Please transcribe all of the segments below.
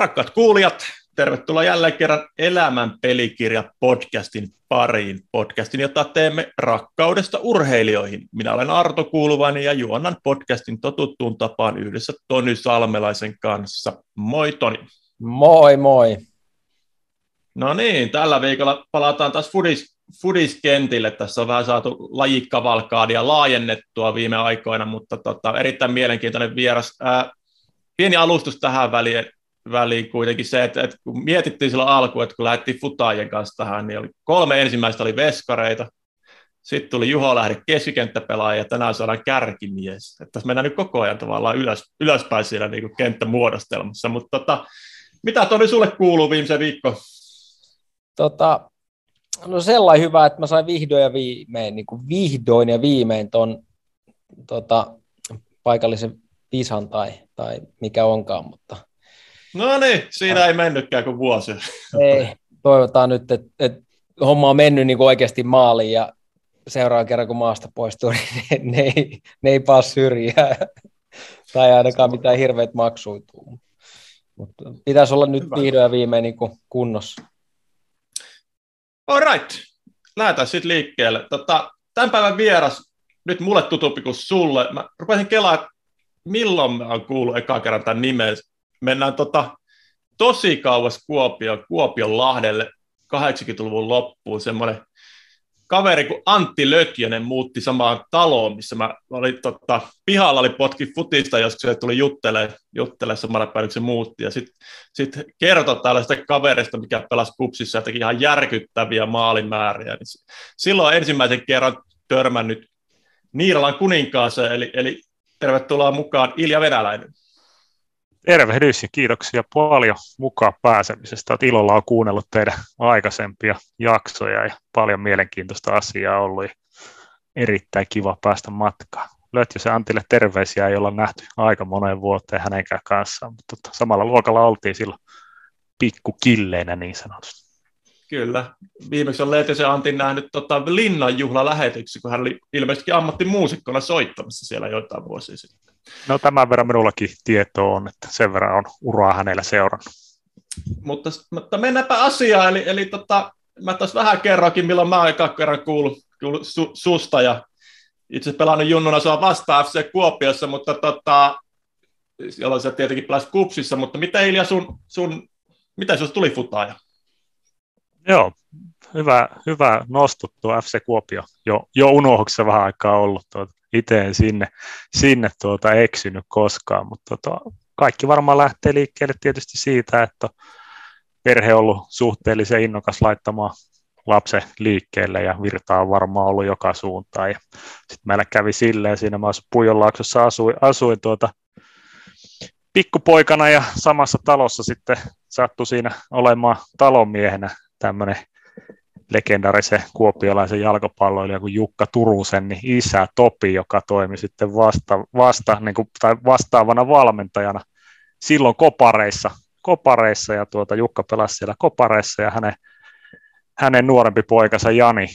Rakkaat kuulijat, tervetuloa jälleen kerran Elämän pelikirja podcastin pariin. Podcastin, jota teemme rakkaudesta urheilijoihin. Minä olen Arto Kuuluvainen ja juonnan podcastin totuttuun tapaan yhdessä Toni Salmelaisen kanssa. Moi Toni. Moi moi. No niin, tällä viikolla palataan taas Fudis, Fudiskentille. Tässä on vähän saatu lajikkavalkaadia laajennettua viime aikoina, mutta tota, erittäin mielenkiintoinen vieras. Ää, pieni alustus tähän väliin väliin kuitenkin se, että, että kun mietittiin silloin alkuun, että kun lähdettiin futaajien kanssa tähän, niin oli kolme ensimmäistä oli veskareita, sitten tuli Juho Lähde keskikenttäpelaaja ja tänään saadaan kärkimies. Että tässä mennään nyt koko ajan tavallaan ylös, ylöspäin siellä niin kuin kenttämuodostelmassa. Mutta tota, mitä Toni sulle kuuluu viimeisen viikko? Tota, no sellainen hyvä, että mä sain vihdoin ja viimein, niin kuin vihdoin ja viimein ton tota, paikallisen visan tai, tai mikä onkaan, mutta No niin, siinä ei mennytkään kuin vuosi. Ei, toivotaan nyt, että, että homma on mennyt niin kuin oikeasti maaliin ja seuraavan kerran kun maasta poistuu, niin ne, ne, ei, ne ei paa syrjää. tai ainakaan mitään hirveät maksuituu. Mutta pitäisi olla nyt Hyvä. vihdoin ja viimein niin kuin kunnossa. All right. Lähdetään sitten liikkeelle. Tota, tämän päivän vieras, nyt mulle tutumpi kuin sulle. Mä rupesin kelaa, milloin mä oon kuullut eka kerran tämän nimen mennään tota, tosi kauas Kuopio, Kuopion Lahdelle 80-luvun loppuun. Semmoinen kaveri kuin Antti Lötjönen muutti samaan taloon, missä mä olin tota, pihalla oli potki futista, jos se tuli juttele, juttele samana päivänä, kun se muutti. Ja sitten sit kertoi tällaista kaverista, mikä pelasi kupsissa ja teki ihan järkyttäviä maalimääriä. Niin silloin ensimmäisen kerran törmännyt Niiralan kuninkaaseen, eli, eli tervetuloa mukaan Ilja Venäläinen. Tervehdys ja kiitoksia paljon mukaan pääsemisestä. Olet ilolla on kuunnellut teidän aikaisempia jaksoja ja paljon mielenkiintoista asiaa ollut. Erittäin kiva päästä matkaan. Löytyy se Antille terveisiä, ei olla nähty aika moneen vuoteen hänenkään kanssa, mutta tota, samalla luokalla oltiin silloin pikkukilleinä niin sanotusti. Kyllä. Viimeksi on Leetisen Antin nähnyt tota, Linnan juhlalähetyksi, kun hän oli ilmeisesti ammattimuusikkona soittamassa siellä joitain vuosia sitten. No tämän verran minullakin tieto on, että sen verran on uraa hänellä seurannut. Mutta, mutta mennäänpä asiaan, eli, eli tota, mä tässä vähän kerrokin, milloin mä oon kerran kuullut, kuullut su, susta, ja itse pelannut junnuna sua vasta FC Kuopiossa, mutta tota, jolloin sä tietenkin pelasit kupsissa, mutta mitä Ilja sun, sun miten sinusta tuli futaaja? Joo, hyvä, hyvä nostuttu FC Kuopio. Jo, jo unohduksessa vähän aikaa ollut. Tuota itse en sinne, sinne tuota eksynyt koskaan, mutta tuota, kaikki varmaan lähtee liikkeelle tietysti siitä, että perhe on ollut suhteellisen innokas laittamaan lapsen liikkeelle ja virtaa on varmaan ollut joka suuntaan. Sitten meillä kävi silleen, siinä mä Pujonlaaksossa asuin, asuin tuota, pikkupoikana ja samassa talossa sitten sattui siinä olemaan talonmiehenä tämmöinen legendaarisen kuopiolaisen jalkapalloilijan kuin Jukka Turusen niin isä Topi, joka toimi sitten vasta, vasta, niin kuin, tai vastaavana valmentajana silloin kopareissa, kopareissa ja tuota, Jukka pelasi siellä kopareissa ja hänen, hänen nuorempi poikansa Jani,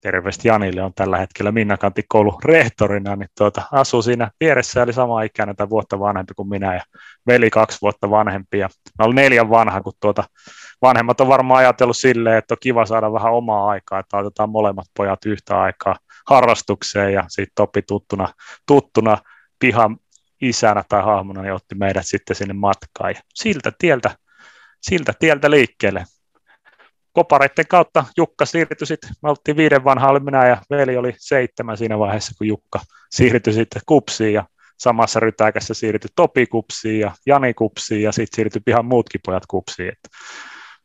terveesti Janille on tällä hetkellä Minnakantin koulun rehtorina, niin tuota, asuu siinä vieressä, eli sama ikäinen tai vuotta vanhempi kuin minä ja veli kaksi vuotta vanhempi. Ja mä olin neljän vanha, kun tuota, vanhemmat on varmaan ajatellut silleen, että on kiva saada vähän omaa aikaa, että otetaan molemmat pojat yhtä aikaa harrastukseen ja sitten Topi tuttuna, tuttuna pihan isänä tai hahmona, niin otti meidät sitten sinne matkaan ja siltä tieltä, siltä tieltä liikkeelle. Kopareiden kautta Jukka siirtyi sitten, me oltiin viiden vanha, oli minä ja veli oli seitsemän siinä vaiheessa, kun Jukka siirtyi sitten kupsiin ja samassa rytäkässä siirtyi Topi kupsiin ja Jani kupsiin ja sitten siirtyi ihan muutkin pojat kupsiin. Että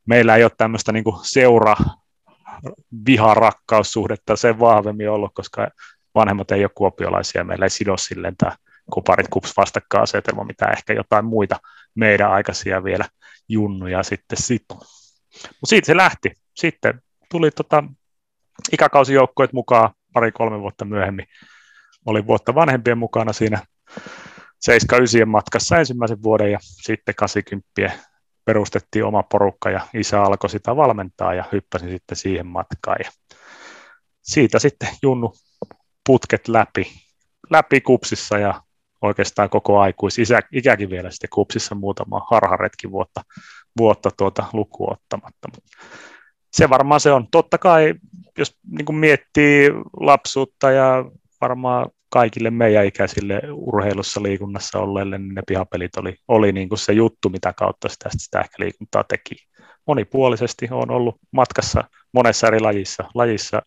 meillä ei ole tämmöistä niin seura viharakkaussuhdetta sen vahvemmin ollut, koska vanhemmat ei ole kuopiolaisia, meillä ei sido silleen tämä kuparit kups vastakkainasetelma, mitä ehkä jotain muita meidän aikaisia vielä junnuja sitten sitoo. Mutta siitä se lähti. Sitten tuli tota, ikäkausijoukkoet mukaan pari-kolme vuotta myöhemmin. Oli vuotta vanhempien mukana siinä 7 matkassa ensimmäisen vuoden ja sitten 80 perustettiin oma porukka ja isä alkoi sitä valmentaa ja hyppäsin sitten siihen matkaan. Ja siitä sitten Junnu putket läpi, läpi kupsissa ja oikeastaan koko aikuisikäkin vielä sitten kupsissa muutama harharetki vuotta, vuotta tuota lukuun ottamatta. Se varmaan se on. Totta kai, jos niin miettii lapsuutta ja varmaan kaikille meidän ikäisille urheilussa liikunnassa olleille, niin ne pihapelit oli, oli niin kuin se juttu, mitä kautta sitä, sitä ehkä liikuntaa teki. Monipuolisesti on ollut matkassa monessa eri lajissa, lajissa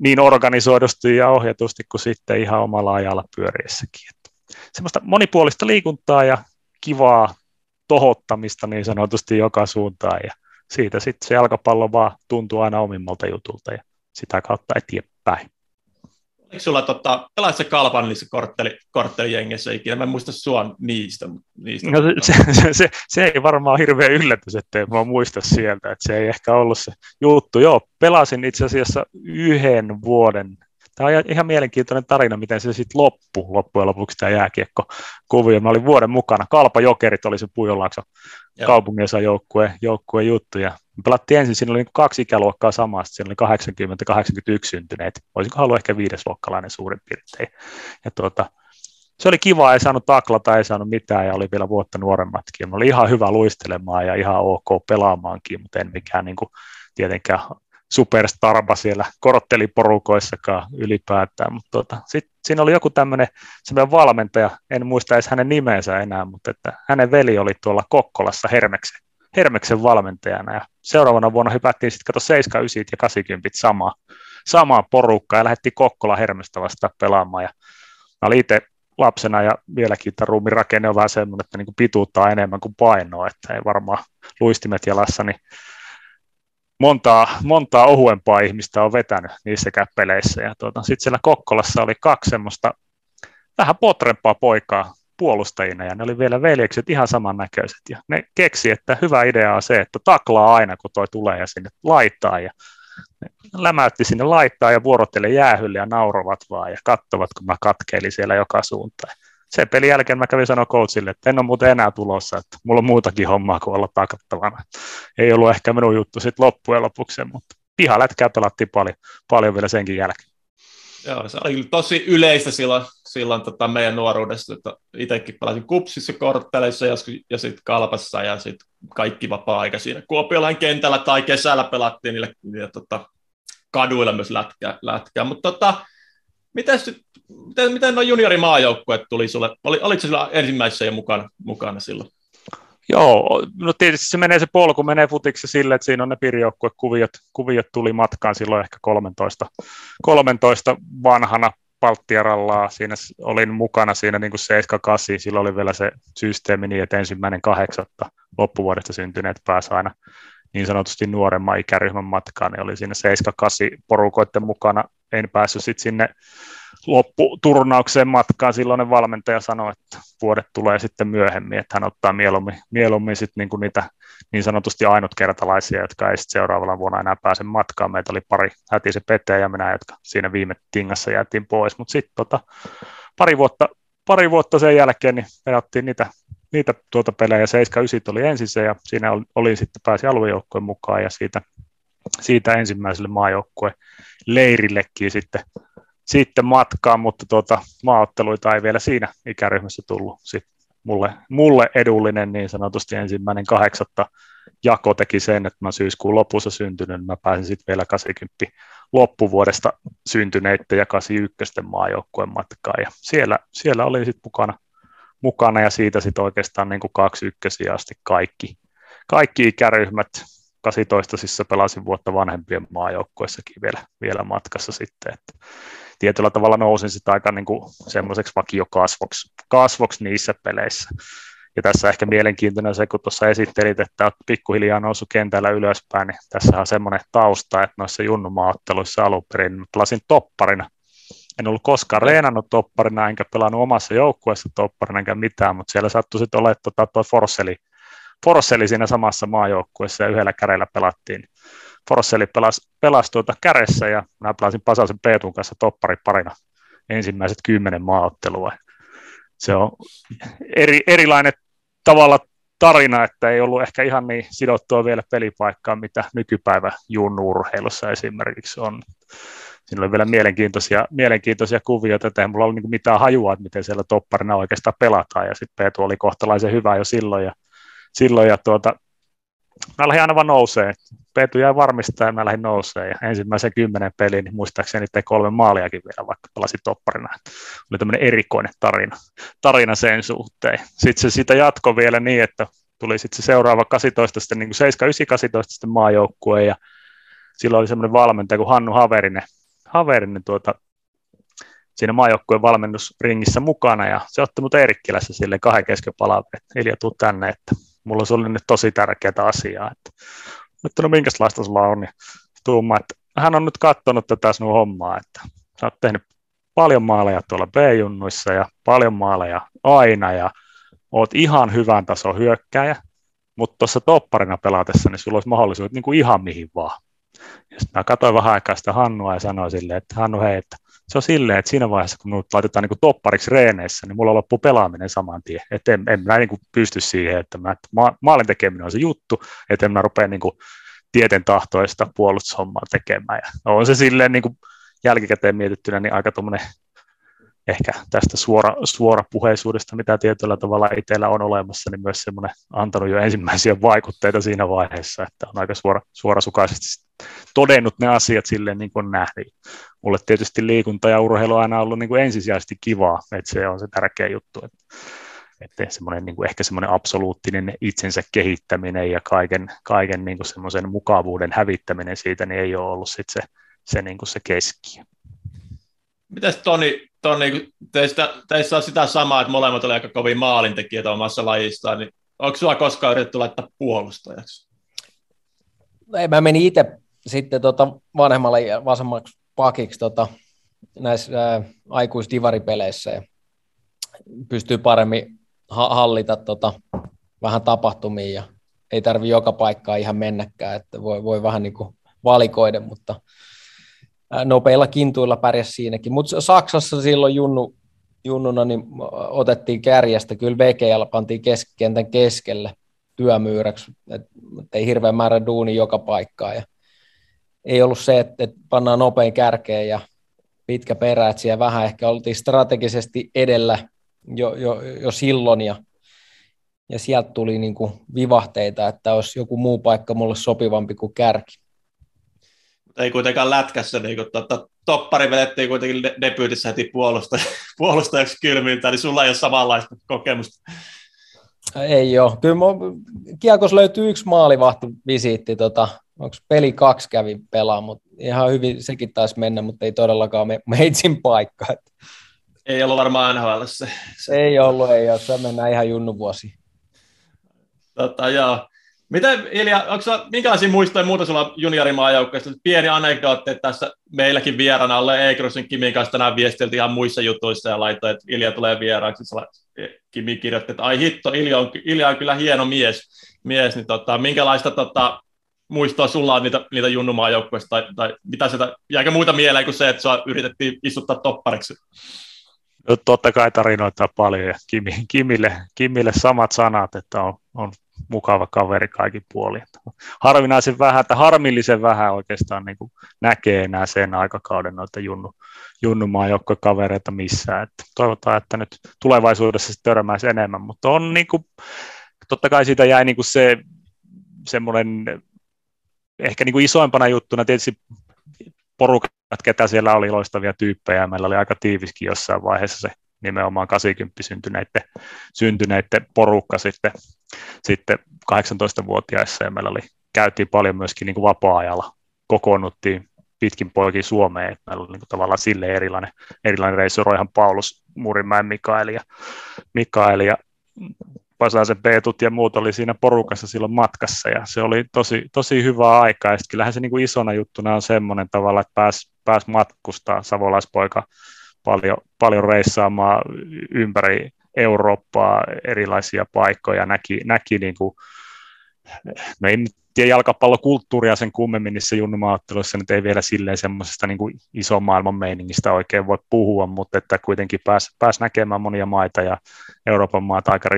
niin organisoidusti ja ohjatusti kuin sitten ihan omalla ajalla pyöriessäkin. Että semmoista monipuolista liikuntaa ja kivaa tohottamista niin sanotusti joka suuntaan ja siitä sitten se jalkapallo vaan tuntuu aina omimmalta jutulta ja sitä kautta eteenpäin. Oliko sulla, tota, pelaat Kalpan niissä kortteli, korttelijengissä ikinä? Mä en muista sua niistä. niistä no, se, se, se, se, ei varmaan hirveä yllätys, että mä muista sieltä, että se ei ehkä ollut se juttu. Joo, pelasin itse asiassa yhden vuoden Tämä on ihan mielenkiintoinen tarina, miten se sitten loppui loppujen lopuksi tämä jääkiekko kuvio. Mä olin vuoden mukana. Kalpa Jokerit oli se Pujonlaakso kaupunginosa joukkue, joukkue juttu. Ja me pelattiin ensin, siinä oli niin kaksi ikäluokkaa samasta, siinä oli 80-81 syntyneet. Olisiko halunnut ehkä viidesluokkalainen suurin piirtein. Ja tuota, se oli kiva, ei saanut taklata, ei saanut mitään ja oli vielä vuotta nuoremmatkin. Mä oli ihan hyvä luistelemaan ja ihan ok pelaamaankin, mutta en mikään niin kuin, tietenkään superstarpa siellä kortteliporukoissakaan ylipäätään, mutta tota, sitten siinä oli joku tämmöinen valmentaja, en muista edes hänen nimensä enää, mutta että hänen veli oli tuolla Kokkolassa Hermeksen, Hermeksen valmentajana ja seuraavana vuonna hypättiin sitten kato 79 ja 80 samaa, samaa porukkaa ja lähdettiin Kokkola Hermestä vasta pelaamaan ja mä olin itse lapsena ja vieläkin tämä ruumin rakenne on vähän semmoinen, että niin pituuttaa enemmän kuin painoa, että ei varmaan luistimet jalassa, niin montaa, montaa ohuempaa ihmistä on vetänyt niissä peleissä. Ja tuota, sitten siellä Kokkolassa oli kaksi semmoista vähän potrempaa poikaa puolustajina, ja ne oli vielä veljekset ihan samannäköiset. Ja ne keksi, että hyvä idea on se, että taklaa aina, kun toi tulee ja sinne laittaa. Ja lämäytti sinne laittaa ja vuorottele jäähylle ja naurovat vaan ja kattovat, kun mä katkeilin siellä joka suuntaan sen pelin jälkeen mä kävin sanoa coachille, että en ole muuten enää tulossa, että mulla on muutakin hommaa kuin olla takattavana. Ei ollut ehkä minun juttu sitten loppujen lopuksi, mutta pihalätkää pelattiin paljon, paljon vielä senkin jälkeen. Joo, se oli tosi yleistä silloin, silloin tota meidän nuoruudessa, että itsekin pelasin kupsissa, kortteleissa ja, ja sitten kalpassa ja sitten kaikki vapaa-aika siinä Kuopiolain kentällä tai kesällä pelattiin niille, niille tota, kaduilla myös lätkää. lätkää. Mutta tota, Mites, miten, miten nuo juniorimaajoukkueet tuli sulle? Oli, olitko sillä ensimmäisessä jo mukana, mukana silloin? Joo, no tietysti se menee se polku, menee futiksi sille, että siinä on ne piirijoukkuekuviot, kuviot tuli matkaan silloin ehkä 13, 13 vanhana Palttiarallaa, siinä olin mukana siinä niin kuin 7-8, silloin oli vielä se systeemi niin, että ensimmäinen kahdeksatta loppuvuodesta syntyneet pääsi aina niin sanotusti nuoremman ikäryhmän matkaan, niin oli siinä 7-8 porukoiden mukana. En päässyt sitten sinne lopputurnaukseen matkaan. Silloinen valmentaja sanoi, että vuodet tulee sitten myöhemmin, että hän ottaa mieluummin, mieluummin sitten niinku niitä niin sanotusti ainutkertalaisia, jotka ei sitten seuraavalla vuonna enää pääse matkaan. Meitä oli pari se Pete ja minä, jotka siinä viime tingassa jäätiin pois, mutta sitten tota, pari, vuotta, pari vuotta sen jälkeen niin pelattiin niitä, niitä tuota pelejä. 79 oli ensin se ja siinä oli, oli sitten pääsi aluejoukkojen mukaan ja siitä, siitä ensimmäiselle maajoukkueen leirillekin sitten, sitten matkaan, mutta tuota, maaotteluita ei vielä siinä ikäryhmässä tullut. Sitten mulle, mulle edullinen niin sanotusti ensimmäinen kahdeksatta jako teki sen, että mä syyskuun lopussa syntynyt, niin mä pääsin sitten vielä 80 loppuvuodesta syntyneiden ja 81 maajoukkueen matkaan. Ja siellä, siellä olin sitten mukana, mukana ja siitä sitten oikeastaan niin kuin kaksi ykkösiä asti kaikki, kaikki ikäryhmät 18 siis pelasin vuotta vanhempien maajoukkoissakin vielä, vielä matkassa sitten, että tietyllä tavalla nousin sitä aika niin kuin semmoiseksi vakiokasvoksi kasvoksi niissä peleissä. Ja tässä ehkä mielenkiintoinen se, kun tuossa esittelit, että olet pikkuhiljaa noussut kentällä ylöspäin, niin tässä on semmoinen tausta, että noissa junnumaaotteluissa alun perin pelasin topparina. En ollut koskaan reenannut topparina, enkä pelannut omassa joukkueessa topparina enkä mitään, mutta siellä sattui sitten olemaan tuo tota, Forsseli Forsseli siinä samassa maajoukkueessa ja yhdellä kädellä pelattiin. Forsseli pelasi, pelasi tuota käressä ja minä pelasin Pasasen Peetun kanssa toppari parina ensimmäiset kymmenen maaottelua. Se on eri, erilainen tavalla tarina, että ei ollut ehkä ihan niin sidottua vielä pelipaikkaa, mitä nykypäivä junnuurheilussa esimerkiksi on. siinä oli vielä mielenkiintoisia, mielenkiintoisia kuvioita, että ei mulla ollut niin mitään hajua, että miten siellä topparina oikeastaan pelataan, ja sitten Peetu oli kohtalaisen hyvä jo silloin, ja, silloin, ja tuota, mä lähdin aina vaan nousee. Peetu jäi varmistaa ja mä lähdin nousee. Ja ensimmäisen kymmenen pelin, niin muistaakseni tein kolme maaliakin vielä, vaikka pelasin topparina. Oli tämmöinen erikoinen tarina, tarina sen suhteen. Sitten se sitä jatkoi vielä niin, että tuli sitten se seuraava 18, sitten niin 7, 9, 18 sitten maajoukkue ja silloin oli semmoinen valmentaja kuin Hannu Haverinen, Haverinen tuota, siinä maajoukkueen valmennusringissä mukana ja se otti mut Eerikkilässä sille kahden kesken palaveri, että Ilja, tuu tänne, että mulla se oli nyt tosi tärkeää asiaa, että että no minkälaista sulla on, niin tuuma, että hän on nyt katsonut tätä sinun hommaa, että sä oot tehnyt paljon maaleja tuolla B-junnuissa ja paljon maaleja aina ja oot ihan hyvän tason hyökkääjä, mutta tuossa topparina pelatessa, niin sulla olisi mahdollisuus niin kuin ihan mihin vaan. Ja sitten mä katsoin vähän aikaa sitä Hannua ja sanoin silleen, että Hannu hei, että se on silleen, että siinä vaiheessa, kun minut laitetaan niin toppariksi reeneissä, niin mulla loppuu pelaaminen saman tien. Että en, en mä niin kuin pysty siihen, että mä, ma, maalin tekeminen on se juttu, että en mä rupea niin kuin tieten tahtoista puolustushommaa tekemään. Ja on se silleen niin kuin jälkikäteen mietittynä niin aika ehkä tästä suora, suorapuheisuudesta, mitä tietyllä tavalla itsellä on olemassa, niin myös semmoinen antanut jo ensimmäisiä vaikutteita siinä vaiheessa, että on aika suora, suorasukaisesti todennut ne asiat silleen niin kuin nähnyt. Mulle tietysti liikunta ja urheilu on aina ollut niin kuin ensisijaisesti kivaa, että se on se tärkeä juttu, että, että semmoinen, niin kuin ehkä semmoinen absoluuttinen itsensä kehittäminen ja kaiken, kaiken niin kuin semmoisen mukavuuden hävittäminen siitä, niin ei ole ollut sit se, se, niin kuin se keskiö. Mitäs Toni, Toni teistä, teissä on sitä samaa, että molemmat olivat aika kovin maalintekijöitä omassa lajistaan, niin onko sinua koskaan yritetty laittaa puolustajaksi? Ei, mä menin itse sitten tota vanhemmalle vasemmaksi pakiksi tota, näissä aikuisdivaripeleissä ja pystyy paremmin ha- hallita tota, vähän tapahtumia ja ei tarvi joka paikkaa ihan mennäkään, että voi, voi vähän niin kuin valikoida, mutta nopeilla kintuilla pärjäs siinäkin. Mutta Saksassa silloin junnu, junnuna niin otettiin kärjestä, kyllä VGL pantiin keskentän keskelle työmyyräksi, että ei hirveän määrä duuni joka paikkaan. Ja ei ollut se, että, että pannaan nopein kärkeen ja pitkä perä, että siellä vähän ehkä oltiin strategisesti edellä jo, jo, jo silloin ja, ja sieltä tuli niin kuin vivahteita, että olisi joku muu paikka mulle sopivampi kuin kärki ei kuitenkaan lätkässä, niin kun, to, toppari vedettiin kuitenkin debyytissä heti puolustajaksi, puolustajaksi kylmiltä, niin sulla ei ole samanlaista kokemusta. Ei ole. Kyllä Kiekos löytyy yksi maalivahti-visiitti, tota, onko peli kaksi kävi pelaa, mutta ihan hyvin sekin taisi mennä, mutta ei todellakaan me, meitsin paikka. Ei ollut varmaan NHL se. se. Ei ollut, ei ole. Se mennään ihan junnuvuosi. Tota, joo. Miten Ilja, onko sulla, minkälaisia muistoja muuta sulla juniorimaajoukkoista? Pieni anekdootti, että tässä meilläkin vieraana alle Ekrosin Kimin kanssa tänään viestiltiin ihan muissa jutuissa ja laittoi, että Ilja tulee vieraaksi. Kimi kirjoitti, että ai hitto, Ilja on, Ilja on kyllä hieno mies. mies niin tota, minkälaista tota, muistoa sulla on niitä, niitä junnumaajoukkoista, tai, tai mitä sieltä, jääkö muuta mieleen kuin se, että sua yritettiin istuttaa toppariksi? No, totta kai tarinoita paljon ja Kimi, Kimille, Kimille samat sanat, että on, on mukava kaveri kaikin puolin. Harvinaisen vähän, että harmillisen vähän oikeastaan niin kuin näkee enää sen aikakauden noita junnu, junnumaan kavereita missään. Että toivotaan, että nyt tulevaisuudessa se törmäisi enemmän, mutta on niin kuin, totta kai siitä jäi niin kuin se semmoinen ehkä niin kuin isoimpana juttuna tietysti porukat, ketä siellä oli loistavia tyyppejä, meillä oli aika tiiviskin jossain vaiheessa se nimenomaan 80 syntyneiden, syntyneiden porukka sitten, sitten 18-vuotiaissa ja meillä oli, käytiin paljon myöskin niin kuin vapaa-ajalla, kokoonnuttiin pitkin poikin Suomeen, että meillä oli niin kuin tavallaan sille erilainen, erilainen reissu, Roihan Paulus, Murinmäen Mikael ja, Mikael ja Pasasen Peetut ja muut oli siinä porukassa silloin matkassa. Ja se oli tosi, tosi hyvää aikaa ja kyllähän se niin kuin isona juttuna on semmoinen tavalla, että pääsi pääs matkustaa savolaispoika paljon, paljon reissaamaan ympäri Eurooppaa erilaisia paikkoja, näki, näki niin kuin, no ei nyt tiedä jalkapallokulttuuria sen kummemmin niissä junnumaatteluissa, nyt ei vielä silleen semmoisesta niin kuin ison maailman meiningistä oikein voi puhua, mutta että kuitenkin pääsi pääs näkemään monia maita ja Euroopan maat aika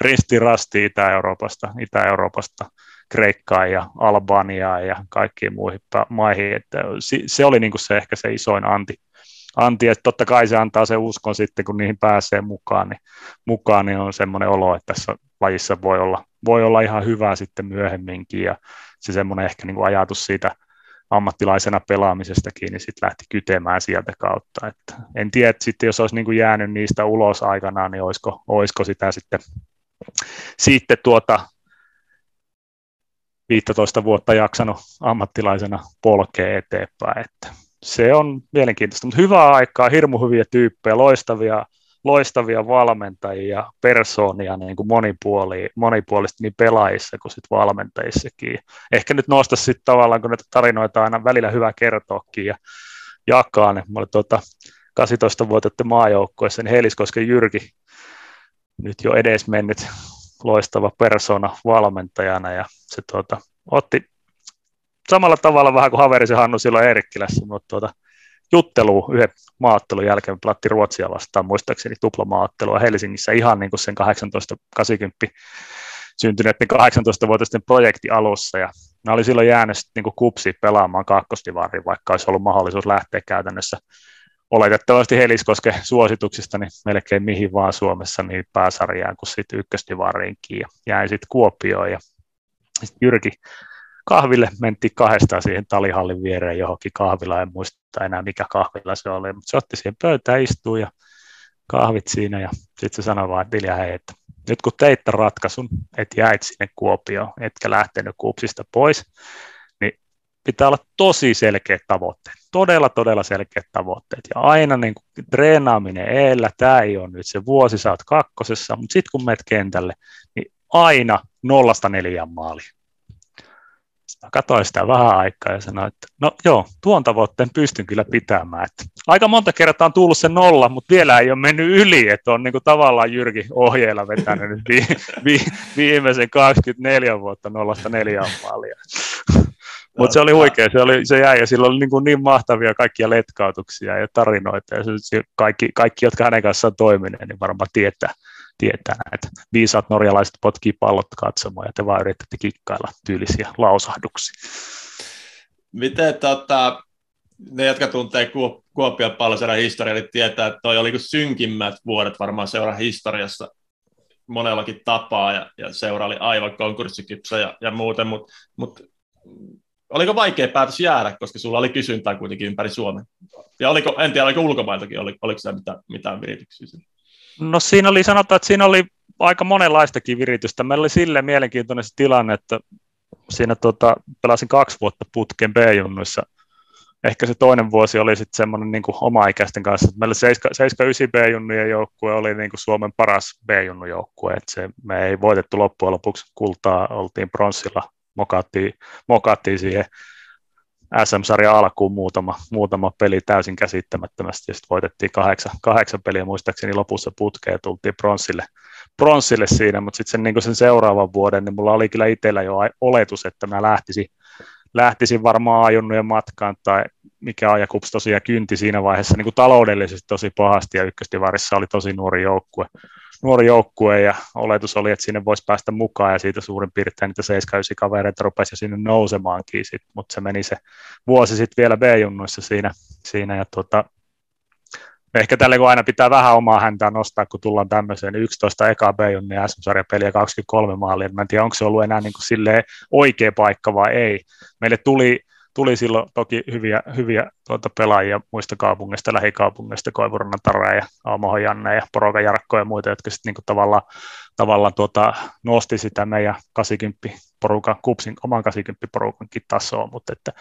ristirasti Itä-Euroopasta, Itä-Euroopasta Kreikkaan ja Albaniaan ja kaikkiin muihin maihin. Että se oli niin kuin se ehkä se isoin anti, anti, että totta kai se antaa se uskon sitten, kun niihin pääsee mukaan, niin, mukaan, niin on semmoinen olo, että tässä lajissa voi olla, voi olla ihan hyvää sitten myöhemminkin, ja se semmoinen ehkä niin kuin ajatus siitä ammattilaisena pelaamisestakin, niin sitten lähti kytemään sieltä kautta. Että en tiedä, että sitten jos olisi niin kuin jäänyt niistä ulos aikanaan, niin olisiko, olisiko sitä sitten, sitten tuota 15 vuotta jaksanut ammattilaisena polkea eteenpäin. Että se on mielenkiintoista, mutta hyvää aikaa, hirmu hyviä tyyppejä, loistavia, loistavia valmentajia, persoonia niin kuin monipuoli, monipuolisesti niin pelaajissa kuin sitten valmentajissakin. Ehkä nyt nosta sitten tavallaan, kun näitä tarinoita aina välillä hyvä kertoakin ja jakaa, niin mä olin tuota 18-vuotiaiden maajoukkueessa, niin Heiliskosken Jyrki, nyt jo edes mennyt loistava persona valmentajana ja se tuota, otti samalla tavalla vähän kuin haverisi Hannu silloin Eerikkilässä, mutta tuota, juttelu yhden maattelun jälkeen platti Ruotsia vastaan, muistaakseni tuplamaattelua Helsingissä ihan niin kuin sen 18-80 syntyneiden 18-vuotiaiden projekti alussa, ja ne oli silloin jäänyt niin kuin kupsi pelaamaan kakkostivariin, vaikka olisi ollut mahdollisuus lähteä käytännössä oletettavasti Heliskoske suosituksista niin melkein mihin vaan Suomessa niin pääsarjaan kuin sitten ykköstivariinkin, ja jäi sitten Kuopioon, ja sitten Jyrki kahville mentiin kahdestaan siihen talihallin viereen johonkin kahvila, en muista enää mikä kahvila se oli, mutta se otti siihen pöytään, istuu ja kahvit siinä ja sitten se sanoi vaan, että hei, että nyt kun teit ratkaisun, että jäit sinne Kuopioon, etkä lähtenyt kupsista pois, niin pitää olla tosi selkeät tavoitteet, todella, todella selkeät tavoitteet. Ja aina niin kuin treenaaminen eellä, tämä ei ole nyt se vuosi, sä oot kakkosessa, mutta sitten kun menet kentälle, niin aina nollasta neljän maali Mä katsoin sitä vähän aikaa ja sanoin, että no joo, tuon tavoitteen pystyn kyllä pitämään. Että aika monta kertaa on tullut se nolla, mutta vielä ei ole mennyt yli, että on niin kuin tavallaan Jyrki ohjeella vetänyt nyt vi, vi, viimeisen 24 vuotta nollasta neljään maalia. Mutta se oli huikea, se, oli, se jäi ja sillä oli niin, kuin niin mahtavia kaikkia letkautuksia ja tarinoita ja se, kaikki, kaikki, jotka hänen kanssaan toimineet, niin varmaan tietää, tietää että viisaat norjalaiset potkii pallot katsomaan ja te vaan yritätte kikkailla tyylisiä lausahduksia. Miten tota, ne, jotka tuntee Kuopion palloseura historiaa, niin tietää, että toi oli synkimmät vuodet varmaan seura historiassa monellakin tapaa, ja, ja seura oli aivan konkurssikypsä ja, ja muuten, mutta mut, oliko vaikea päätös jäädä, koska sulla oli kysyntää kuitenkin ympäri Suomen? Ja oliko, en tiedä, oliko ulkomailtakin, oliko, oliko se mitään, mitään virityksiä? No siinä oli, sanotaan, että siinä oli aika monenlaistakin viritystä. Meillä oli sille mielenkiintoinen se tilanne, että siinä tota, pelasin kaksi vuotta putken B-junnuissa. Ehkä se toinen vuosi oli sitten semmoinen niin oma-ikäisten kanssa. Meillä 7-9 B-junnujen joukkue oli niin kuin Suomen paras B-junnu joukkue. Et se, me ei voitettu loppujen lopuksi kultaa, oltiin pronssilla, mokattiin, mokattiin siihen SM-sarjan alkuun muutama, muutama peli täysin käsittämättömästi, ja sitten voitettiin kahdeksan, kahdeksan peliä muistaakseni lopussa putkeen, ja tultiin pronssille, pronssille siinä, mutta sitten sen, niin sen seuraavan vuoden, niin mulla oli kyllä itsellä jo oletus, että mä lähtisin, lähtisin varmaan ajunnujen matkaan, tai mikä Ajakups tosiaan kynti siinä vaiheessa niin kuin taloudellisesti tosi pahasti, ja ykköstivarissa oli tosi nuori joukkue, nuori joukkue ja oletus oli, että sinne voisi päästä mukaan ja siitä suurin piirtein niitä 79 kavereita rupesi sinne nousemaankin, mutta se meni se vuosi sitten vielä B-junnuissa siinä, siinä ja tuota, ehkä tälle kun aina pitää vähän omaa häntää nostaa, kun tullaan tämmöiseen 11 niin eka B-junnia SM-sarjapeliä 23 maalia, mä en tiedä, onko se ollut enää niin kuin oikea paikka vai ei. Meille tuli tuli silloin toki hyviä, hyviä tuota pelaajia muista kaupungeista, lähikaupungeista, Koivurannan Tara ja Aamohon Janne ja Poroka Jarkko ja muita, jotka sitten niinku tavallaan, tavallaan tuota, nosti sitä meidän 80 porukan, kupsin oman 80 porukankin tasoa, mutta että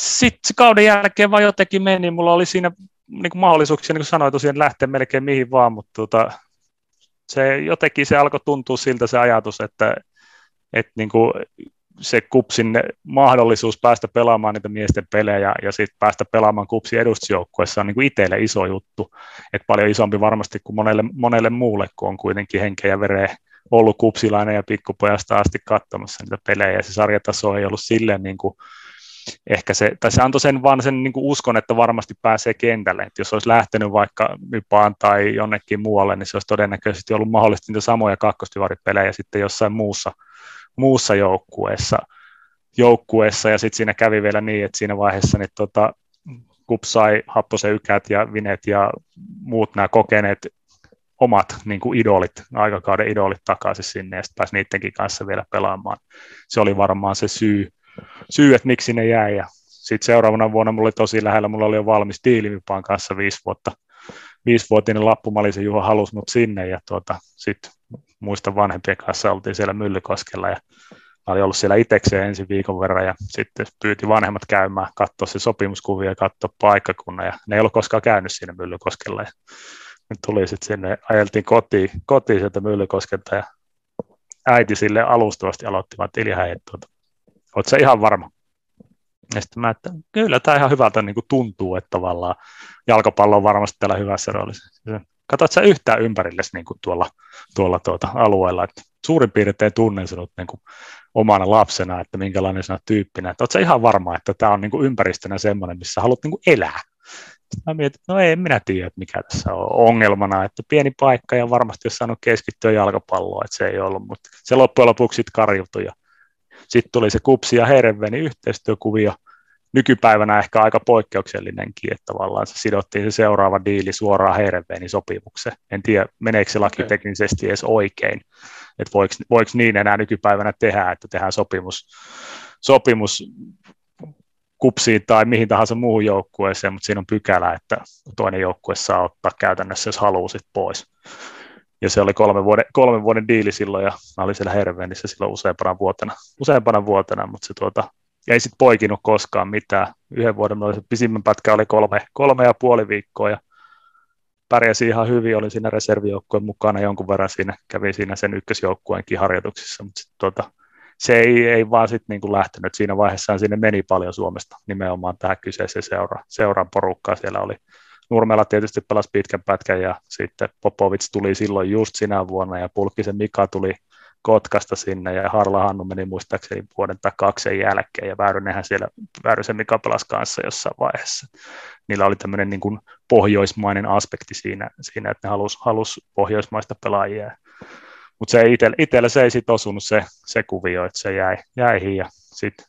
sitten kauden jälkeen vaan jotenkin meni, mulla oli siinä niin kuin mahdollisuuksia, niin kuin sanoin, tosiaan lähteä melkein mihin vaan, mutta tuota, se jotenkin se alkoi tuntua siltä se ajatus, että, että niin kuin se kupsin mahdollisuus päästä pelaamaan niitä miesten pelejä ja sitten päästä pelaamaan kupsin edustusjoukkueessa on niin kuin itselle iso juttu, että paljon isompi varmasti kuin monelle, monelle muulle, kun on kuitenkin henkeä ja vereä ollut kupsilainen ja pikkupojasta asti katsomassa niitä pelejä, ja se sarjataso ei ollut silleen niin kuin, ehkä se, tai se antoi sen vaan sen niin kuin uskon, että varmasti pääsee kentälle, että jos olisi lähtenyt vaikka Mypaan tai jonnekin muualle, niin se olisi todennäköisesti ollut mahdollisesti niitä samoja kakkostivaripelejä sitten jossain muussa muussa joukkueessa, joukkueessa ja sitten siinä kävi vielä niin, että siinä vaiheessa niin tota, KUP sai Happosen ykät ja Vinet ja muut nämä kokeneet omat niin kuin idolit, aikakauden idolit takaisin sinne ja sitten pääsi niidenkin kanssa vielä pelaamaan. Se oli varmaan se syy, syy että miksi ne jäi ja sitten seuraavana vuonna mulla oli tosi lähellä, mulla oli jo valmis diilivipaan kanssa viisi vuotta, viisivuotinen lappumalisen Juha halusi mut sinne ja tuota, sitten muista vanhempien kanssa oltiin siellä Myllykoskella ja Mä olin ollut siellä itsekseen ensi viikon verran ja sitten pyyti vanhemmat käymään, katsoa se sopimuskuvia ja katsoa paikkakunnan. Ja ne ei ollut koskaan käynyt siinä Myllykoskella. Ja nyt tuli sitten sinne, ajeltiin kotiin, kotiin sieltä Myllykoskelta ja äiti sille alustavasti aloitti, että Ilja, että tuota, oot sä ihan varma? Ja sitten mä, että kyllä tämä ihan hyvältä niin kuin tuntuu, että tavallaan jalkapallo on varmasti täällä hyvässä roolissa. Katsot sä yhtään ympärillesi niin kuin tuolla, tuolla tuota alueella, että suurin piirtein tunnen sinut niin kuin omana lapsena, että minkälainen sinä tyyppinä. Että oletko ihan varma, että tämä on niin kuin ympäristönä semmoinen, missä haluat niin kuin elää? Sitten mä mietin, että no ei minä tiedä, että mikä tässä on ongelmana, että pieni paikka ja varmasti jos saanut keskittyä jalkapalloon, että se ei ollut, mutta se loppujen lopuksi sitten karjutui. Sitten tuli se kupsi ja Herveni yhteistyökuvio, nykypäivänä ehkä aika poikkeuksellinenkin, että tavallaan se sidottiin se seuraava diili suoraan Herveni sopimukseen. En tiedä, meneekö se laki okay. teknisesti edes oikein, että voiko, voiko niin enää nykypäivänä tehdä, että tehdään sopimus, sopimus kupsiin tai mihin tahansa muuhun joukkueeseen, mutta siinä on pykälä, että toinen joukkue saa ottaa käytännössä, jos haluaa sit pois. Ja se oli kolme vuoden, kolme vuoden diili silloin, ja mä olin siellä Hervenissä silloin useampana vuotena, useampana vuotena mutta se tuota, ei sitten poikinut koskaan mitään. Yhden vuoden oli se pisimmän pätkä oli kolme, kolme ja puoli viikkoa, ja pärjäsi ihan hyvin, olin siinä reservijoukkueen mukana jonkun verran siinä, kävin siinä sen ykkösjoukkueenkin harjoituksissa, mutta sit, tuota, se ei, ei vaan sitten niin lähtenyt. Siinä vaiheessa sinne meni paljon Suomesta nimenomaan tähän kyseiseen seura, seuran porukkaan. Siellä oli Nurmella tietysti pelasi pitkän pätkän ja sitten Popovic tuli silloin just sinä vuonna ja Pulkkisen Mika tuli Kotkasta sinne ja Harla Hannu meni muistaakseni vuoden tai kaksen jälkeen ja Väyrynenhän siellä, Väyrysen Mika pelasi kanssa jossain vaiheessa. Niillä oli tämmöinen niin kuin pohjoismainen aspekti siinä, siinä että ne halusi halus pohjoismaista pelaajia. Mutta se itsellä, itsellä se ei sitten osunut se, se kuvio, että se jäi, jäi ja sitten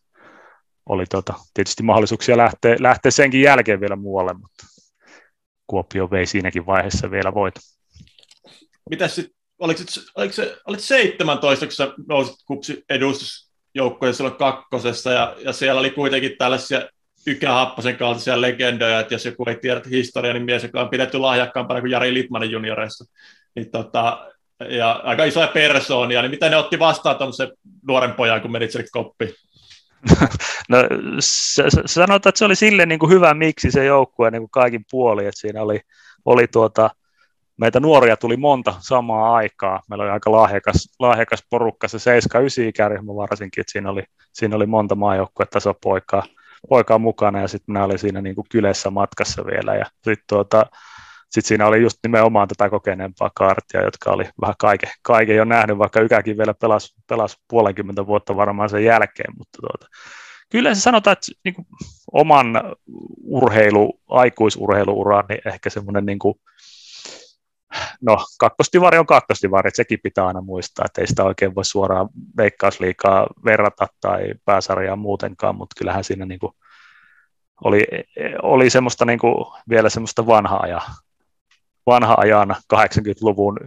oli tota, tietysti mahdollisuuksia lähteä, lähteä senkin jälkeen vielä muualle, mutta Kuopio vei siinäkin vaiheessa vielä voit. Mitäs sitten oliko, se, olit 17, kun sä nousit kupsi edustusjoukkojen silloin kakkosessa, ja, ja siellä oli kuitenkin tällaisia Ykähapposen kaltaisia legendoja, että jos joku ei tiedä historiaa, niin mies, joka on pidetty lahjakkaampana kuin Jari Litmanen junioreissa, niin tota, ja aika isoja persoonia, niin miten ne otti vastaan tuollaisen nuoren pojan, kun menit sille koppiin? No, sanotaan, että se oli sille niin kuin hyvä miksi se joukkue niin kuin kaikin puoli, että siinä oli, oli tuota, meitä nuoria tuli monta samaa aikaa. Meillä oli aika lahjakas, lahjakas porukka, se 7-9 ikäryhmä varsinkin, että siinä oli, siinä oli monta maajoukkuetasopoikaa poikaa, poikaa mukana ja sitten minä olin siinä niin kuin kylässä matkassa vielä ja sitten tuota, sit siinä oli just nimenomaan tätä kokeneempaa kaartia, jotka oli vähän kaiken, kaiken jo nähnyt, vaikka Ykäkin vielä pelasi, pelasi puolenkymmentä vuotta varmaan sen jälkeen, mutta tuota, kyllä se sanotaan, että niin kuin oman urheilu, aikuisurheiluuraan, niin ehkä semmoinen niin kuin no kakkostivari on kakkostivari, että sekin pitää aina muistaa, että ei sitä oikein voi suoraan veikkausliikaa verrata tai pääsarjaa muutenkaan, mutta kyllähän siinä niin kuin oli, oli semmoista niin kuin vielä semmoista vanhaa ajan, vanha ajan 80-luvun,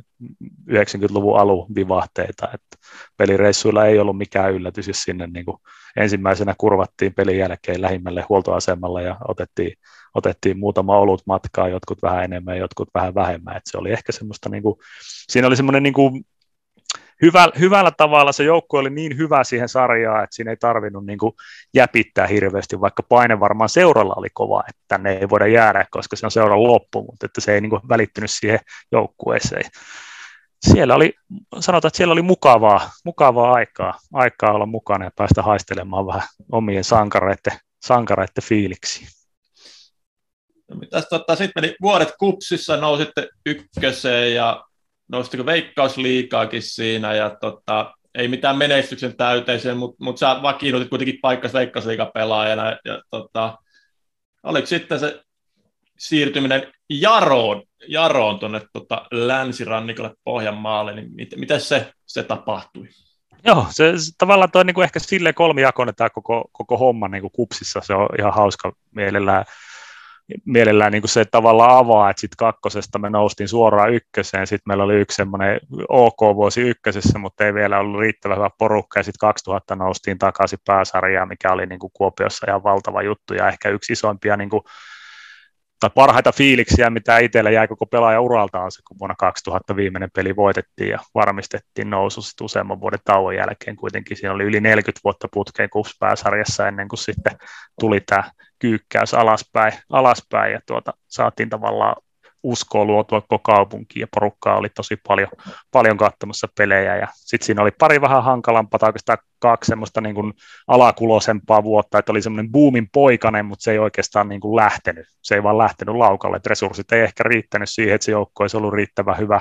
90-luvun alun vivahteita, että pelireissuilla ei ollut mikään yllätys, jos sinne niin kuin ensimmäisenä kurvattiin pelin jälkeen lähimmälle huoltoasemalle ja otettiin otettiin muutama olut matkaa, jotkut vähän enemmän, jotkut vähän vähemmän. Et se oli ehkä semmoista, niin kuin, siinä oli semmoinen niin kuin, hyvä, hyvällä tavalla se joukko oli niin hyvä siihen sarjaan, että siinä ei tarvinnut niin kuin, jäpittää hirveästi, vaikka paine varmaan seuralla oli kova, että tänne ei voida jäädä, koska se on seuran loppu, mutta että se ei niin kuin, välittynyt siihen joukkueeseen. Siellä oli, sanotaan, että siellä oli mukavaa, mukavaa aikaa, aikaa olla mukana ja päästä haistelemaan vähän omien sankareiden, sankareiden fiiliksi. No, tota, sitten meni vuodet kupsissa, nousitte ykköseen ja noustiko veikkausliikaakin siinä ja tota, ei mitään menestyksen täyteiseen, mutta mut sä vakiinnutit kuitenkin paikkas veikkausliikapelaajana ja tota, oliko sitten se siirtyminen Jaroon, Jaroon tuonne tota, länsirannikolle Pohjanmaalle, niin mit, miten se, se tapahtui? Joo, se, se tavallaan toi niin kuin ehkä silleen kolmijakoinen tämä koko, koko homma niin kuin kupsissa, se on ihan hauska mielellään mielellään niin kuin se tavallaan avaa, että sitten kakkosesta me noustiin suoraan ykköseen, sitten meillä oli yksi semmoinen OK-vuosi ykkösessä, mutta ei vielä ollut riittävän hyvä porukka, ja sitten 2000 noustiin takaisin pääsarjaan, mikä oli niin kuin Kuopiossa ihan valtava juttu, ja ehkä yksi isoimpia niin kuin tai parhaita fiiliksiä, mitä itsellä jäi koko pelaaja uralta on se, kun vuonna 2000 viimeinen peli voitettiin ja varmistettiin nousu sitten useamman vuoden tauon jälkeen. Kuitenkin siinä oli yli 40 vuotta putkeen kupspääsarjassa ennen kuin sitten tuli tämä kyykkäys alaspäin, alaspäin ja tuota, saatiin tavallaan uskoa luotua koko kaupunkiin ja porukkaa oli tosi paljon, paljon katsomassa pelejä. Ja sitten siinä oli pari vähän hankalampaa tai oikeastaan kaksi semmoista niin kuin alakulosempaa vuotta, että oli semmoinen boomin poikainen, mutta se ei oikeastaan niin kuin lähtenyt, se ei vaan lähtenyt laukalle, että resurssit ei ehkä riittänyt siihen, että se joukko olisi ollut riittävän hyvä.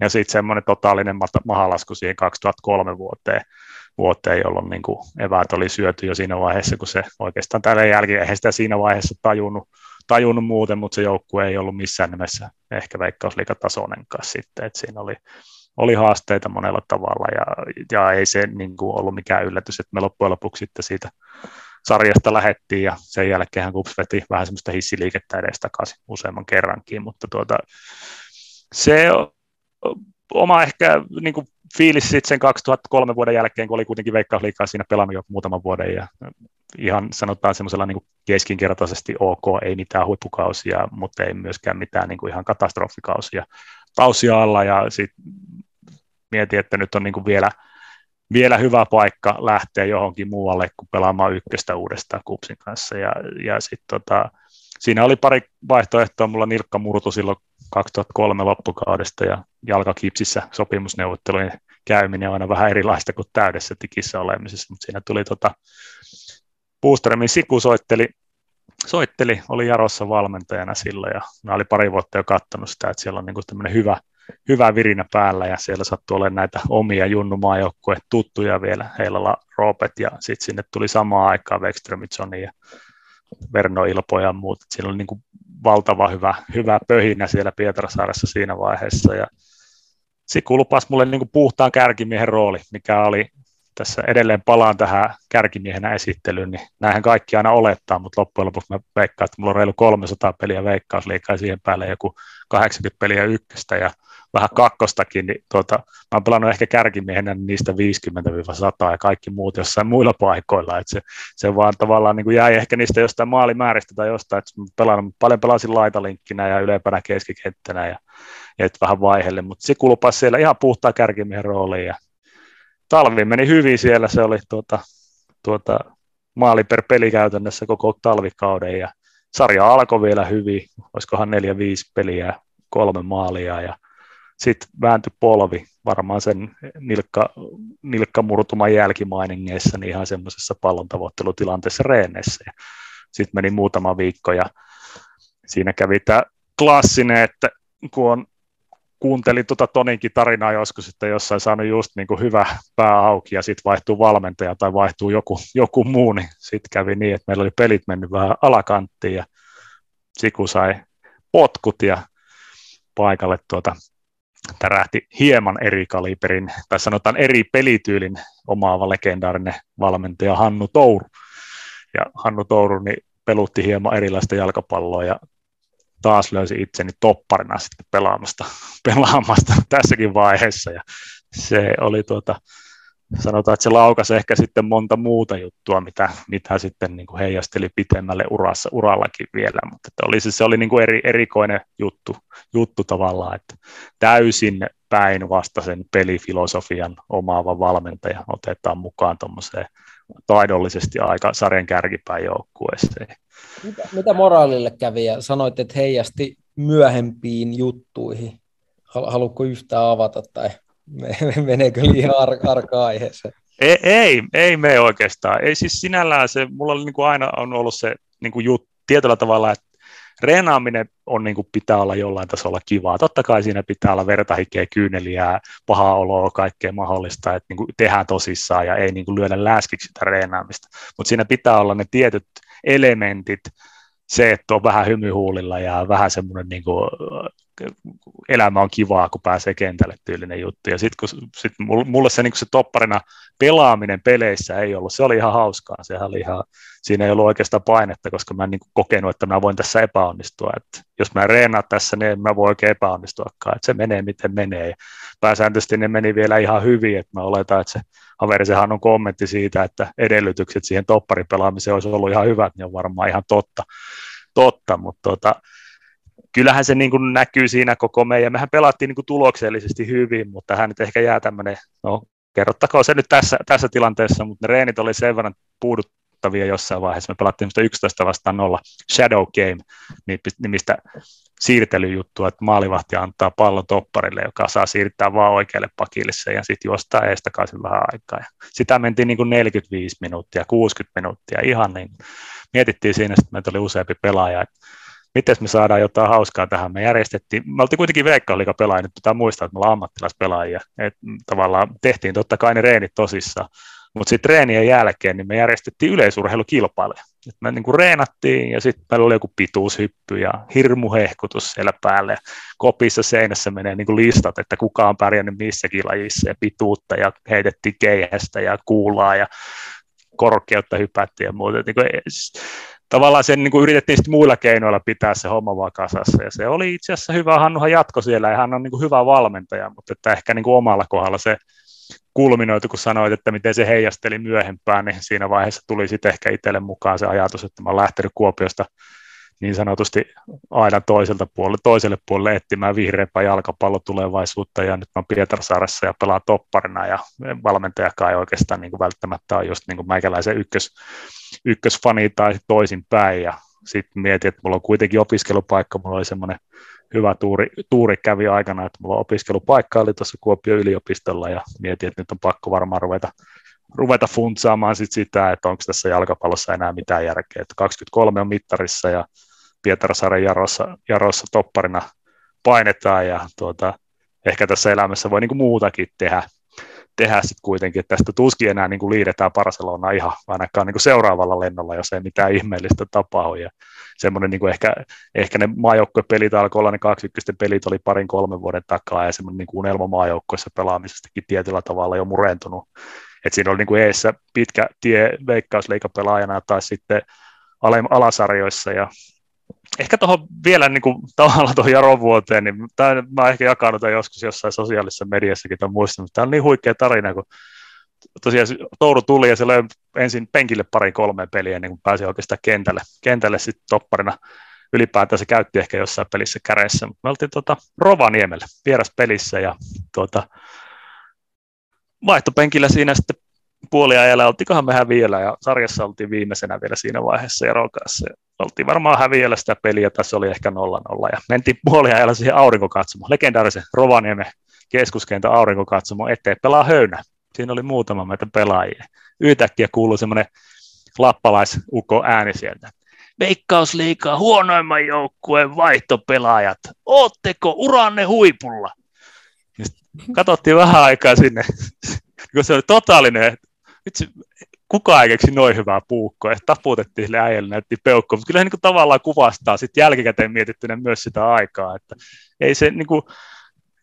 Ja sitten semmoinen totaalinen mahalasku siihen 2003 vuoteen, vuoteen, jolloin niin kuin eväät oli syöty jo siinä vaiheessa, kun se oikeastaan tällä jälkeen, eihän sitä siinä vaiheessa tajunnut, tajunnut muuten, mutta se joukkue ei ollut missään nimessä ehkä veikkausliikatasoinenkaan sitten, että siinä oli, oli haasteita monella tavalla ja, ja ei se niin kuin ollut mikään yllätys, että me loppujen lopuksi sitten siitä sarjasta lähettiin ja sen jälkeen Kups veti vähän semmoista hissiliikettä edes takaisin useamman kerrankin, mutta tuota, se oma ehkä niin kuin fiilis sitten sen 2003 vuoden jälkeen, kun oli kuitenkin Veikkausliikaa siinä pelannut jo muutaman vuoden ja ihan sanotaan semmoisella niin keskinkertaisesti ok, ei mitään huippukausia, mutta ei myöskään mitään niin kuin ihan katastrofikausia kausia alla. Ja sitten mietin, että nyt on niin kuin vielä, vielä hyvä paikka lähteä johonkin muualle kuin pelaamaan ykköstä uudestaan Kupsin kanssa. Ja, ja sitten tota, siinä oli pari vaihtoehtoa, mulla nilkka murtu silloin 2003 loppukaudesta ja jalkakipsissä sopimusneuvottelujen käyminen on aina vähän erilaista kuin täydessä tikissä olemisessa, mutta siinä tuli tota, Boostermin Siku soitteli, soitteli, oli Jarossa valmentajana silloin ja mä olin pari vuotta jo katsonut sitä, että siellä on niin tämmöinen hyvä, hyvä virinä päällä ja siellä sattui olemaan näitä omia junnumaajoukkueen tuttuja vielä, Heilalla Roopet ja sitten sinne tuli samaan aikaan Wexström ja Verno Ilpo ja muut. Siinä oli niin kuin valtava hyvä, hyvä pöhinä siellä Pietarsaaressa siinä vaiheessa ja Siku lupasi mulle niin kuin puhtaan kärkimiehen rooli, mikä oli tässä edelleen palaan tähän kärkimiehenä esittelyyn, niin näinhän kaikki aina olettaa, mutta loppujen lopuksi mä veikkaan, että mulla on reilu 300 peliä veikkausliikaa siihen päälle joku 80 peliä ykköstä ja vähän kakkostakin, niin tuota, mä oon pelannut ehkä kärkimiehenä niistä 50-100 ja kaikki muut jossain muilla paikoilla, että se, se vaan tavallaan niin kuin jäi ehkä niistä jostain maalimääristä tai jostain, että pelannut, paljon pelasin laitalinkkinä ja ylempänä keskikenttänä ja, ja vähän vaihelle, mutta se kulpasi siellä ihan puhtaa kärkimiehen rooliin ja talvi meni hyvin siellä, se oli tuota, tuota, maali per peli käytännössä koko talvikauden ja sarja alkoi vielä hyvin, olisikohan neljä viisi peliä, kolme maalia ja sitten vääntyi polvi varmaan sen nilkka, nilkkamurtuman jälkimainingeissa niin ihan semmoisessa pallon tavoittelutilanteessa reenessä. Sitten meni muutama viikko ja siinä kävi tämä klassinen, että kun on kuuntelin tuota Toninkin tarinaa joskus, että jossain saanut just niin kuin hyvä pää auki ja sitten vaihtuu valmentaja tai vaihtuu joku, joku muu, niin sitten kävi niin, että meillä oli pelit mennyt vähän alakanttiin ja Siku sai potkut ja paikalle tuota, tärähti hieman eri kaliberin, tai sanotaan eri pelityylin omaava legendaarinen valmentaja Hannu Touru. Ja Hannu Touru niin pelutti hieman erilaista jalkapalloa ja taas löysin itseni topparina sitten pelaamasta, pelaamasta tässäkin vaiheessa ja se oli tuota, sanotaan, että se laukasi ehkä sitten monta muuta juttua, mitä, mitä sitten niin kuin heijasteli pitemmälle urassa, urallakin vielä, mutta että oli, se oli niin kuin eri, erikoinen juttu, juttu tavallaan, että täysin päinvastaisen pelifilosofian omaava valmentaja otetaan mukaan tuommoiseen taidollisesti aika sarjan kärkipään joukkueeseen. Mitä, mitä moraalille kävi ja sanoit, että heijasti myöhempiin juttuihin? Haluatko yhtään avata tai meneekö liian ar- arka aiheeseen? Ei, ei, ei me oikeastaan. Ei siis sinällään se, mulla oli niin kuin aina on ollut se niin kuin jut, tietyllä tavalla, että reenaaminen on niin kuin pitää olla jollain tasolla kivaa. Totta kai siinä pitää olla vertahikeä, kyyneliä, pahaa oloa, kaikkea mahdollista, että niin kuin tehdään tosissaan ja ei niin kuin lyödä läskiksi sitä reenaamista. Mutta siinä pitää olla ne tietyt elementit, se, että on vähän hymyhuulilla ja vähän semmoinen niin kuin elämä on kivaa, kun pääsee kentälle tyylinen juttu. Ja sitten kun sit mulle se, niin se topparina pelaaminen peleissä ei ollut, se oli ihan hauskaa. Sehän oli ihan, siinä ei ollut oikeastaan painetta, koska mä en niin kokenut, että mä voin tässä epäonnistua. Että jos mä reenaan tässä, niin en mä voi oikein epäonnistuakaan. Että se menee miten menee. Ja pääsääntöisesti ne meni vielä ihan hyvin, että mä oletan, että se Haveri sehän on kommentti siitä, että edellytykset siihen topparipelaamiseen olisi ollut ihan hyvät, niin on varmaan ihan totta, totta mutta tota, kyllähän se niin kuin näkyy siinä koko meidän, mehän pelattiin niin kuin tuloksellisesti hyvin, mutta hän nyt ehkä jää tämmöinen, no kerrottakoon se nyt tässä, tässä tilanteessa, mutta ne reenit oli sen verran puuduttavia jossain vaiheessa, me pelattiin 11 vastaan 0 Shadow Game nimistä siirtelyjuttua, että maalivahti antaa pallon topparille, joka saa siirtää vaan oikealle pakille sen ja sitten juostaa ees takaisin vähän aikaa. Ja sitä mentiin niin kuin 45 minuuttia, 60 minuuttia, ihan niin. Mietittiin siinä, että meitä oli useampi pelaaja, että miten me saadaan jotain hauskaa tähän. Me järjestettiin, me oltiin kuitenkin pelaajia, nyt pitää muistaa, että me ollaan ammattilaispelaajia. Et tavallaan tehtiin totta kai ne reenit tosissaan, mutta sitten treenien jälkeen niin me järjestettiin yleisurheilukilpailuja. Et me niin kuin reenattiin ja sitten meillä oli joku pituushyppy ja hirmuhehkutus siellä päälle. Kopissa seinässä menee niin kuin listat, että kuka on pärjännyt missäkin lajissa ja pituutta ja heitettiin keihästä ja kuulaa ja korkeutta hypättiin ja muuta. Niin kuin, tavallaan sen niin kuin yritettiin sitten muilla keinoilla pitää se homma vaan kasassa, ja se oli itse asiassa hyvä, Hannuhan jatko siellä, ja hän on niin kuin hyvä valmentaja, mutta että ehkä niin kuin omalla kohdalla se kulminoitu, kun sanoit, että miten se heijasteli myöhempään, niin siinä vaiheessa tuli sitten ehkä itselle mukaan se ajatus, että mä olen lähtenyt Kuopiosta niin sanotusti aina toiselta puolelle, toiselle puolelle etsimään vihreämpää jalkapallotulevaisuutta. Ja nyt mä oon Pietarsaaressa ja pelaan topparina ja valmentajakaan ei oikeastaan niin kuin välttämättä ole just niin kuin meikäläisen ykkös, ykkösfani tai toisinpäin. Ja sitten mietin, että mulla on kuitenkin opiskelupaikka, mulla oli semmoinen hyvä tuuri, tuuri kävi aikana, että mulla opiskelupaikka oli tuossa Kuopion yliopistolla. Ja mietin, että nyt on pakko varmaan ruveta, ruveta funtsaamaan sit sitä, että onko tässä jalkapallossa enää mitään järkeä. Että 23 on mittarissa ja Pietarsaaren Jarossa, Jarossa topparina painetaan ja tuota, ehkä tässä elämässä voi niin muutakin tehdä, tehdä sitten kuitenkin, että tästä tuskin enää niin kuin liidetään Barcelona ihan ainakaan niin kuin seuraavalla lennolla, jos ei mitään ihmeellistä tapahdu. Ja semmoinen niin kuin ehkä, ehkä ne maajoukkuepelit alkoi olla, ne kaksikköisten pelit oli parin kolmen vuoden takaa ja semmoinen niin kuin unelma maajoukkueessa pelaamisestakin tietyllä tavalla jo murentunut. Et siinä oli niin kuin eessä pitkä tie veikkausleikapelaajana tai sitten alasarjoissa ja ehkä tuohon vielä niin kuin, tavallaan tuohon Jaron vuoteen, niin tämä, mä ehkä jakanut tämän joskus jossain sosiaalisessa mediassakin tämän muistanut. Tämä on niin huikea tarina, kun tosiaan Touru tuli ja se löi ensin penkille pari kolme peliä, niin kun pääsi oikeastaan kentälle, kentälle sitten topparina. Ylipäätään se käytti ehkä jossain pelissä kädessä, mutta me oltiin tuota Rovaniemellä vieras pelissä ja tuota, vaihtopenkillä siinä sitten puoliajalla, oltikohan me häviöllä ja sarjassa oltiin viimeisenä vielä siinä vaiheessa Jaron kanssa. Oltiin varmaan häviöllä sitä peliä, tässä oli ehkä 0-0 ja mentiin puoliajalla siihen aurinkokatsomoon, legendaarisen Rovaniemen keskuskentän aurinkokatsomo eteen pelaa höynä. Siinä oli muutama meitä pelaajia. Yhtäkkiä kuului semmoinen lappalaisuko ääni sieltä. Veikkausliikaa huonoimman joukkueen vaihtopelaajat, ootteko uranne huipulla? Katsottiin vähän aikaa sinne, kun se oli totaalinen vitsi, kukaan ei keksi noin hyvää puukkoa, että taputettiin sille äijälle, näytti peukkoa, mutta kyllä se niin tavallaan kuvastaa sitten jälkikäteen mietittyneen myös sitä aikaa, että ei se niin kuin,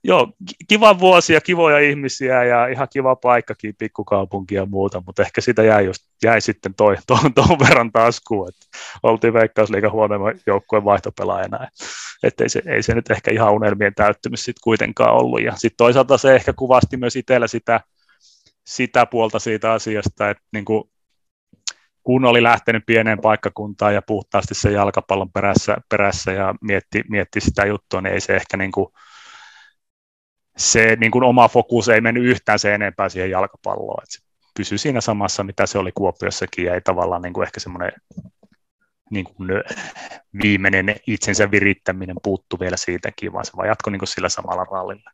joo, kiva vuosi ja kivoja ihmisiä ja ihan kiva paikkakin, pikkukaupunki ja muuta, mutta ehkä sitä jäi, just, jäi sitten toi, tuon, tuon verran taskuun, että oltiin Veikkausliikan huonoimman joukkueen vaihtopelaajana, että ei se, ei se nyt ehkä ihan unelmien täyttymys sitten kuitenkaan ollut, ja sitten toisaalta se ehkä kuvasti myös itsellä sitä, sitä puolta siitä asiasta, että niin kuin, kun oli lähtenyt pieneen paikkakuntaan ja puhtaasti sen jalkapallon perässä, perässä ja mietti, mietti sitä juttua, niin ei se ehkä niin kuin, se niin kuin oma fokus ei mennyt yhtään se enempää siihen jalkapalloon, että se pysyi siinä samassa, mitä se oli Kuopiossakin, ja ei tavallaan niin kuin ehkä semmoinen niin kuin viimeinen itsensä virittäminen puuttu vielä siitäkin, vaan se vaan jatkoi niin kuin sillä samalla rallilla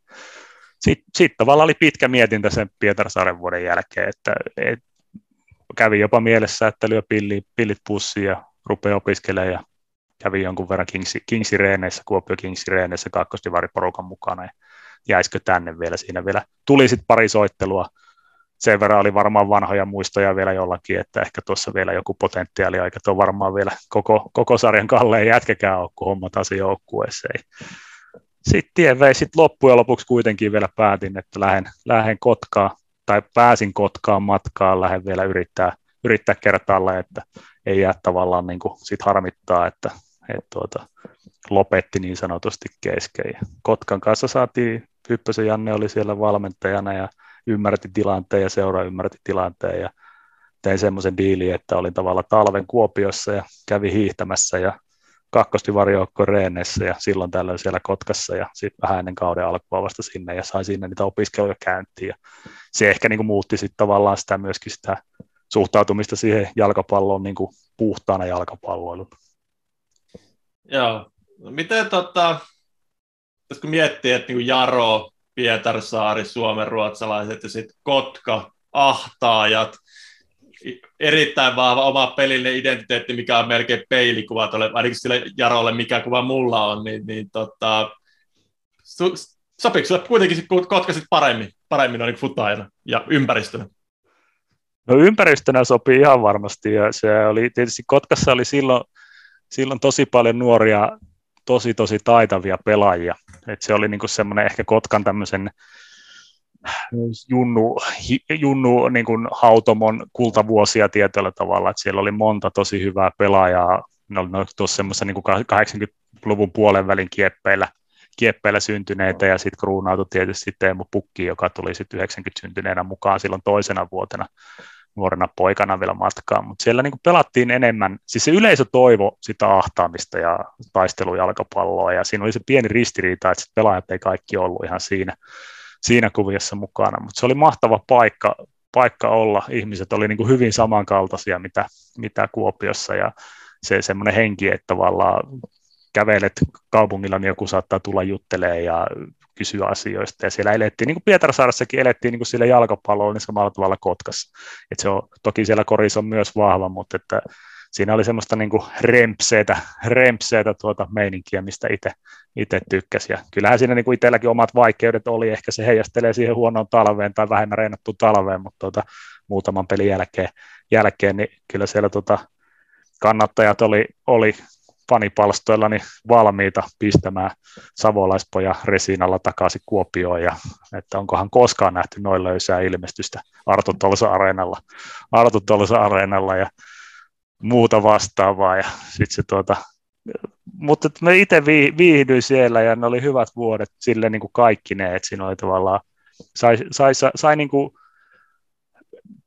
sitten sit tavallaan oli pitkä mietintä sen Pietarsaaren vuoden jälkeen, että et, kävi jopa mielessä, että lyö pilli, pillit pussiin ja rupeaa opiskelemaan ja kävi jonkun verran Kingsi, Kingsi Reeneissä, Kuopio Kingsi Reeneissä kakkosdivariporukan mukana ja jäisikö tänne vielä siinä vielä. Tuli sitten pari soittelua, sen verran oli varmaan vanhoja muistoja vielä jollakin, että ehkä tuossa vielä joku potentiaali aika tuo varmaan vielä koko, koko sarjan kalleen jätkäkään ole, kun homma taas joukkueessa ei sitten tie vei sitten loppujen lopuksi kuitenkin vielä päätin, että lähden, lähden Kotkaan tai pääsin Kotkaan matkaan, lähden vielä yrittää, yrittää kertaalla, että ei jää tavallaan niin kuin sit harmittaa, että, että tuota, lopetti niin sanotusti kesken. Ja Kotkan kanssa saatiin, Hyppösen Janne oli siellä valmentajana ja ymmärti tilanteen ja seura ymmärti tilanteen ja tein semmoisen diilin, että olin tavallaan talven Kuopiossa ja kävi hiihtämässä ja kakkostivarjoukko Reenessä ja silloin tällöin siellä Kotkassa ja sitten vähän ennen kauden alkua vasta sinne ja sain sinne niitä opiskeluja käyntiin. Ja se ehkä niin kuin muutti sitten tavallaan sitä myöskin sitä suhtautumista siihen jalkapalloon niin kuin puhtaana jalkapalloilun. Joo. No miten tota, kun miettii, että niin Jaro, Pietarsaari, Suomen ruotsalaiset ja sitten Kotka, ahtaajat, erittäin vahva oma pelillinen identiteetti, mikä on melkein peilikuva tuolle, ainakin sille Jarolle, mikä kuva mulla on, niin, niin tota, su, sopiiko sinulle kuitenkin kotkasit paremmin, paremmin niin futajana ja ympäristönä? No ympäristönä sopii ihan varmasti ja se oli tietysti Kotkassa oli silloin, silloin tosi paljon nuoria, tosi tosi taitavia pelaajia. Et se oli niinku semmoinen ehkä Kotkan tämmöisen junnu, junnu niin kuin hautomon kultavuosia tietyllä tavalla, että siellä oli monta tosi hyvää pelaajaa, ne oli tuossa semmoisessa niin 80-luvun puolen välin kieppeillä, kieppeillä syntyneitä ja sitten kruunautui tietysti Teemu Pukki, joka tuli sitten 90 syntyneenä mukaan silloin toisena vuotena nuorena poikana vielä matkaan, mutta siellä niin pelattiin enemmän, siis se yleisö toivo sitä ahtaamista ja taistelujalkapalloa, ja siinä oli se pieni ristiriita, että pelaajat ei kaikki ollut ihan siinä, siinä kuviossa mukana, mutta se oli mahtava paikka, paikka olla. Ihmiset oli niin kuin hyvin samankaltaisia, mitä, mitä Kuopiossa, ja se semmoinen henki, että tavallaan kävelet kaupungilla, niin joku saattaa tulla juttelee ja kysyä asioista. Ja siellä elettiin, niin kuin Pietarsaarassakin elettiin niin kuin sillä jalkapallolla niin samalla tavalla Kotkassa. Et se on, toki siellä korissa on myös vahva, mutta että siinä oli semmoista niin kuin rempseitä, tuota meininkiä, mistä itse tykkäsin. Ja kyllähän siinä niin kuin itselläkin omat vaikeudet oli, ehkä se heijastelee siihen huonoon talveen tai vähemmän reenattu talveen, mutta tuota, muutaman pelin jälkeen, jälkeen niin kyllä siellä tuota, kannattajat oli, oli fanipalstoilla niin valmiita pistämään savolaispoja Resinalla takaisin Kuopioon, ja että onkohan koskaan nähty noin löysää ilmestystä Arto Areenalla, Arto Areenalla. Ja muuta vastaavaa, ja sitten se tuota, mutta me itse viihdyin siellä, ja ne oli hyvät vuodet sille niin kuin kaikki ne, että siinä oli tavallaan, sai, sai, sai, sai niin kuin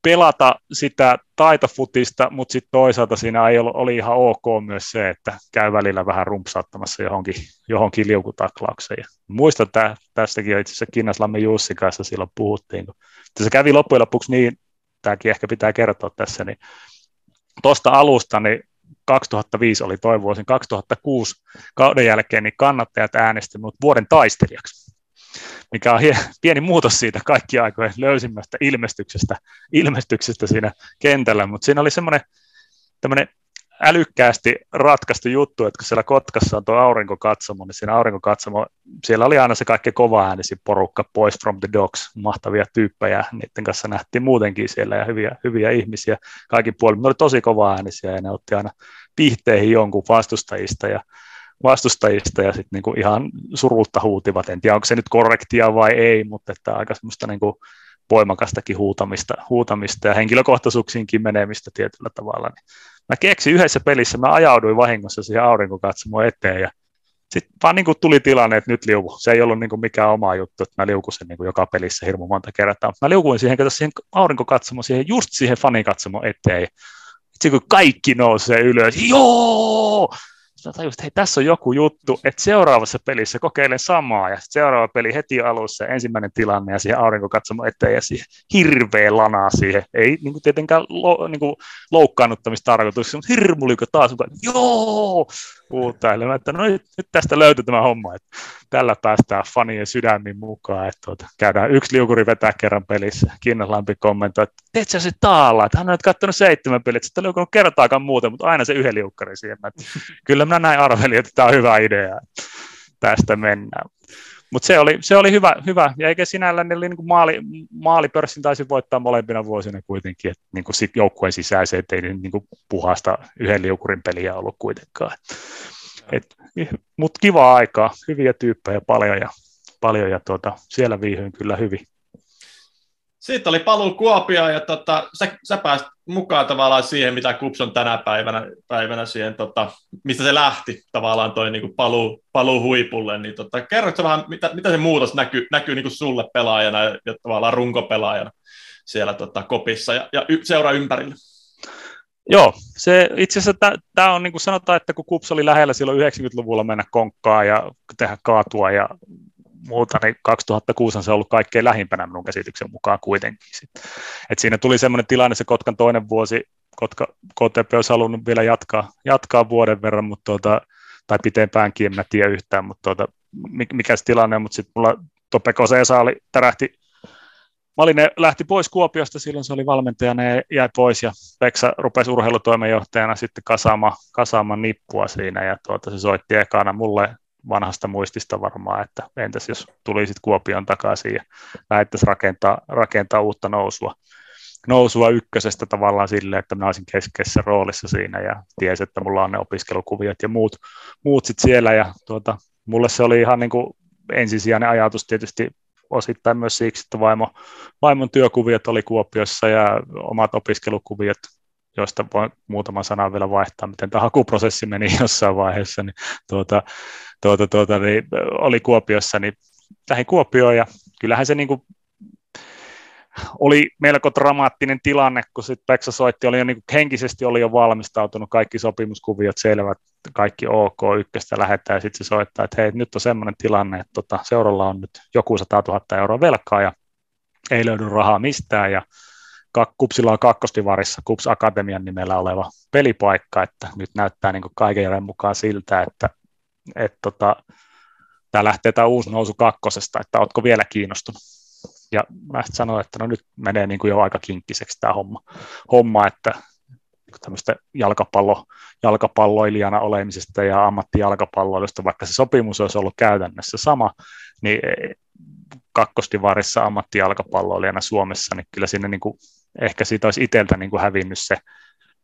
pelata sitä taitofutista, mutta sitten toisaalta siinä ei ollut, oli ihan ok myös se, että käy välillä vähän rumpsauttamassa johonkin, johonkin liukutaklaukseen. Ja muistan, että tästäkin itse asiassa Kinnaslammen Jussin kanssa silloin puhuttiin, kun se kävi loppujen lopuksi niin, tämäkin ehkä pitää kertoa tässä, niin tuosta alusta, niin 2005 oli toi vuosi, 2006 kauden jälkeen niin kannattajat äänestivät vuoden taistelijaksi mikä on pieni muutos siitä kaikki aikojen löysimmästä ilmestyksestä, ilmestyksestä siinä kentällä, mutta siinä oli semmoinen älykkäästi ratkaistu juttu, että kun siellä Kotkassa on tuo aurinkokatsomo, niin siinä aurinkokatsomo, siellä oli aina se kaikki kova äänisi porukka, Boys from the Dogs, mahtavia tyyppejä, niiden kanssa nähtiin muutenkin siellä ja hyviä, hyviä ihmisiä kaikki puolin. Ne oli tosi kova äänisiä ja ne otti aina pihteihin jonkun vastustajista ja vastustajista ja sitten niinku ihan surutta huutivat. En tiedä, onko se nyt korrektia vai ei, mutta että aika semmoista niinku voimakastakin huutamista, huutamista ja henkilökohtaisuuksiinkin menemistä tietyllä tavalla. Niin mä keksin yhdessä pelissä, mä ajauduin vahingossa siihen aurinkokatsomoon eteen ja sitten vaan niin tuli tilanne, että nyt liuku. Se ei ollut niin kuin mikään oma juttu, että mä liukusin niin kuin joka pelissä hirmu monta kertaa. Mä liukuin siihen, siihen aurinkokatsomoon, siihen, just siihen fanikatsomoon eteen. Sitten kun kaikki nousee ylös, joo, sä tajus, että hei, tässä on joku juttu, että seuraavassa pelissä kokeilen samaa, ja seuraava peli heti alussa, ensimmäinen tilanne, ja siihen aurinkokatsomo eteen, ja siihen hirveä lanaa siihen, ei niin kuin tietenkään lo, niin kuin loukkaannuttamistarkoitus, mutta hirmuliko taas, joo, puhutaan, että no nyt, tästä löytyy tämä homma, että tällä päästään fanien sydämin mukaan, että tuota, käydään yksi liukuri vetää kerran pelissä, Kinnaslampi kommentoi, että teet sä se taalla, että hän on nyt katsonut seitsemän peliä, että sitten liukunut kertaakaan muuten, mutta aina se yhden liukkari siihen, että kyllä minä näin arvelin, että tämä on hyvä idea, tästä mennään. Mutta se oli, se oli hyvä, hyvä, ja eikä sinällään niin, niin maali, maalipörssin taisi voittaa molempina vuosina kuitenkin, että niin sit joukkueen sisäiset ei niin kuin puhasta yhden liukurin peliä ollut kuitenkaan. Mutta kiva aikaa, hyviä tyyppejä paljon ja, paljon ja tuota, siellä viihyin kyllä hyvin. Siitä oli paluu Kuopioon ja tota, sä, sä pääsit mukaan tavallaan siihen, mitä Kups on tänä päivänä, päivänä siihen, tota, mistä se lähti tavallaan toi niin paluu, paluu huipulle. Niin tota, kerrotko vähän, mitä, mitä se muutos näkyy, näkyy niin sulle pelaajana ja, ja tavallaan runkopelaajana siellä tota, kopissa ja, ja y, seura ympärillä? Joo, se itse asiassa tämä on niin kuin sanotaan, että kun Kups oli lähellä silloin 90-luvulla mennä konkkaan ja tehdä kaatua ja muuta, niin 2006 on se ollut kaikkein lähimpänä minun käsityksen mukaan kuitenkin. Et siinä tuli semmoinen tilanne, se Kotkan toinen vuosi, Kotka, KTP olisi halunnut vielä jatkaa, jatkaa vuoden verran, mutta tuota, tai pitempäänkin, en mä tiedä yhtään, mutta tuota, mikä se tilanne on, mutta sitten mulla Tope Koseesa oli, tärähti Malinen lähti pois Kuopiosta, silloin se oli valmentajana ja jäi pois ja Peksa rupesi urheilutoimenjohtajana sitten kasaamaan, kasaamaan nippua siinä ja tuota, se soitti ekana mulle vanhasta muistista varmaan, että entäs jos tulisit Kuopion takaisin ja lähdettäisiin rakentaa, rakentaa uutta nousua, nousua ykkösestä tavallaan sille, että minä olisin keskeisessä roolissa siinä ja tiesi, että mulla on ne opiskelukuviot ja muut, muut sit siellä ja tuota, mulle se oli ihan niin kuin ensisijainen ajatus tietysti osittain myös siksi, että vaimo, vaimon työkuviot oli Kuopiossa ja omat opiskelukuviot joista voin muutaman sanan vielä vaihtaa, miten tämä hakuprosessi meni jossain vaiheessa, niin, tuota, tuota, tuota, niin oli Kuopiossa, niin lähdin Kuopioon ja kyllähän se niin kuin oli melko dramaattinen tilanne, kun sitten Peksa soitti, oli jo niin henkisesti oli jo valmistautunut, kaikki sopimuskuviot selvät, kaikki ok, ykköstä lähettää, ja sitten se soittaa, että hei, nyt on semmoinen tilanne, että tota, seuralla on nyt joku 100 000 euroa velkaa, ja ei löydy rahaa mistään, ja Kupsilla on kakkostivarissa Kups Akatemian nimellä oleva pelipaikka, että nyt näyttää niin kaiken järjen mukaan siltä, että et tota, tämä lähtee tämä uusi nousu kakkosesta, että oletko vielä kiinnostunut. Ja mä sanoin, että no nyt menee niin kuin jo aika kinkkiseksi tämä homma, homma että tämmöistä jalkapallo, jalkapalloilijana olemisesta ja ammattijalkapalloilusta, vaikka se sopimus olisi ollut käytännössä sama, niin kakkostivarissa ammattijalkapalloilijana Suomessa, niin kyllä sinne niin kuin ehkä siitä olisi itseltä niin kuin hävinnyt se,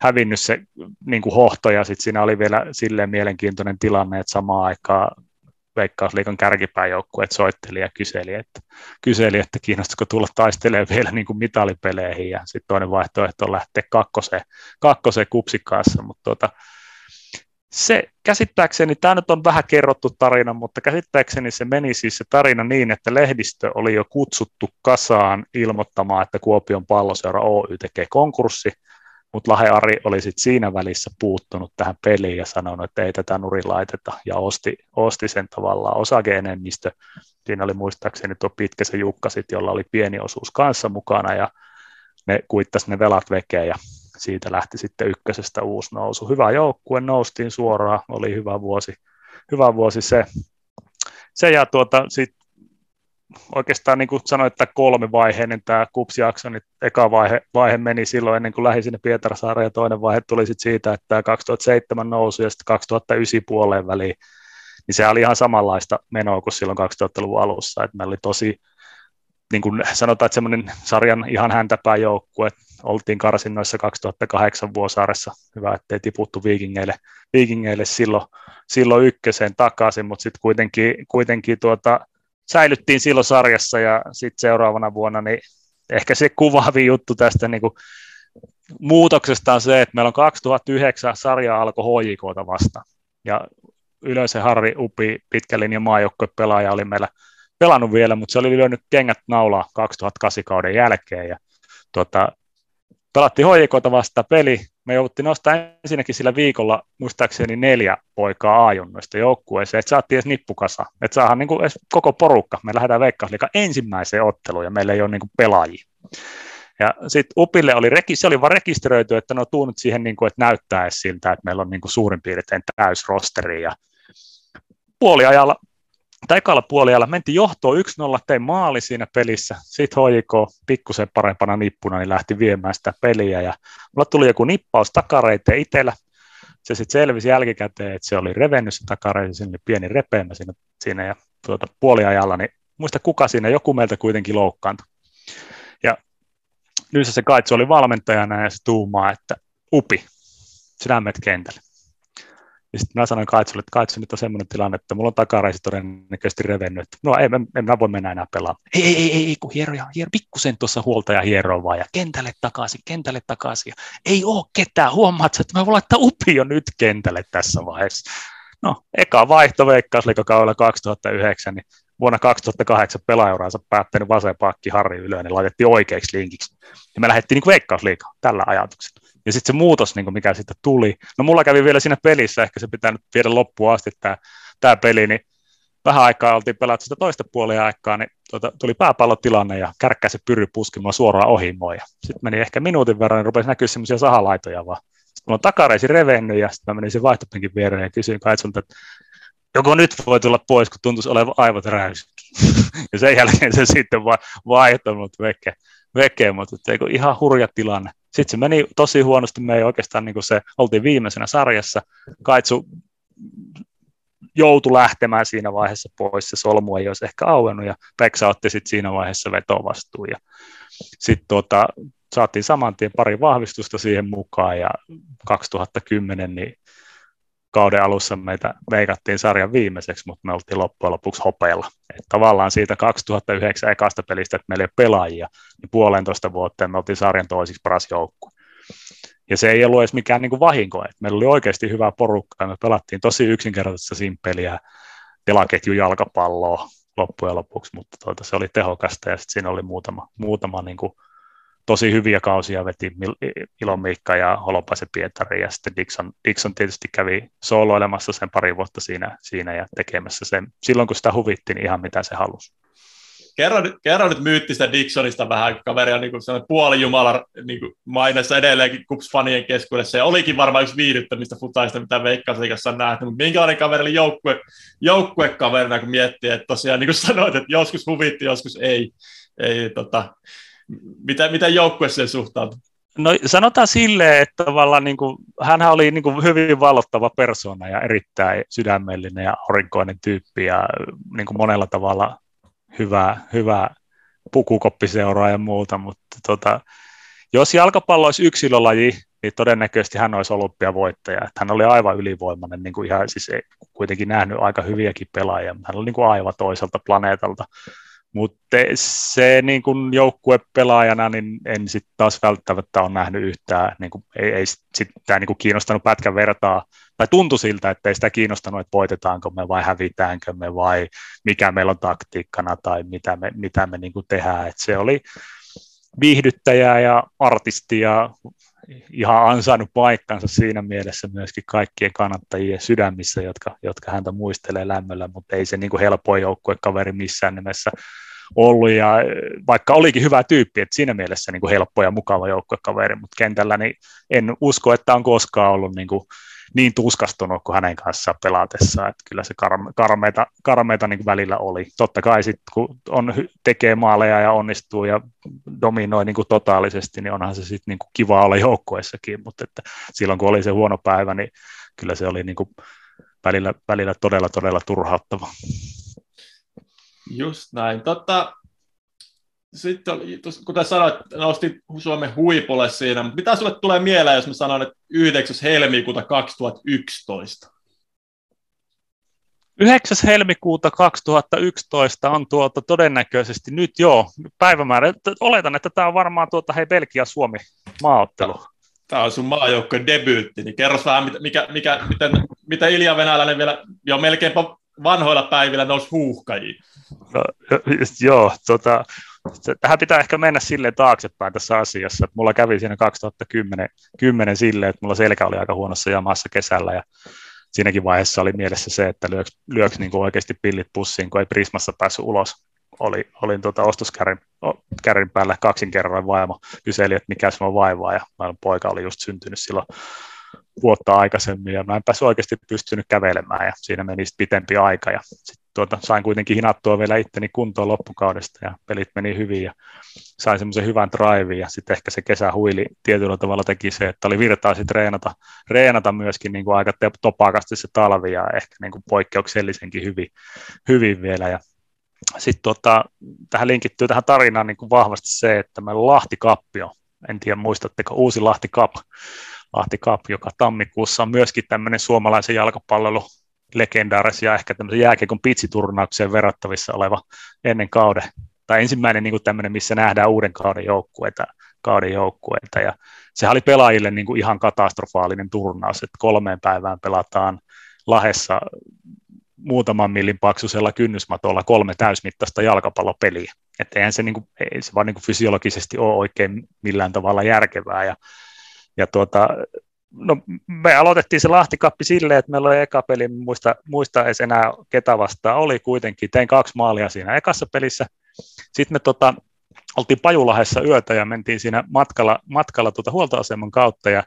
hävinnyt se niin kuin hohto, ja sitten siinä oli vielä silleen mielenkiintoinen tilanne, että samaan aikaan Veikkausliikan kärkipääjoukkueet soitteli ja kyseli, että, kyseli, että kiinnostaisiko tulla taistelemaan vielä niin kuin mitalipeleihin, ja sitten toinen vaihtoehto on lähteä kakkoseen, kakkoseen kupsikkaassa, mutta tuota, se käsittääkseni, tämä nyt on vähän kerrottu tarina, mutta käsittääkseni se meni siis se tarina niin, että lehdistö oli jo kutsuttu kasaan ilmoittamaan, että Kuopion palloseura Oy tekee konkurssi, mutta Lahe Ari oli sitten siinä välissä puuttunut tähän peliin ja sanonut, että ei tätä nuri laiteta, ja osti, osti sen tavallaan osakeenemmistö. Siinä oli muistaakseni tuo se Jukka sit, jolla oli pieni osuus kanssa mukana, ja ne kuittasi ne velat vekeen, ja siitä lähti sitten ykkösestä uusi nousu. Hyvä joukkue, noustiin suoraan, oli hyvä vuosi, hyvä vuosi se. Se ja tuota, sit oikeastaan niin kuin sanoin, että kolmivaiheinen tämä kupsijakso, niin eka vaihe, vaihe meni silloin ennen kuin lähdin sinne Pietarsaareen ja toinen vaihe tuli sitten siitä, että tämä 2007 nousu ja sitten 2009 puoleen väliin, niin se oli ihan samanlaista menoa kuin silloin 2000-luvun alussa, että meillä oli tosi, niin kuin sanotaan, että semmoinen sarjan ihan häntäpää joukkue, oltiin karsinnoissa 2008 Vuosaaressa. Hyvä, ettei tiputtu viikingeille, viikingeille silloin, silloin ykköseen takaisin, mutta sitten kuitenkin, kuitenkin tuota, säilyttiin silloin sarjassa ja sitten seuraavana vuonna niin ehkä se kuvaavi juttu tästä niin kuin muutoksesta on se, että meillä on 2009 sarja alkoi HJKta vasta ja Ylösen Harri Upi, pitkän linjan pelaaja oli meillä pelannut vielä, mutta se oli lyönyt kengät naulaa 2008 kauden jälkeen ja tuota, pelattiin hoikota vasta peli. Me jouduttiin nostaa ensinnäkin sillä viikolla muistaakseni neljä poikaa A-junnoista joukkueeseen, että saatiin edes nippukasa, että saadaan niin edes koko porukka. Me lähdetään Veikkausliikan ensimmäiseen otteluun ja meillä ei ole niin pelaajia. Ja sitten Upille oli, se oli vaan rekisteröity, että no tuu nyt siihen, niin kuin, että näyttää siltä, että meillä on niin suurin piirtein täys rosteri. Ja puoliajalla tai ekalla puolella mentiin johtoon 1-0, tein maali siinä pelissä. Sitten HJK pikkusen parempana nippuna niin lähti viemään sitä peliä. Ja mulla tuli joku nippaus takareiteen itsellä. Se sitten selvisi jälkikäteen, että se oli revennyt se takareite, sinne pieni repeämä siinä, siinä ja tuota, puoliajalla, niin muista kuka siinä, joku meiltä kuitenkin loukkaantui. Ja nyt se kaitsu oli valmentajana ja se tuumaa, että upi, sinä menet kentälle. Ja sitten mä sanoin Kaitsulle, että Kaitsu nyt on semmoinen tilanne, että mulla on takareisi todennäköisesti revennyt, että no ei, en, en mä voi mennä enää pelaamaan. Ei, ei, ei, ei kun hieroja, hiero, pikkusen tuossa huolta ja hieroa vaan, ja kentälle takaisin, kentälle takaisin. Ja ei oo ketään, huomaat, että mä voin laittaa upio nyt kentälle tässä vaiheessa. No, eka vaihto Veikkausliikakaudella 2009, niin vuonna 2008 pelaajuransa päättänyt vasempakki Harri Ylönen laitettiin oikeaksi linkiksi. Ja me lähdettiin niin Veikkausliikaa tällä ajatuksella. Ja sitten se muutos, niin mikä sitten tuli, no mulla kävi vielä siinä pelissä, ehkä se pitää nyt viedä loppuun asti tämä, peli, niin vähän aikaa oltiin pelattu sitä toista puolia aikaa, niin tuota, tuli pääpallotilanne ja kärkkäisi pyry puskimaan suoraan ohi mua. Sitten meni ehkä minuutin verran, niin rupesi näkyä semmoisia sahalaitoja vaan. Sitten mulla on takareisi revennyt ja sitten mä menin sen vaihtopenkin viereen ja kysyin Kaitsulta, että joko nyt voi tulla pois, kun tuntuisi olevan aivot räysikin. ja sen jälkeen se sitten vaan vaihtanut veke, veke mutta ihan hurja tilanne. Sitten se meni tosi huonosti, me ei oikeastaan niin kuin se, oltiin viimeisenä sarjassa, Kaitsu joutui lähtemään siinä vaiheessa pois, se solmu ei olisi ehkä auennut, ja Peksa otti sitten siinä vaiheessa vetovastuun, ja sitten tuota, saatiin saman tien pari vahvistusta siihen mukaan, ja 2010 niin kauden alussa meitä veikattiin sarjan viimeiseksi, mutta me oltiin loppujen lopuksi hopeilla. Et tavallaan siitä 2009 ekasta pelistä, että meillä ei ole pelaajia, niin puolentoista vuotta me oltiin sarjan toisiksi paras joukkue. Ja se ei ollut edes mikään niin kuin vahinko, että meillä oli oikeasti hyvä porukka ja me pelattiin tosi yksinkertaista simpeliä telaketju jalkapalloa loppujen lopuksi, mutta tuota, se oli tehokasta ja sitten siinä oli muutama, muutama niin kuin tosi hyviä kausia veti Ilon Miikka ja Holopaisen Pietari ja sitten Dixon, Dixon tietysti kävi sooloilemassa sen pari vuotta siinä, siinä ja tekemässä sen. Silloin, kun sitä huvitti, niin ihan mitä se halusi. Kerro, kerro nyt myyttistä Dixonista vähän, kaveri on niin puoli jumala niin mainessa edelleenkin KUPS-fanien keskuudessa, ja olikin varmaan yksi viihdyttämistä futaista, mitä Veikkausliikassa on nähty, mutta minkälainen kaveri oli joukkue, joukkuekaverina, kun miettii, että tosiaan niin kuin sanoit, että joskus huvitti, joskus ei, ei tota, mitä, mitä joukkueeseen suhtautuu? No sanotaan silleen, että tavallaan niin kuin, hänhän oli niin kuin hyvin valottava persona ja erittäin sydämellinen ja aurinkoinen tyyppi ja niin kuin monella tavalla hyvä, hyvä pukukoppiseuraa ja muuta, mutta tota, jos jalkapallo olisi yksilölaji, niin todennäköisesti hän olisi olympiavoittaja. Että hän oli aivan ylivoimainen, niin kuin ihan, siis kuitenkin nähnyt aika hyviäkin pelaajia, mutta hän oli niin kuin aivan toiselta planeetalta. Mutta se niin kuin joukkuepelaajana, niin en sitten taas välttämättä ole nähnyt yhtään, niin kuin, ei, ei sitä niin kiinnostanut pätkän vertaa, tai tuntui siltä, että ei sitä kiinnostanut, että voitetaanko me vai hävitäänkö me vai mikä meillä on taktiikkana tai mitä me, mitä me niin tehdään. Et se oli viihdyttäjä ja artisti ja ihan ansainnut paikkansa siinä mielessä myöskin kaikkien kannattajien sydämissä, jotka, jotka häntä muistelee lämmöllä, mutta ei se niin kuin helpoin joukkuekaveri missään nimessä ollut ja vaikka olikin hyvä tyyppi, että siinä mielessä niin kuin helppo ja mukava joukkuekaveri, mutta kentällä niin en usko, että on koskaan ollut niin, kuin niin tuskastunut kuin hänen kanssaan pelatessa, että kyllä se karme, karmeita, karmeita niin kuin välillä oli. Totta kai sitten kun on, tekee maaleja ja onnistuu ja dominoi niin kuin totaalisesti, niin onhan se sitten niin kuin kiva olla joukkueessakin, mutta että silloin kun oli se huono päivä, niin kyllä se oli niin kuin välillä, välillä todella, todella turhauttava. Just näin. Totta, sitten, kuten sanoit, nostit Suomen huipulle siinä, mutta mitä sulle tulee mieleen, jos mä sanon, että 9. helmikuuta 2011? 9. helmikuuta 2011 on tuota todennäköisesti nyt jo päivämäärä. Oletan, että tämä on varmaan tuota, hei Belgia-Suomi maaottelu. Tämä on sun maajoukkojen debyytti, niin kerros vähän, mikä, mikä, miten, miten Ilja Venäläinen vielä jo melkeinpä vanhoilla päivillä nousi huuhkajiin. No, joo, tota, tähän pitää ehkä mennä silleen taaksepäin tässä asiassa, mulla kävi siinä 2010 10 silleen, että mulla selkä oli aika huonossa jamassa kesällä ja siinäkin vaiheessa oli mielessä se, että lyöks, lyöks niin kuin oikeasti pillit pussiin, kun ei Prismassa päässyt ulos. Oli, olin tuota ostoskärin kärin päällä kaksin kerran vaimo kyseli, että mikä se on vaivaa ja poika oli just syntynyt silloin vuotta aikaisemmin ja mä en päässyt oikeasti pystynyt kävelemään ja siinä meni pitempi aika ja sit tuota, sain kuitenkin hinattua vielä itteni kuntoon loppukaudesta ja pelit meni hyvin ja sain semmoisen hyvän drivein ja sitten ehkä se kesä huili tietyllä tavalla teki se, että oli virtaa sitten treenata, treenata myöskin niin kuin aika topakasti se talvi ja ehkä niin kuin poikkeuksellisenkin hyvin, hyvin vielä ja sitten tota, tähän linkittyy tähän tarinaan niin kuin vahvasti se, että meillä on Lahti Kappio en tiedä muistatteko, uusi Lahti Cup, Lahti Cup, joka tammikuussa on myöskin tämmöinen suomalaisen jalkapallon legendaarisia ehkä tämmöisen jääkiekon pitsiturnaukseen verrattavissa oleva ennen kauden, tai ensimmäinen niin tämmöinen, missä nähdään uuden kauden joukkueita, kauden joukkueita, ja sehän oli pelaajille niin kuin ihan katastrofaalinen turnaus, että kolmeen päivään pelataan Lahessa muutaman millin paksuisella kynnysmatolla kolme täysmittaista jalkapallopeliä. Että eihän se, niin kuin, ei se vaan niin kuin fysiologisesti ole oikein millään tavalla järkevää. Ja, ja tuota, no, me aloitettiin se Lahtikappi silleen, että meillä oli eka peli, muista, muista edes enää ketä vastaan, oli kuitenkin, tein kaksi maalia siinä ekassa pelissä. Sitten me tota, oltiin Pajulahessa yötä ja mentiin siinä matkalla, matkalla tuota huoltoaseman kautta ja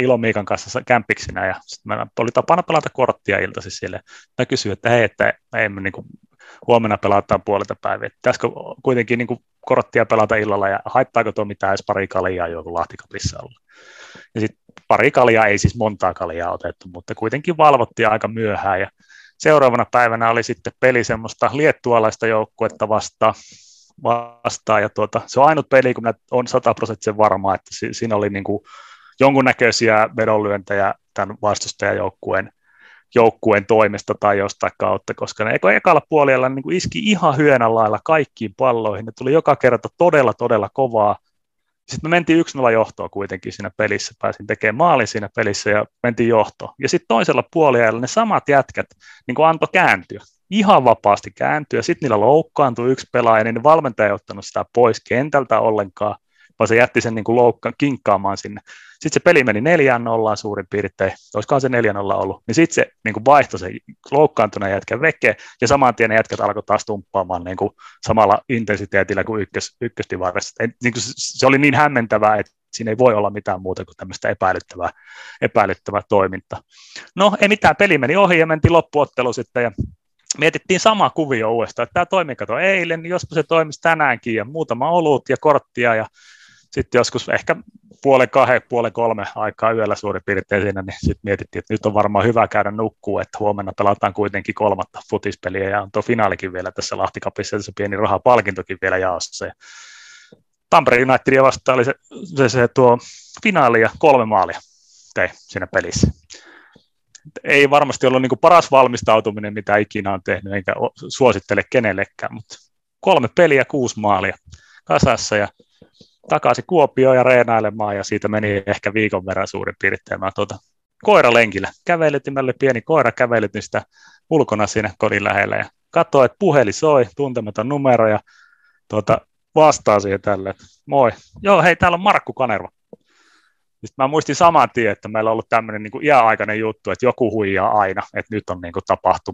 Ilo Miikan kanssa kämpiksinä ja sitten meillä oli tapana pelata korttia iltaisin sille. Mä kysyin, että hei, että ei me niin huomenna pelataan puolelta päivää. Pitäisikö kuitenkin niin kuin, korttia pelata illalla ja haittaako tuo mitään edes pari kaljaa joku Lahtikapissa olla. Ja sitten pari kaljaa, ei siis montaa kaljaa otettu, mutta kuitenkin valvottiin aika myöhään ja seuraavana päivänä oli sitten peli semmoista liettualaista joukkuetta vastaan, vastaan ja tuota, se on ainut peli, kun on sataprosenttisen varma, että siinä oli niin kuin jonkunnäköisiä vedonlyöntejä tämän vastustajajoukkueen joukkueen toimesta tai jostain kautta, koska ne ekalla puolella niin kuin iski ihan hyönän lailla kaikkiin palloihin. Ne tuli joka kerta todella, todella kovaa. Sitten me mentiin 1-0 johtoon kuitenkin siinä pelissä. Pääsin tekemään maalin siinä pelissä ja mentiin johtoon. Ja sitten toisella puolella ne samat jätkät niin kuin antoi kääntyä. Ihan vapaasti kääntyä. Sitten niillä loukkaantui yksi pelaaja, niin valmentaja ei ottanut sitä pois kentältä ollenkaan vaan se jätti sen niin kuin loukka, kinkkaamaan sinne. Sitten se peli meni neljään nollaan suurin piirtein, olisikohan se neljän nolla ollut, niin sitten se niin kuin vaihtoi se loukkaantuneen jätkän veke, ja saman tien ne jätkät alkoi taas tumppaamaan niin kuin samalla intensiteetillä kuin ykkös, ykköstivarissa. Niin kuin se oli niin hämmentävää, että siinä ei voi olla mitään muuta kuin tämmöistä epäilyttävää, epäilyttävää toimintaa. No ei mitään, peli meni ohi ja mentiin loppuottelu sitten ja mietittiin sama kuvio uudestaan, että tämä toimi kato eilen, niin jospa se toimisi tänäänkin ja muutama olut ja korttia ja sitten joskus ehkä puolen kahden, puolen kolme aikaa yöllä suurin piirtein siinä, niin sitten mietittiin, että nyt on varmaan hyvä käydä nukkuu, että huomenna pelataan kuitenkin kolmatta futispeliä ja on tuo finaalikin vielä tässä Lahtikapissa, se pieni rahapalkintokin vielä jaossa. Tampere Unitedia vastaan oli se, se, se tuo finaali ja kolme maalia tein siinä pelissä. Ei varmasti ollut niin paras valmistautuminen, mitä ikinä on tehnyt, enkä suosittele kenellekään, mutta kolme peliä, kuusi maalia kasassa ja takaisin Kuopioon ja reenailemaan ja siitä meni ehkä viikon verran suurin piirtein. Mä tuota, koiralenkillä kävelytimälle pieni koira kävelytin sitä ulkona siinä kodin lähellä ja katsoin, että puhelin soi, tuntematon numero ja tuota, vastaa siihen tälle, että moi, joo hei täällä on Markku Kanerva. Sitten mä muistin saman tien, että meillä on ollut tämmöinen niin iäaikainen juttu, että joku huijaa aina, että nyt on niin kuin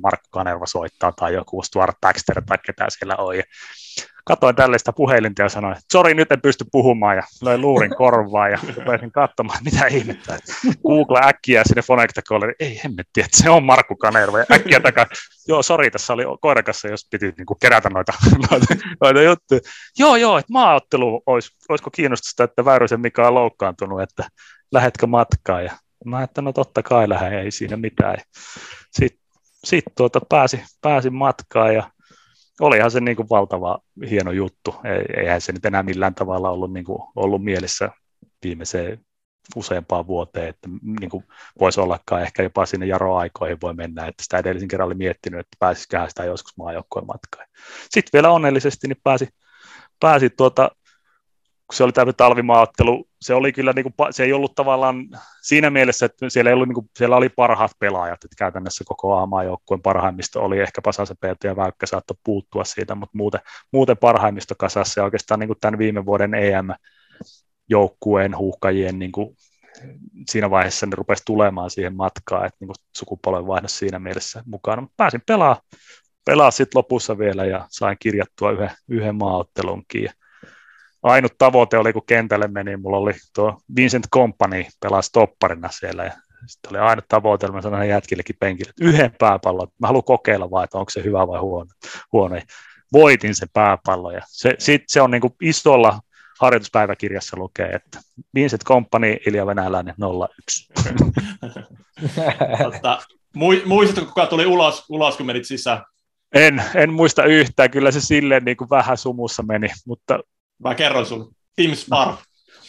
Markku Kanerva soittaa tai joku Stuart Baxter tai ketä siellä on. Katoin tällaista puhelinta ja sanoin, että sori, nyt en pysty puhumaan ja löin luurin korvaan ja rupesin katsomaan, mitä ihmettä. Google äkkiä sinne Fonectacolle, ei hemmetti, että se on Markku Kanerva ja äkkiä takaa, joo, sori, tässä oli koirakassa, jos piti niin kuin kerätä noita, noita, noita juttuja. Joo, joo, että maaottelu, olisi, olisiko kiinnostusta, että Väyrysen Mika on loukkaantunut, että lähetkö matkaan ja mä että no totta kai lähden, ei siinä mitään. Sitten sit tuota pääsi, pääsin matkaan ja olihan se niin kuin valtava hieno juttu. Eihän se nyt enää millään tavalla ollut, niin kuin, ollut mielessä viimeiseen useampaan vuoteen, että niin kuin voisi ollakaan ehkä jopa sinne jaroaikoihin voi mennä, että sitä edellisen kerran oli miettinyt, että pääsisikään sitä joskus maajoukkojen matkaan. Sitten vielä onnellisesti niin pääsi, pääsi tuota, kun se oli tämä talvimaaottelu, se oli kyllä, niin kuin, se ei ollut tavallaan siinä mielessä, että siellä, ei ollut, niin kuin, siellä oli parhaat pelaajat, että käytännössä koko A-maajoukkueen parhaimmista oli ehkä Pasasepeeltä ja Väykkä saattoi puuttua siitä, mutta muuten, muuten parhaimmisto kasassa ja oikeastaan niin kuin tämän viime vuoden EM-joukkueen huuhkajien niin kuin, siinä vaiheessa ne rupesi tulemaan siihen matkaan, että niin sukupolvenvaihdos siinä mielessä mukana. Mutta pääsin pelaa, pelaa sitten lopussa vielä ja sain kirjattua yhden, yhden maaottelunkin. Ja ainut tavoite oli, kun kentälle meni, mulla oli tuo Vincent Company pelasi topparina siellä ja sitten oli ainut tavoite, mä sanoin jätkillekin penkille, että yhden pääpallon, mä haluan kokeilla vaan, että onko se hyvä vai huono. huono. Voitin se pääpallo ja se, sit se on niin kuin isolla harjoituspäiväkirjassa lukee, että Vincent Company, Ilja Venäläinen 01. Totta, muistatko, kuka tuli ulos, ulos, kun menit sisään? En, en muista yhtään, kyllä se silleen niin kuin vähän sumussa meni, mutta Mä kerron sun. Tim Sparv.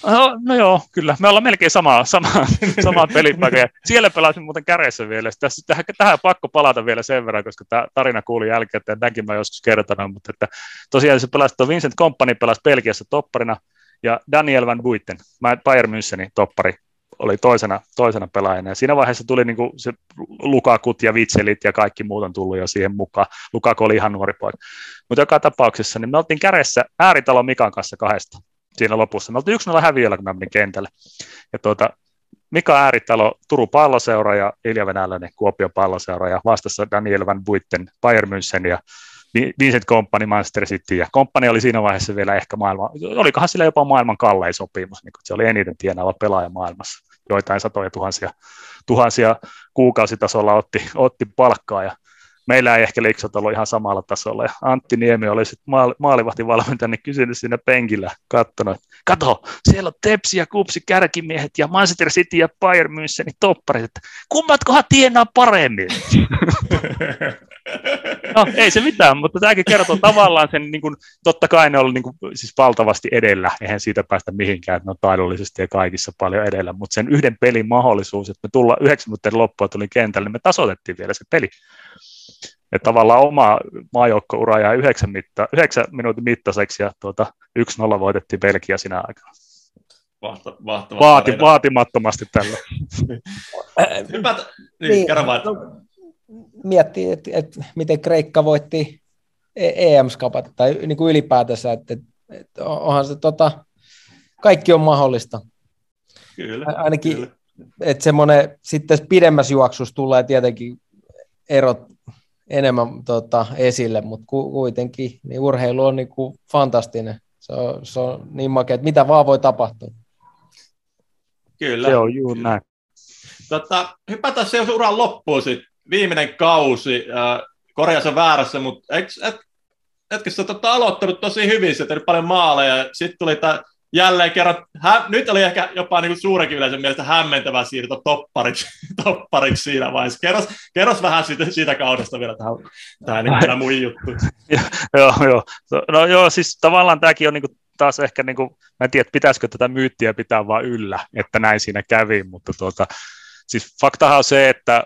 No, no joo, kyllä. Me ollaan melkein samaa, samaa, samaa pelipaikkaa. Siellä pelasin muuten kädessä vielä. Tässä, tähän, tähän pakko palata vielä sen verran, koska tämä tarina kuuli jälkeen, että näkin mä joskus kertonut, mutta että tosiaan se pelasi, Vincent Company pelasi Belgiassa topparina, ja Daniel Van Buiten, Bayern Münchenin toppari, oli toisena, toisena pelaajana. Ja siinä vaiheessa tuli niin kuin se Lukakut ja Vitselit ja kaikki muut on tullut jo siihen mukaan. Lukaku oli ihan nuori poika. Mutta joka tapauksessa niin me oltiin kädessä ääritalo Mikan kanssa kahdesta siinä lopussa. Me oltiin yksi nolla häviöllä, kun mä menin kentälle. Ja tuota, Mika Ääritalo, Turun palloseura ja Ilja Venäläinen, Kuopio palloseura ja vastassa Daniel Van Buitten, Bayern München ja Vincent Company, Manchester City, ja Company oli siinä vaiheessa vielä ehkä maailman, olikohan sillä jopa maailman kallein sopimus, niin se oli eniten tienaava pelaaja maailmassa, joitain satoja tuhansia, tuhansia kuukausitasolla otti, otti palkkaa, ja meillä ei ehkä liksot ollut ihan samalla tasolla. Ja Antti Niemi oli sitten maali, maalivahtivalmentaja, niin kysynyt siinä penkillä, katsonut, kato, siellä on Tepsi ja Kupsi kärkimiehet ja Manchester City ja Bayern Münchenin topparit, että kummatkohan tienaa paremmin? no ei se mitään, mutta tämäkin kertoo tavallaan sen, niin kuin, totta kai ne oli niin kuin, siis valtavasti edellä, eihän siitä päästä mihinkään, että ne on taidollisesti ja kaikissa paljon edellä, mutta sen yhden pelin mahdollisuus, että me tullaan yhdeksän minuutin loppua tuli kentälle, niin me tasoitettiin vielä se peli. Että tavallaan oma maajoukkoura jäi yhdeksän, mitta, yhdeksän minuutin mittaiseksi ja tuota, 1-0 voitettiin Belgia sinä aikana. Vahtava Vaati, vaatimattomasti tällä. Hypätä, niin, niin, no, miettii, että, että miten Kreikka voitti EM-skapat e tai niin kuin ylipäätänsä, että, että onhan se tota, kaikki on mahdollista. Kyllä. Ainakin, kyllä. että semmoinen sitten pidemmässä juoksussa tulee tietenkin erot enemmän tota, esille, mutta ku, kuitenkin niin urheilu on niin kuin fantastinen. Se on, se on niin makea, että mitä vaan voi tapahtua. Kyllä. Se on juuri näin. Tota, hypätään se uran loppuun sitten. Viimeinen kausi. Äh, korjaa väärässä, mutta etkö, et, etkö sä tota, aloittanut tosi hyvin, se paljon maaleja, sitten tuli tämä jälleen kerran, hä, nyt oli ehkä jopa niin suurenkin yleisön mielestä hämmentävä siirto toppariksi, toppariksi siinä vaiheessa. Kerros, kerros vähän siitä, siitä kaudesta vielä tähän, tähän niin tämä mun juttu. joo, joo. No joo, siis tavallaan tämäkin on niin kuin taas ehkä, niin kuin, mä en tiedä, pitäisikö tätä myyttiä pitää vaan yllä, että näin siinä kävi, mutta tuota, siis faktahan on se, että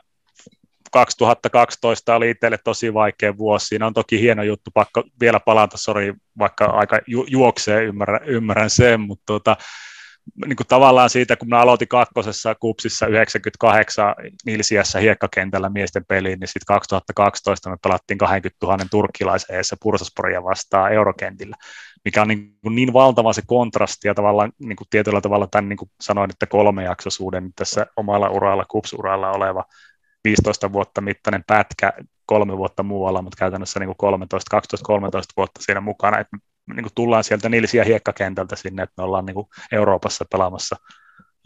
2012 oli itselle tosi vaikea vuosi. Siinä on toki hieno juttu, pakko vielä palata, sori, vaikka aika ju- juoksee, ymmärrän, ymmärrän sen, mutta tuota, niin kuin tavallaan siitä, kun mä aloitin kakkosessa kupsissa 98 Nilsiässä hiekkakentällä miesten peliin, niin sitten 2012 me pelattiin 20 000 turkkilaisen eessä Pursasporia vastaan eurokentillä, mikä on niin, niin valtava se kontrasti ja tavallaan niin kuin tietyllä tavalla tämän niin kuin sanoin, että kolmejaksoisuuden tässä omalla uralla, kupsuralla oleva 15 vuotta mittainen pätkä, kolme vuotta muualla, mutta käytännössä niin 13, 12-13 vuotta siinä mukana, että niin kuin tullaan sieltä Nilsiä hiekkakentältä sinne, että me ollaan niin kuin Euroopassa pelaamassa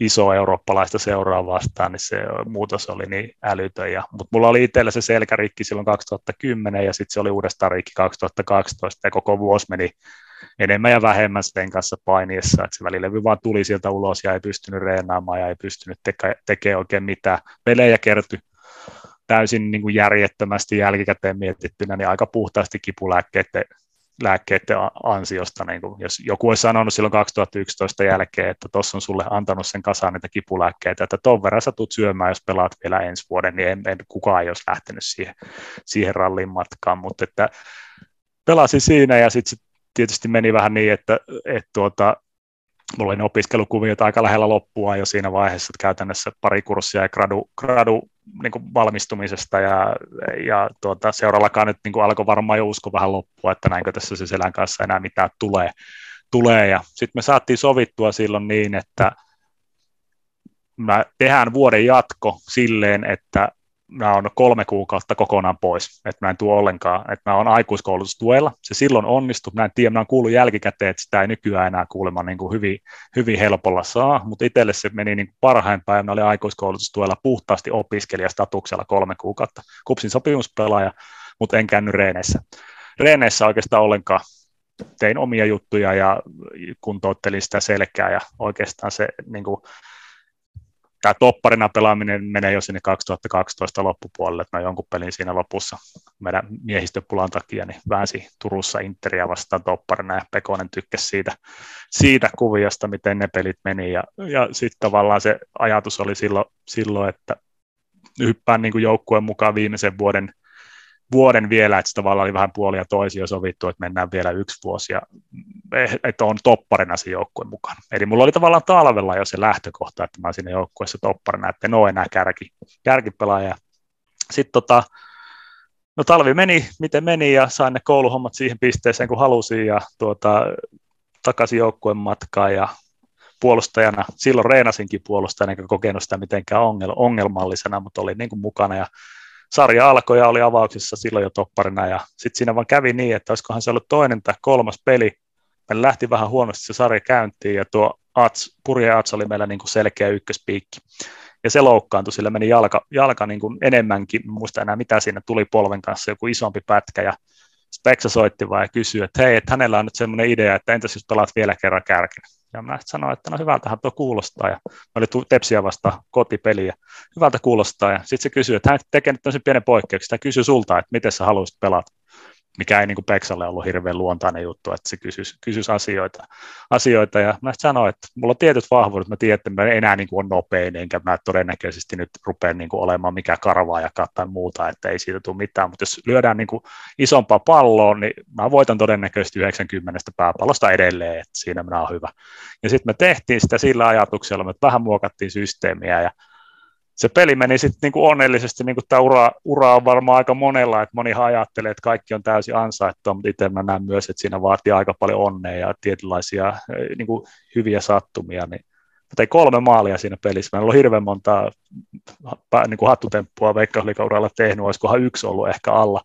iso eurooppalaista seuraa vastaan, niin se muutos oli niin älytön. Ja, mutta mulla oli itsellä se selkärikki silloin 2010 ja sitten se oli uudestaan rikki 2012 ja koko vuosi meni enemmän ja vähemmän sen kanssa painiessa, että se välilevy vaan tuli sieltä ulos ja ei pystynyt reenaamaan ja ei pystynyt teke- tekemään oikein mitään. Pelejä kertyi täysin niin kuin järjettömästi jälkikäteen mietittynä, niin aika puhtaasti kipulääkkeiden lääkkeiden ansiosta, niin kuin, jos joku olisi sanonut silloin 2011 jälkeen, että tuossa on sulle antanut sen kasaan niitä kipulääkkeitä, että ton verran sä tulet syömään, jos pelaat vielä ensi vuoden, niin en, en kukaan ei olisi lähtenyt siihen, siihen rallin matkaan, mutta että pelasin siinä ja sitten tietysti meni vähän niin, että, että tuota, mulla oli ne opiskelukuviot aika lähellä loppua jo siinä vaiheessa, että käytännössä pari kurssia ja gradu, gradu niin kuin valmistumisesta ja, ja tuota, seuraavallakaan nyt niin kuin alkoi varmaan jo usko vähän loppua, että näinkö tässä se selän kanssa enää mitään tulee. tulee. Ja sitten me saatiin sovittua silloin niin, että mä tehdään vuoden jatko silleen, että mä oon kolme kuukautta kokonaan pois, että mä en tule ollenkaan, että mä oon aikuiskoulutustuella. Se silloin onnistui, mä en tiedä, mä oon kuullut jälkikäteen, että sitä ei nykyään enää kuulemma niin kuin hyvin, hyvin helpolla saa, mutta itselle se meni niin kuin parhaimpaan ja mä olin aikuiskoulutustuella puhtaasti opiskelijastatuksella kolme kuukautta. Kupsin sopimuspelaaja, mutta en käynyt reeneissä. Reeneissä oikeastaan ollenkaan tein omia juttuja ja kuntouttelin sitä selkää ja oikeastaan se niin kuin, tämä topparina pelaaminen menee jo sinne 2012 loppupuolelle, että mä jonkun pelin siinä lopussa meidän miehistöpulan takia niin väänsi Turussa Interia vastaan topparina ja Pekonen tykkäsi siitä, siitä kuviosta, miten ne pelit meni. Ja, ja sitten tavallaan se ajatus oli silloin, silloin että hyppään niin kuin joukkueen mukaan viimeisen vuoden vuoden vielä, että tavallaan oli vähän puolia toisia sovittu, että mennään vielä yksi vuosi ja eh, että on topparina se joukkue mukana. Eli mulla oli tavallaan talvella jo se lähtökohta, että mä olen siinä joukkueessa topparina, että en ole enää kärki, kärkipelaaja. Sitten tota, no talvi meni, miten meni ja sain ne kouluhommat siihen pisteeseen, kun halusin ja tuota, takaisin joukkueen matkaan ja puolustajana, silloin reenasinkin puolustajana, enkä kokenut sitä mitenkään ongelmallisena, mutta olin niin kuin mukana ja sarja alkoi ja oli avauksessa silloin jo topparina ja sitten siinä vaan kävi niin, että olisikohan se ollut toinen tai kolmas peli. Meillä lähti vähän huonosti se sarja käyntiin ja tuo Ats, Purje Ats oli meillä niin kuin selkeä ykköspiikki. Ja se loukkaantui, sillä meni jalka, jalka niin kuin enemmänkin, en muista enää mitä siinä tuli polven kanssa, joku isompi pätkä ja Speksa soitti vaan ja kysyi, että hei, että hänellä on nyt semmoinen idea, että entäs jos pelaat vielä kerran kärkenä. Ja mä sanoin, että no hyvältähän tuo kuulostaa. Ja mä olin Tepsiä vasta kotipeli ja hyvältä kuulostaa. Ja sitten se kysyi, että hän tekee nyt tämmöisen pienen poikkeuksen. Hän kysyi sulta, että miten sä haluaisit pelata mikä ei niin kuin Peksalle ollut hirveän luontainen juttu, että se kysyisi, kysyisi asioita, asioita. Ja mä sanoin, että mulla on tietyt vahvuudet, mä tiedän, että mä enää niin kuin ole nopein, enkä mä todennäköisesti nyt rupea niin kuin olemaan mikä karvaa ja tai muuta, että ei siitä tule mitään, mutta jos lyödään niin kuin isompaa palloa, niin mä voitan todennäköisesti 90 pääpallosta edelleen, että siinä minä on hyvä. Ja sitten me tehtiin sitä sillä ajatuksella, että vähän muokattiin systeemiä ja se peli meni sitten niinku onnellisesti, niin kuin tämä ura, ura on varmaan aika monella, että moni ajattelee, että kaikki on täysin ansaittua, mutta itse mä näen myös, että siinä vaatii aika paljon onnea ja tietynlaisia eh, niin kuin hyviä sattumia, niin mä tein kolme maalia siinä pelissä. Mä en ollut hirveän monta niin kuin hattutemppua veikkausliikauralla tehnyt, olisikohan yksi ollut ehkä alla,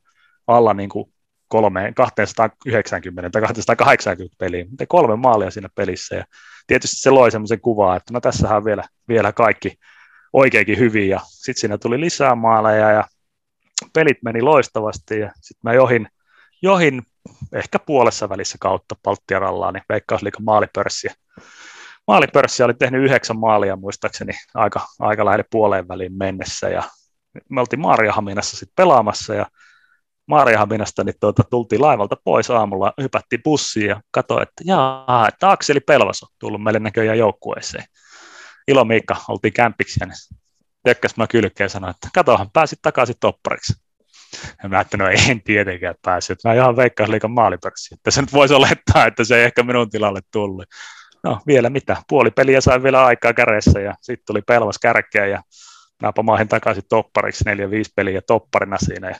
alla niin kuin kolme, 290 tai 280 peliä. Tein kolme maalia siinä pelissä ja tietysti se loi semmoisen kuvaa, että no tässähän on vielä, vielä kaikki, oikeinkin hyvin ja sitten siinä tuli lisää maaleja ja pelit meni loistavasti ja sitten mä johin, johin ehkä puolessa välissä kautta Palttiarallaan niin Veikkausliikan maalipörssiä. Maalipörssi oli tehnyt yhdeksän maalia muistaakseni aika, aika lähelle puoleen väliin mennessä ja me oltiin Maariahaminassa sitten pelaamassa ja Maariahaminasta niin tuota, tultiin laivalta pois aamulla, hypättiin bussiin ja katsoin, että jaa, että Akseli Pelvas on tullut meille näköjään joukkueeseen. Ilo Miikka, oltiin kämpiksi ja tökkäs mä kylkeen ja sanoi, että katohan, pääsit takaisin toppariksi. Ja mä ajattelin, no en tietenkään päässyt. Mä ihan veikkausliikan maalipörssi. Että se nyt voisi olettaa, että se ei ehkä minun tilalle tullut. No vielä mitä, puoli peliä sain vielä aikaa kädessä ja sitten tuli pelvas kärkeä ja pamaahin takaisin toppariksi, neljä viisi peliä topparina siinä. Ja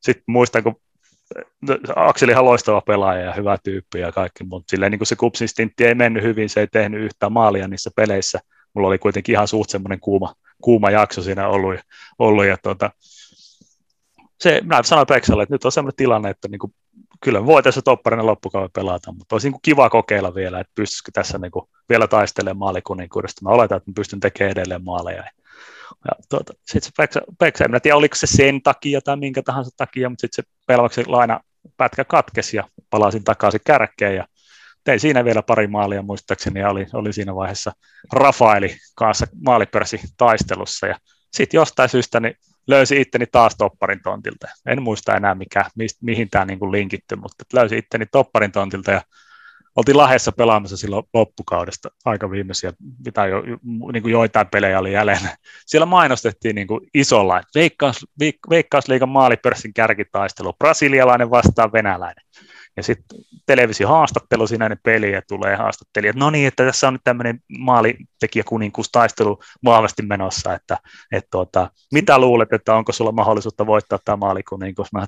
sitten muistan, kun Akseli ihan loistava pelaaja ja hyvä tyyppi ja kaikki, mutta silleen niin kuin se kupsin ei mennyt hyvin, se ei tehnyt yhtään maalia niissä peleissä. Mulla oli kuitenkin ihan suht semmoinen kuuma, kuuma jakso siinä ollut, ollut ja tuota, se, mä sanoin Peksalle, että nyt on semmoinen tilanne, että niin kuin, kyllä voi tässä topparina loppukauden pelata, mutta olisi niin kuin kiva kokeilla vielä, että pystyisikö tässä niin kuin vielä taistelemaan maalikuninkuudesta. Mä oletan, että mä pystyn tekemään edelleen maaleja. Ja tuota, sitten se Peksa, Peksa, en tiedä oliko se sen takia tai minkä tahansa takia, mutta sitten se pelvaksi laina pätkä katkesi ja palasin takaisin kärkeen ja tein siinä vielä pari maalia muistaakseni ja oli, oli siinä vaiheessa Rafaeli kanssa maalipörssi taistelussa ja sitten jostain syystä niin löysin itteni taas topparin tontilta. En muista enää mikä, mist, mihin tämä niin linkitty, mutta löysin itteni topparin tontilta ja oltiin Lahdessa pelaamassa silloin loppukaudesta aika viimeisiä, mitä jo, niin kuin joitain pelejä oli jäljellä. Siellä mainostettiin niin kuin isolla, että Veikkaus, Veikkausliigan maalipörssin kärkitaistelu, brasilialainen vastaan venäläinen. Ja sitten televisiohaastattelu siinä ne peli, ja tulee haastattelija, että no niin, että tässä on nyt tämmöinen maalitekijäkuninkuustaistelu vahvasti menossa, että, että tuota, mitä luulet, että onko sulla mahdollisuutta voittaa tämä maalikuninkus? Mä,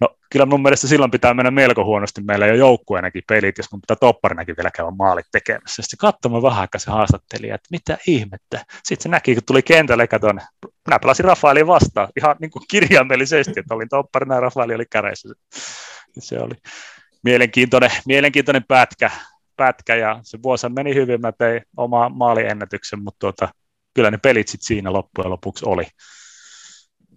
No kyllä mun mielestä silloin pitää mennä melko huonosti meillä jo joukkueenakin pelit, jos mun pitää topparinakin vielä käydä maalit tekemässä. Sitten katsomaan vähän aikaa se haastattelija, että mitä ihmettä. Sitten se näki, kun tuli kentälle, katon, minä pelasin Rafaelin vastaan ihan niin kuin kirjaimellisesti, että olin topparina ja Rafaeli oli käreissä. Se oli mielenkiintoinen, mielenkiintoinen pätkä, pätkä ja se vuosi meni hyvin, mä tein oma maaliennätyksen, mutta tuota, kyllä ne pelit sitten siinä loppujen lopuksi oli.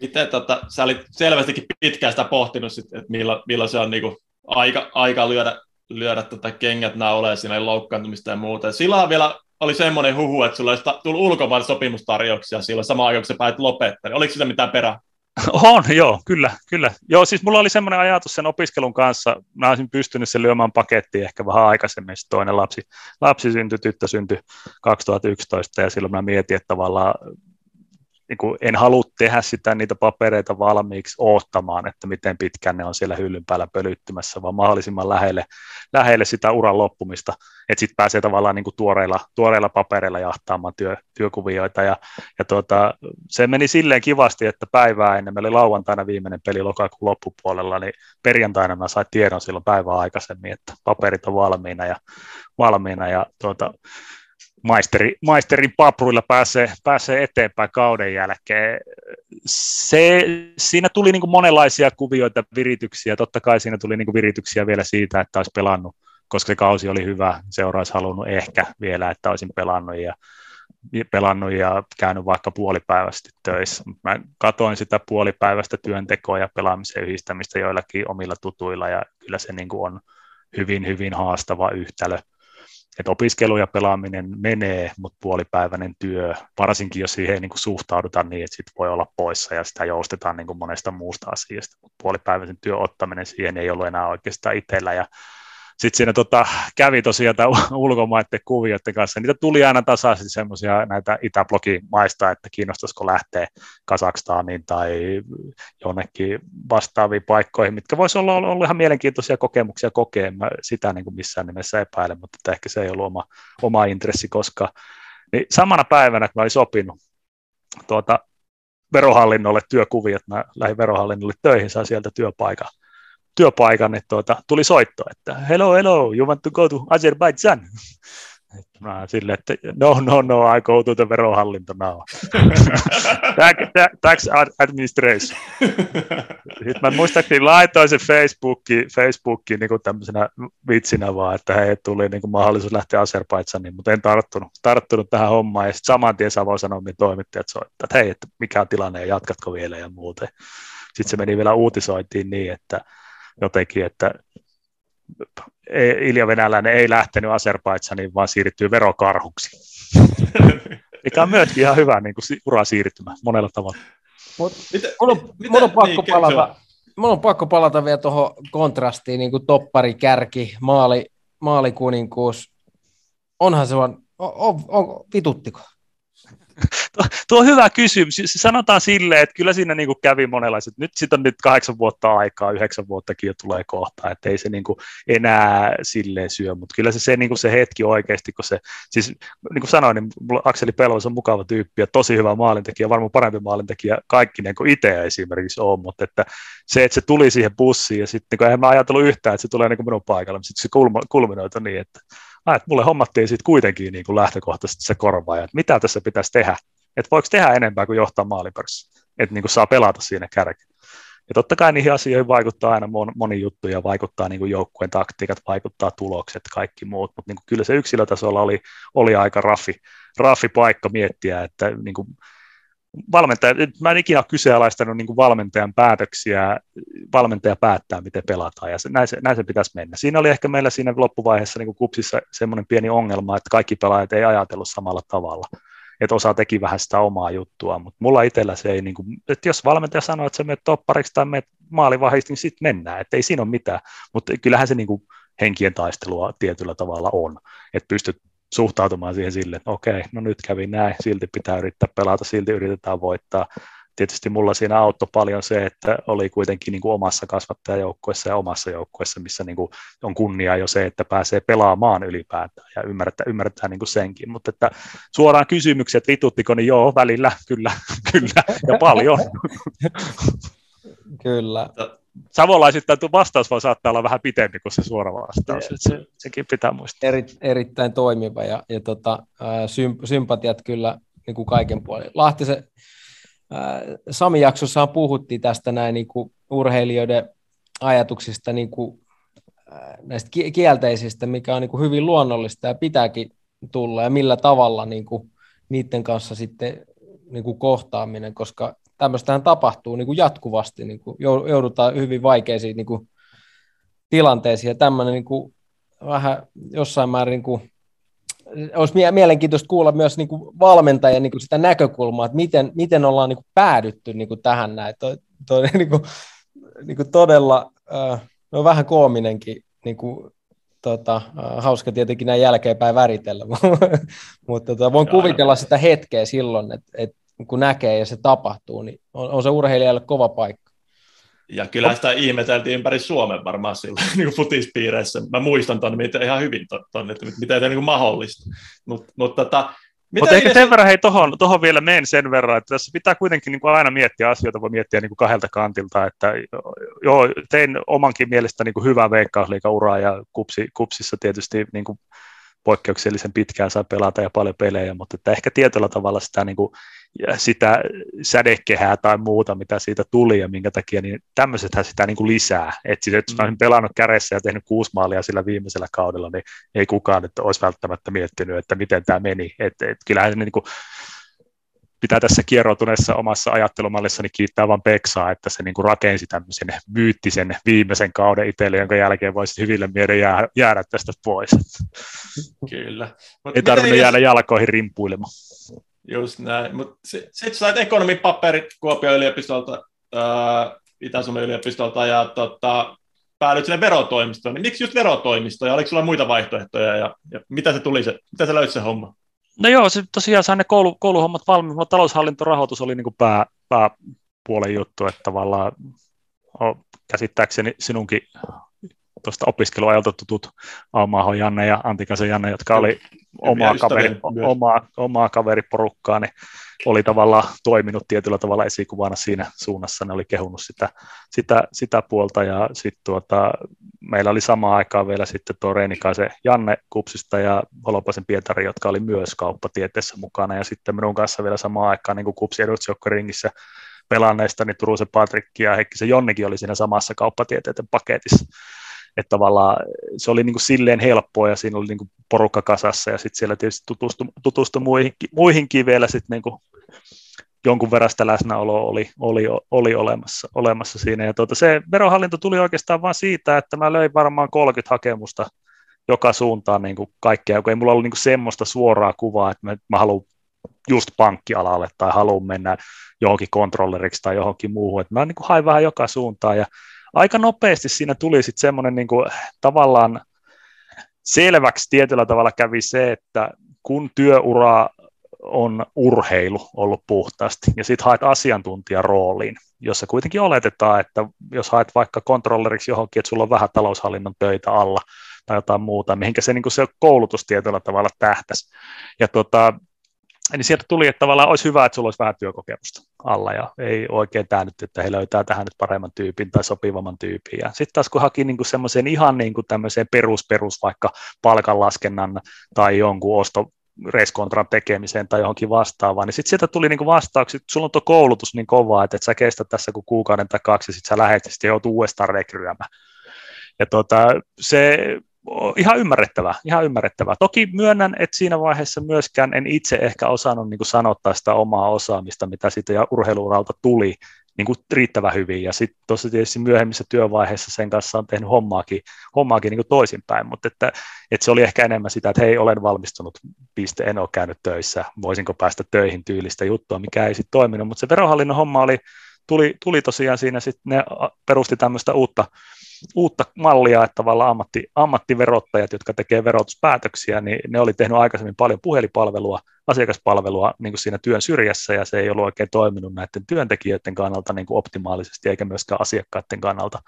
Miten tota, sä olit selvästikin pitkään sitä pohtinut, sit, että milloin, milloin se on niinku aika, aika lyödä, lyödä tota kengät nauleen siinä loukkaantumista ja muuta. Silloin vielä oli semmoinen huhu, että sulla olisi tullut ulkomaan sopimustarjouksia silloin samaan aikaan, kun sä päätit lopettaa. Oliko sitä mitään perää? On, joo, kyllä, kyllä. Joo, siis mulla oli semmoinen ajatus sen opiskelun kanssa, mä olisin pystynyt sen lyömään pakettiin ehkä vähän aikaisemmin, toinen lapsi, lapsi syntyi, tyttö syntyi 2011, ja silloin mä mietin, että tavallaan niin kuin en halua tehdä sitä niitä papereita valmiiksi oottamaan, että miten pitkään ne on siellä hyllyn päällä pölyttymässä, vaan mahdollisimman lähelle, lähelle sitä uran loppumista, että sitten pääsee tavallaan niin kuin tuoreilla, tuoreilla papereilla jahtaamaan työ, työkuvioita. Ja, ja tuota, se meni silleen kivasti, että päivää ennen, meillä oli lauantaina viimeinen peli lokakuun loppupuolella, niin perjantaina mä sain tiedon silloin päivää aikaisemmin, että paperit on valmiina ja, valmiina ja tuota, maisteri, maisterin papruilla pääsee, pääsee eteenpäin kauden jälkeen. Se, siinä tuli niin kuin monenlaisia kuvioita, virityksiä. Totta kai siinä tuli niin kuin virityksiä vielä siitä, että olisi pelannut, koska se kausi oli hyvä. Seura olisi halunnut ehkä vielä, että olisin pelannut ja, pelannut ja käynyt vaikka puolipäiväisesti töissä. Mä katoin sitä puolipäiväistä työntekoa ja pelaamisen yhdistämistä joillakin omilla tutuilla ja kyllä se niin kuin on hyvin, hyvin haastava yhtälö että opiskelu ja pelaaminen menee, mutta puolipäiväinen työ, varsinkin jos siihen niin kuin suhtauduta niin, että sit voi olla poissa ja sitä joustetaan niin kuin monesta muusta asiasta, mutta puolipäiväisen työ ottaminen siihen ei ollut enää oikeastaan itsellä ja sitten siinä tota, kävi tosiaan ulkomaiden kuvioiden kanssa. Niitä tuli aina tasaisesti semmoisia näitä itäblogimaista, että kiinnostaisiko lähteä Kasakstaniin tai jonnekin vastaaviin paikkoihin, mitkä voisi olla ollut ihan mielenkiintoisia kokemuksia kokea. Mä sitä niin kuin missään nimessä epäilen, mutta että ehkä se ei ollut oma, oma intressi, koska niin samana päivänä, kun mä olin sopinut tuota, verohallinnolle työkuvia, että mä lähdin verohallinnolle töihin, sain sieltä työpaikan työpaikan, että tuota, tuli soitto, että hello, hello, you want to go to Azerbaijan? Mä sille, että no, no, no, I go to the verohallinto now. tax administration. Sitten mä muistaakseni laitoin se Facebookiin, Facebookiin niin kuin tämmöisenä vitsinä vaan, että hei, tuli niin kuin mahdollisuus lähteä Azerbaidsaniin, mutta en tarttunut, tarttunut tähän hommaan. Ja sitten saman tien Savon Sanomien toimittajat soittaa, että hei, että mikä on tilanne ja jatkatko vielä ja muuten. Sitten se meni vielä uutisointiin niin, että jotenkin, että Ilja Venäläinen ei lähtenyt Azerbaidsaniin, vaan siirtyy verokarhuksi. Mikä on myöskin ihan hyvä niin kuin ura siirtymä monella tavalla. Mut, mun, on, mun, on pakko niin, palata, mun on pakko palata vielä tuohon kontrastiin, niin kuin toppari, kärki, maali, maalikuninkuus. Onhan se on, on, on, on vituttiko? tuo on hyvä kysymys. Sanotaan silleen, että kyllä siinä niin kuin kävi monenlaiset. Nyt sitten on nyt kahdeksan vuotta aikaa, yhdeksän vuottakin jo tulee kohta, että ei se niin kuin enää silleen syö, mutta kyllä se, se, niin kuin se hetki oikeasti, kun se, siis niin kuin sanoin, niin Akseli Pelvos on mukava tyyppi ja tosi hyvä maalintekijä, varmaan parempi maalintekijä kaikki niin kuin itse esimerkiksi on, mutta että se, että se tuli siihen bussiin ja sitten niin en mä ajatellut yhtään, että se tulee niin kuin minun paikalle, mutta sitten se kulminoitu niin, että ah, että mulle hommattiin sitten kuitenkin niin kuin lähtökohtaisesti se korvaaja, että mitä tässä pitäisi tehdä, että voiko tehdä enempää kuin johtaa maalipörssi, että niin kuin saa pelata siinä kärki. Ja totta kai niihin asioihin vaikuttaa aina moni juttu ja vaikuttaa niin kuin joukkueen taktiikat, vaikuttaa tulokset, kaikki muut, mutta niin kuin kyllä se yksilötasolla oli, oli aika raffi, raffi paikka miettiä, että niin kuin valmentaja, mä en ikinä kyseenalaistanut niin valmentajan päätöksiä, valmentaja päättää, miten pelataan, ja se, näin, se, näin se pitäisi mennä. Siinä oli ehkä meillä siinä loppuvaiheessa niin kupsissa semmoinen pieni ongelma, että kaikki pelaajat ei ajatellut samalla tavalla, että osa teki vähän sitä omaa juttua, mutta mulla itsellä se ei, niin kuin, että jos valmentaja sanoo, että se menet toppariksi tai menet maalivahiksi, niin sitten mennään, että ei siinä ole mitään, mutta kyllähän se niin kuin henkien taistelua tietyllä tavalla on, että pystyt suhtautumaan siihen sille, että okei, no nyt kävi näin, silti pitää yrittää pelata, silti yritetään voittaa. Tietysti mulla siinä auttoi paljon se, että oli kuitenkin niin kuin omassa kasvattajajoukkuessa ja omassa joukkuessa, missä niin kuin on kunnia jo se, että pääsee pelaamaan ylipäätään ja ymmärtää, ymmärtää niin kuin senkin. Mutta että suoraan kysymykset, vituttiko, niin joo, välillä, kyllä, kyllä ja paljon. Kyllä. Savolaisittain tuo vastaus voi saattaa olla vähän pitempi kuin se suora vastaus. Se, se, sekin pitää muistaa. Eri, erittäin toimiva ja, ja tota, symp- sympatiat kyllä niin kuin kaiken puolin. Lahtisen Sami jaksossahan puhuttiin tästä näin niin kuin urheilijoiden ajatuksista niin kuin, näistä kielteisistä, mikä on niin kuin hyvin luonnollista ja pitääkin tulla ja millä tavalla niin kuin niiden kanssa sitten niin kuin kohtaaminen, koska tämmöistähän tapahtuu niin kuin jatkuvasti, niin kuin joudutaan hyvin vaikeisiin niin kuin tilanteisiin ja tämmöinen niin kuin vähän jossain määrin niin kuin, olisi mielenkiintoista kuulla myös niin kuin valmentajan niin kuin sitä näkökulmaa, että miten, miten ollaan niin kuin päädytty niin kuin tähän näin. Toi, toi, niin kuin, niin kuin todella, äh, no vähän koominenkin, niin kuin, tota, äh, hauska tietenkin näin jälkeenpäin väritellä, mutta tota, voin kuvitella sitä hetkeä silloin, että, että kun näkee ja se tapahtuu, niin on, on se urheilijalle kova paikka. Ja kyllä sitä ihmeteltiin ympäri Suomen varmaan silloin niin futispiireissä. Mä muistan tuonne miten ihan hyvin, ton, että miten se on niin mahdollista. Mut, mutta tota, mutta ehkä sen verran, hei, tohon, tohon vielä menen sen verran, että tässä pitää kuitenkin niin kuin aina miettiä asioita, voi miettiä niin kuin kahdelta kantilta, että joo, tein omankin mielestä niin kuin hyvää veikkausliikauraa ja kupsi, kupsissa tietysti niin kuin poikkeuksellisen pitkään saa pelata ja paljon pelejä, mutta että ehkä tietyllä tavalla sitä, niin kuin, sitä sädekehää tai muuta, mitä siitä tuli ja minkä takia, niin tämmöisethän sitä niin kuin lisää. Että siis, että mm. pelannut kädessä ja tehnyt kuusi maalia sillä viimeisellä kaudella, niin ei kukaan että olisi välttämättä miettinyt, että miten tämä meni. Että, että kyllähän niin kuin, pitää tässä kierroutuneessa omassa ajattelumallissani kiittää vain Peksaa, että se niin kuin rakensi tämmöisen myyttisen viimeisen kauden itselle, jonka jälkeen voisi hyville mielen jäädä, jäädä tästä pois. Kyllä. Mut Ei tarvinnut jos... jäädä jalkoihin rimpuilemaan. Just näin. Sitten sit sait ekonomin paperit Kuopion yliopistolta, Itä-Suomen yliopistolta ja tota, päädyit sinne verotoimistoon. Niin miksi just verotoimisto ja oliko sulla muita vaihtoehtoja ja, ja mitä se tuli se, mitä se löysi se homma? No joo, se tosiaan sai ne koulu, kouluhommat valmiin, mutta taloushallintorahoitus oli niin kuin pää, pääpuolen juttu, että tavallaan käsittääkseni sinunkin tuosta opiskeluajalta tutut Aumaaho Janne ja Antikasen Janne, jotka oli omaa, kaveri, omaa, omaa kaveriporukkaa, niin oli tavallaan toiminut tietyllä tavalla esikuvana siinä suunnassa, ne oli kehunut sitä, sitä, sitä puolta ja sitten tuota, meillä oli samaan aikaan vielä sitten tuo Reinikaisen Janne Kupsista ja Holopaisen Pietari, jotka oli myös kauppatieteessä mukana. Ja sitten minun kanssa vielä samaan aikaan niin kuin Kupsi ringissä pelanneista, niin Turusen Patrik ja Heikkisen Jonnikin oli siinä samassa kauppatieteiden paketissa että tavallaan se oli niin kuin silleen helppoa ja siinä oli niin kuin porukka kasassa ja sitten siellä tietysti tutustui, tutustui muihinkin, muihinkin vielä sitten niin jonkun verran sitä läsnäoloa oli, oli, oli olemassa, olemassa siinä. Ja tuota, se verohallinto tuli oikeastaan vain siitä, että mä löin varmaan 30 hakemusta joka suuntaan niin kuin kaikkea, kun ei mulla ollut niin kuin semmoista suoraa kuvaa, että mä, mä haluan just pankkialalle tai haluan mennä johonkin kontrolleriksi tai johonkin muuhun. Että mä niin kuin hain vähän joka suuntaan ja aika nopeasti siinä tuli sitten semmoinen niin kuin, tavallaan selväksi tietyllä tavalla kävi se, että kun työura on urheilu ollut puhtaasti, ja sitten haet asiantuntijan rooliin, jossa kuitenkin oletetaan, että jos haet vaikka kontrolleriksi johonkin, että sulla on vähän taloushallinnon töitä alla, tai jotain muuta, mihinkä se, niin se koulutus tietyllä tavalla tähtäisi. Ja tota, niin sieltä tuli, että tavallaan olisi hyvä, että sulla olisi vähän työkokemusta alla ja ei oikein nyt, että he löytää tähän nyt paremman tyypin tai sopivamman tyypin. Sitten taas kun haki niin semmoiseen ihan niin kuin tämmöiseen perus, perus vaikka palkanlaskennan tai jonkun osto reiskontran tekemiseen tai johonkin vastaavaan, niin sitten sieltä tuli niinku vastauksia, että sulla on tuo koulutus niin kovaa, että et sä kestät tässä kuin kuukauden tai kaksi, ja sitten sä lähdet, ja sitten joudut uudestaan rekryämään. Ja tota, se ihan ymmärrettävää, ihan ymmärrettävää. Toki myönnän, että siinä vaiheessa myöskään en itse ehkä osannut niin kuin sanottaa sitä omaa osaamista, mitä siitä ja urheiluuralta tuli niin kuin riittävän hyvin. Ja sitten tuossa tietysti myöhemmissä työvaiheissa sen kanssa on tehnyt hommaakin, hommaakin niin kuin toisinpäin, mutta että, että se oli ehkä enemmän sitä, että hei, olen valmistunut, piste, en ole käynyt töissä, voisinko päästä töihin tyylistä juttua, mikä ei sitten toiminut, mutta se verohallinnon homma oli, tuli, tuli tosiaan siinä, sitten ne perusti tämmöistä uutta, uutta mallia, että tavallaan ammatti, ammattiverottajat, jotka tekevät verotuspäätöksiä, niin ne oli tehnyt aikaisemmin paljon puhelipalvelua, asiakaspalvelua niin kuin siinä työn syrjässä, ja se ei ollut oikein toiminut näiden työntekijöiden kannalta niin kuin optimaalisesti, eikä myöskään asiakkaiden kannalta.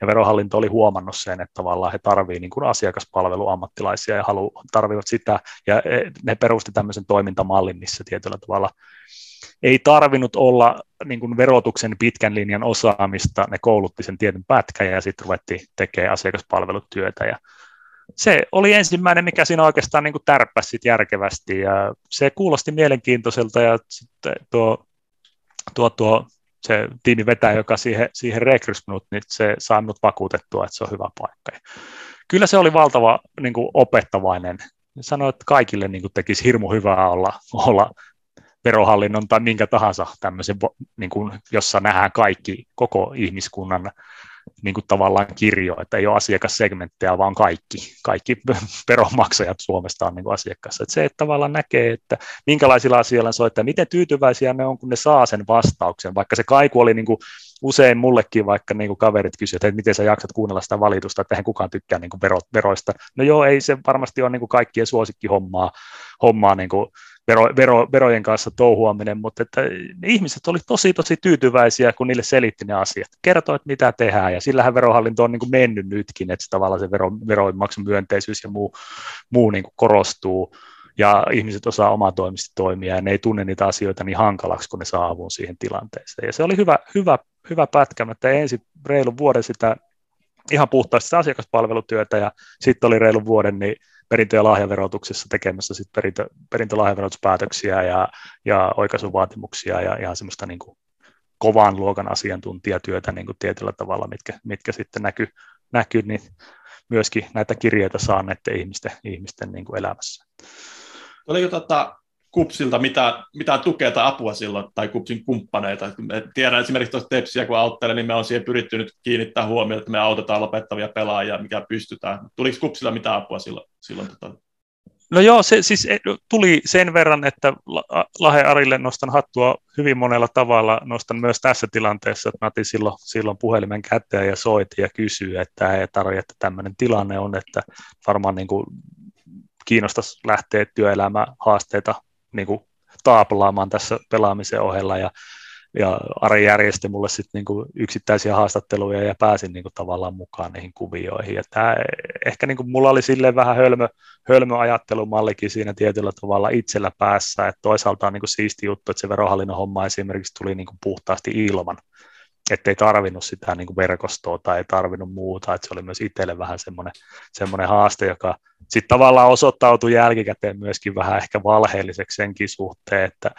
Ja verohallinto oli huomannut sen, että tavallaan he tarvitsevat niin asiakaspalveluammattilaisia ja halu, tarvivat sitä, ja ne perusti tämmöisen toimintamallin, missä tietyllä tavalla ei tarvinnut olla niin kuin verotuksen pitkän linjan osaamista, ne koulutti sen tietyn pätkän ja sitten ruvettiin tekemään asiakaspalvelutyötä ja se oli ensimmäinen, mikä siinä oikeastaan niin tärppäsi järkevästi ja se kuulosti mielenkiintoiselta ja sitten tuo, tuo, tuo se tiimi vetää, joka siihen, siihen rekrysi minut, niin se saa minut vakuutettua, että se on hyvä paikka. Ja kyllä se oli valtava niin kuin opettavainen. Sanoin, että kaikille niin kuin tekisi hirmu hyvää olla, olla verohallinnon tai minkä tahansa tämmöisen, niin kuin, jossa nähdään kaikki koko ihmiskunnan niin kuin tavallaan kirjo, että ei ole asiakassegmenttejä, vaan kaikki, kaikki veronmaksajat Suomesta on niin kuin asiakkaassa. Että se, että tavallaan näkee, että minkälaisilla asioilla soittaa, miten tyytyväisiä ne on, kun ne saa sen vastauksen, vaikka se kaiku oli niin kuin usein mullekin vaikka niin kuin kaverit kysyvät, että miten sä jaksat kuunnella sitä valitusta, että eihän kukaan tykkää niin kuin vero, veroista. No joo, ei se varmasti ole niin kuin kaikkien suosikkihommaa hommaa niin kuin vero, vero, verojen kanssa touhuaminen, mutta että ihmiset oli tosi tosi tyytyväisiä, kun niille selitti ne asiat. Kertoi, että mitä tehdään, ja sillähän verohallinto on niin kuin mennyt nytkin, että se tavallaan se vero, veroinmaksun myönteisyys ja muu, muu niin kuin korostuu, ja ihmiset osaa omatoimisesti toimia, ja ne ei tunne niitä asioita niin hankalaksi, kun ne saa avun siihen tilanteeseen. Ja se oli hyvä, hyvä, hyvä pätkä, että ensin reilun vuoden sitä ihan puhtaasti sitä asiakaspalvelutyötä, ja sitten oli reilun vuoden, niin perintö- ja lahjaverotuksessa tekemässä sit perintö, perintö- ja lahjaverotuspäätöksiä ja, ja oikaisuvaatimuksia ja ihan semmoista niin kuin kovan luokan asiantuntijatyötä niin kuin tietyllä tavalla, mitkä, mitkä sitten näkyy, näkyy niin myöskin näitä kirjeitä saaneiden ihmisten, ihmisten niin kuin elämässä. Oliko tota, Kupsilta mitä, mitä tukea tai apua silloin, tai Kupsin kumppaneita. tiedän esimerkiksi tuosta Tepsiä, kun auttelen, niin me on siihen pyritty nyt kiinnittää huomiota, että me autetaan lopettavia pelaajia, mikä pystytään. Tuliko Kupsilla mitä apua silloin? silloin tota? No joo, se siis e, tuli sen verran, että Lahe Arille nostan hattua hyvin monella tavalla. Nostan myös tässä tilanteessa, että mä otin silloin, silloin puhelimen käteen ja soitin ja kysyin, että ei tarvitse, että tämmöinen tilanne on, että varmaan niin kuin kiinnostaisi lähteä työelämähaasteita niin kuin taaplaamaan tässä pelaamisen ohella ja, ja Ari järjesti mulle sitten niin yksittäisiä haastatteluja ja pääsin niin kuin tavallaan mukaan niihin kuvioihin. Ja tämä, ehkä niin kuin mulla oli silleen vähän hölmö, hölmö ajattelumallikin siinä tietyllä tavalla itsellä päässä, että toisaalta on niin kuin siisti juttu, että se verohallinnon homma esimerkiksi tuli niin kuin puhtaasti ilman ettei tarvinnut sitä niin kuin verkostoa tai ei tarvinnut muuta, että se oli myös itselle vähän semmoinen, semmoinen haaste, joka sitten tavallaan osoittautui jälkikäteen myöskin vähän ehkä valheelliseksi senkin suhteen, että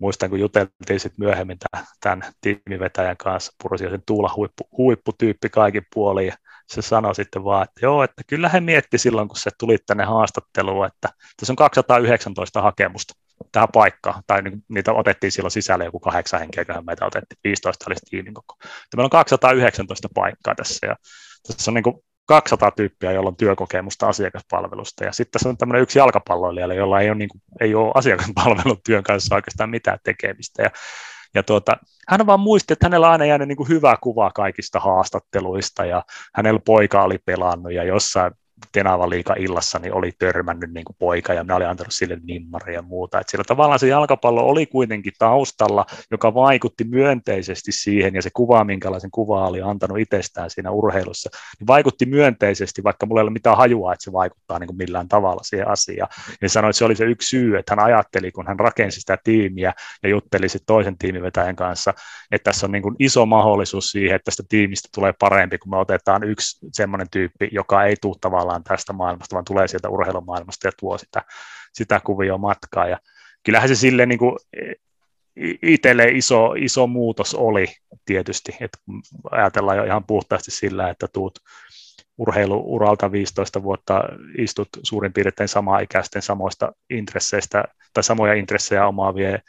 muistan, kun juteltiin sitten myöhemmin tämän, tiimivetäjän kanssa, Pursi sen Tuula huippu, huipputyyppi kaikin puolin, ja se sanoi sitten vaan, että joo, että kyllä he mietti silloin, kun se tuli tänne haastatteluun, että tässä on 219 hakemusta tähän paikkaan, tai niin, niitä otettiin silloin sisälle joku kahdeksan henkeä, meitä otettiin, 15 oli tiimin koko. Ja meillä on 219 paikkaa tässä, ja tässä on niin kuin 200 tyyppiä, jolla on työkokemusta asiakaspalvelusta, ja sitten tässä on tämmöinen yksi jalkapalloilija, jolla ei ole, niin kuin, ei ole asiakaspalvelun työn kanssa oikeastaan mitään tekemistä, ja ja tuota, hän vaan muisti, että hänellä on aina jäänyt niin kuin hyvä kuva kaikista haastatteluista ja hänellä poika oli pelannut ja jossain Tenava liika illassa niin oli törmännyt niin kuin poika ja minä olin antanut sille nimmari ja muuta. Et sillä tavallaan se jalkapallo oli kuitenkin taustalla, joka vaikutti myönteisesti siihen ja se kuva, minkälaisen kuva oli antanut itsestään siinä urheilussa, niin vaikutti myönteisesti, vaikka mulla ei ole mitään hajua, että se vaikuttaa niin kuin millään tavalla siihen asiaan. Ja sanoi, että se oli se yksi syy, että hän ajatteli, kun hän rakensi sitä tiimiä ja jutteli sitten toisen tiimivetäjän kanssa, että tässä on niin kuin iso mahdollisuus siihen, että tästä tiimistä tulee parempi, kun me otetaan yksi semmoinen tyyppi, joka ei tule tavallaan tavallaan tästä maailmasta, vaan tulee sieltä urheilumaailmasta ja tuo sitä, sitä kuvioa matkaa. Ja kyllähän se sille niin kuin itselle iso, iso muutos oli tietysti, että ajatellaan jo ihan puhtaasti sillä, että tuut urheiluuralta 15 vuotta istut suurin piirtein samaa ikäisten samoista intresseistä tai samoja intressejä omaavien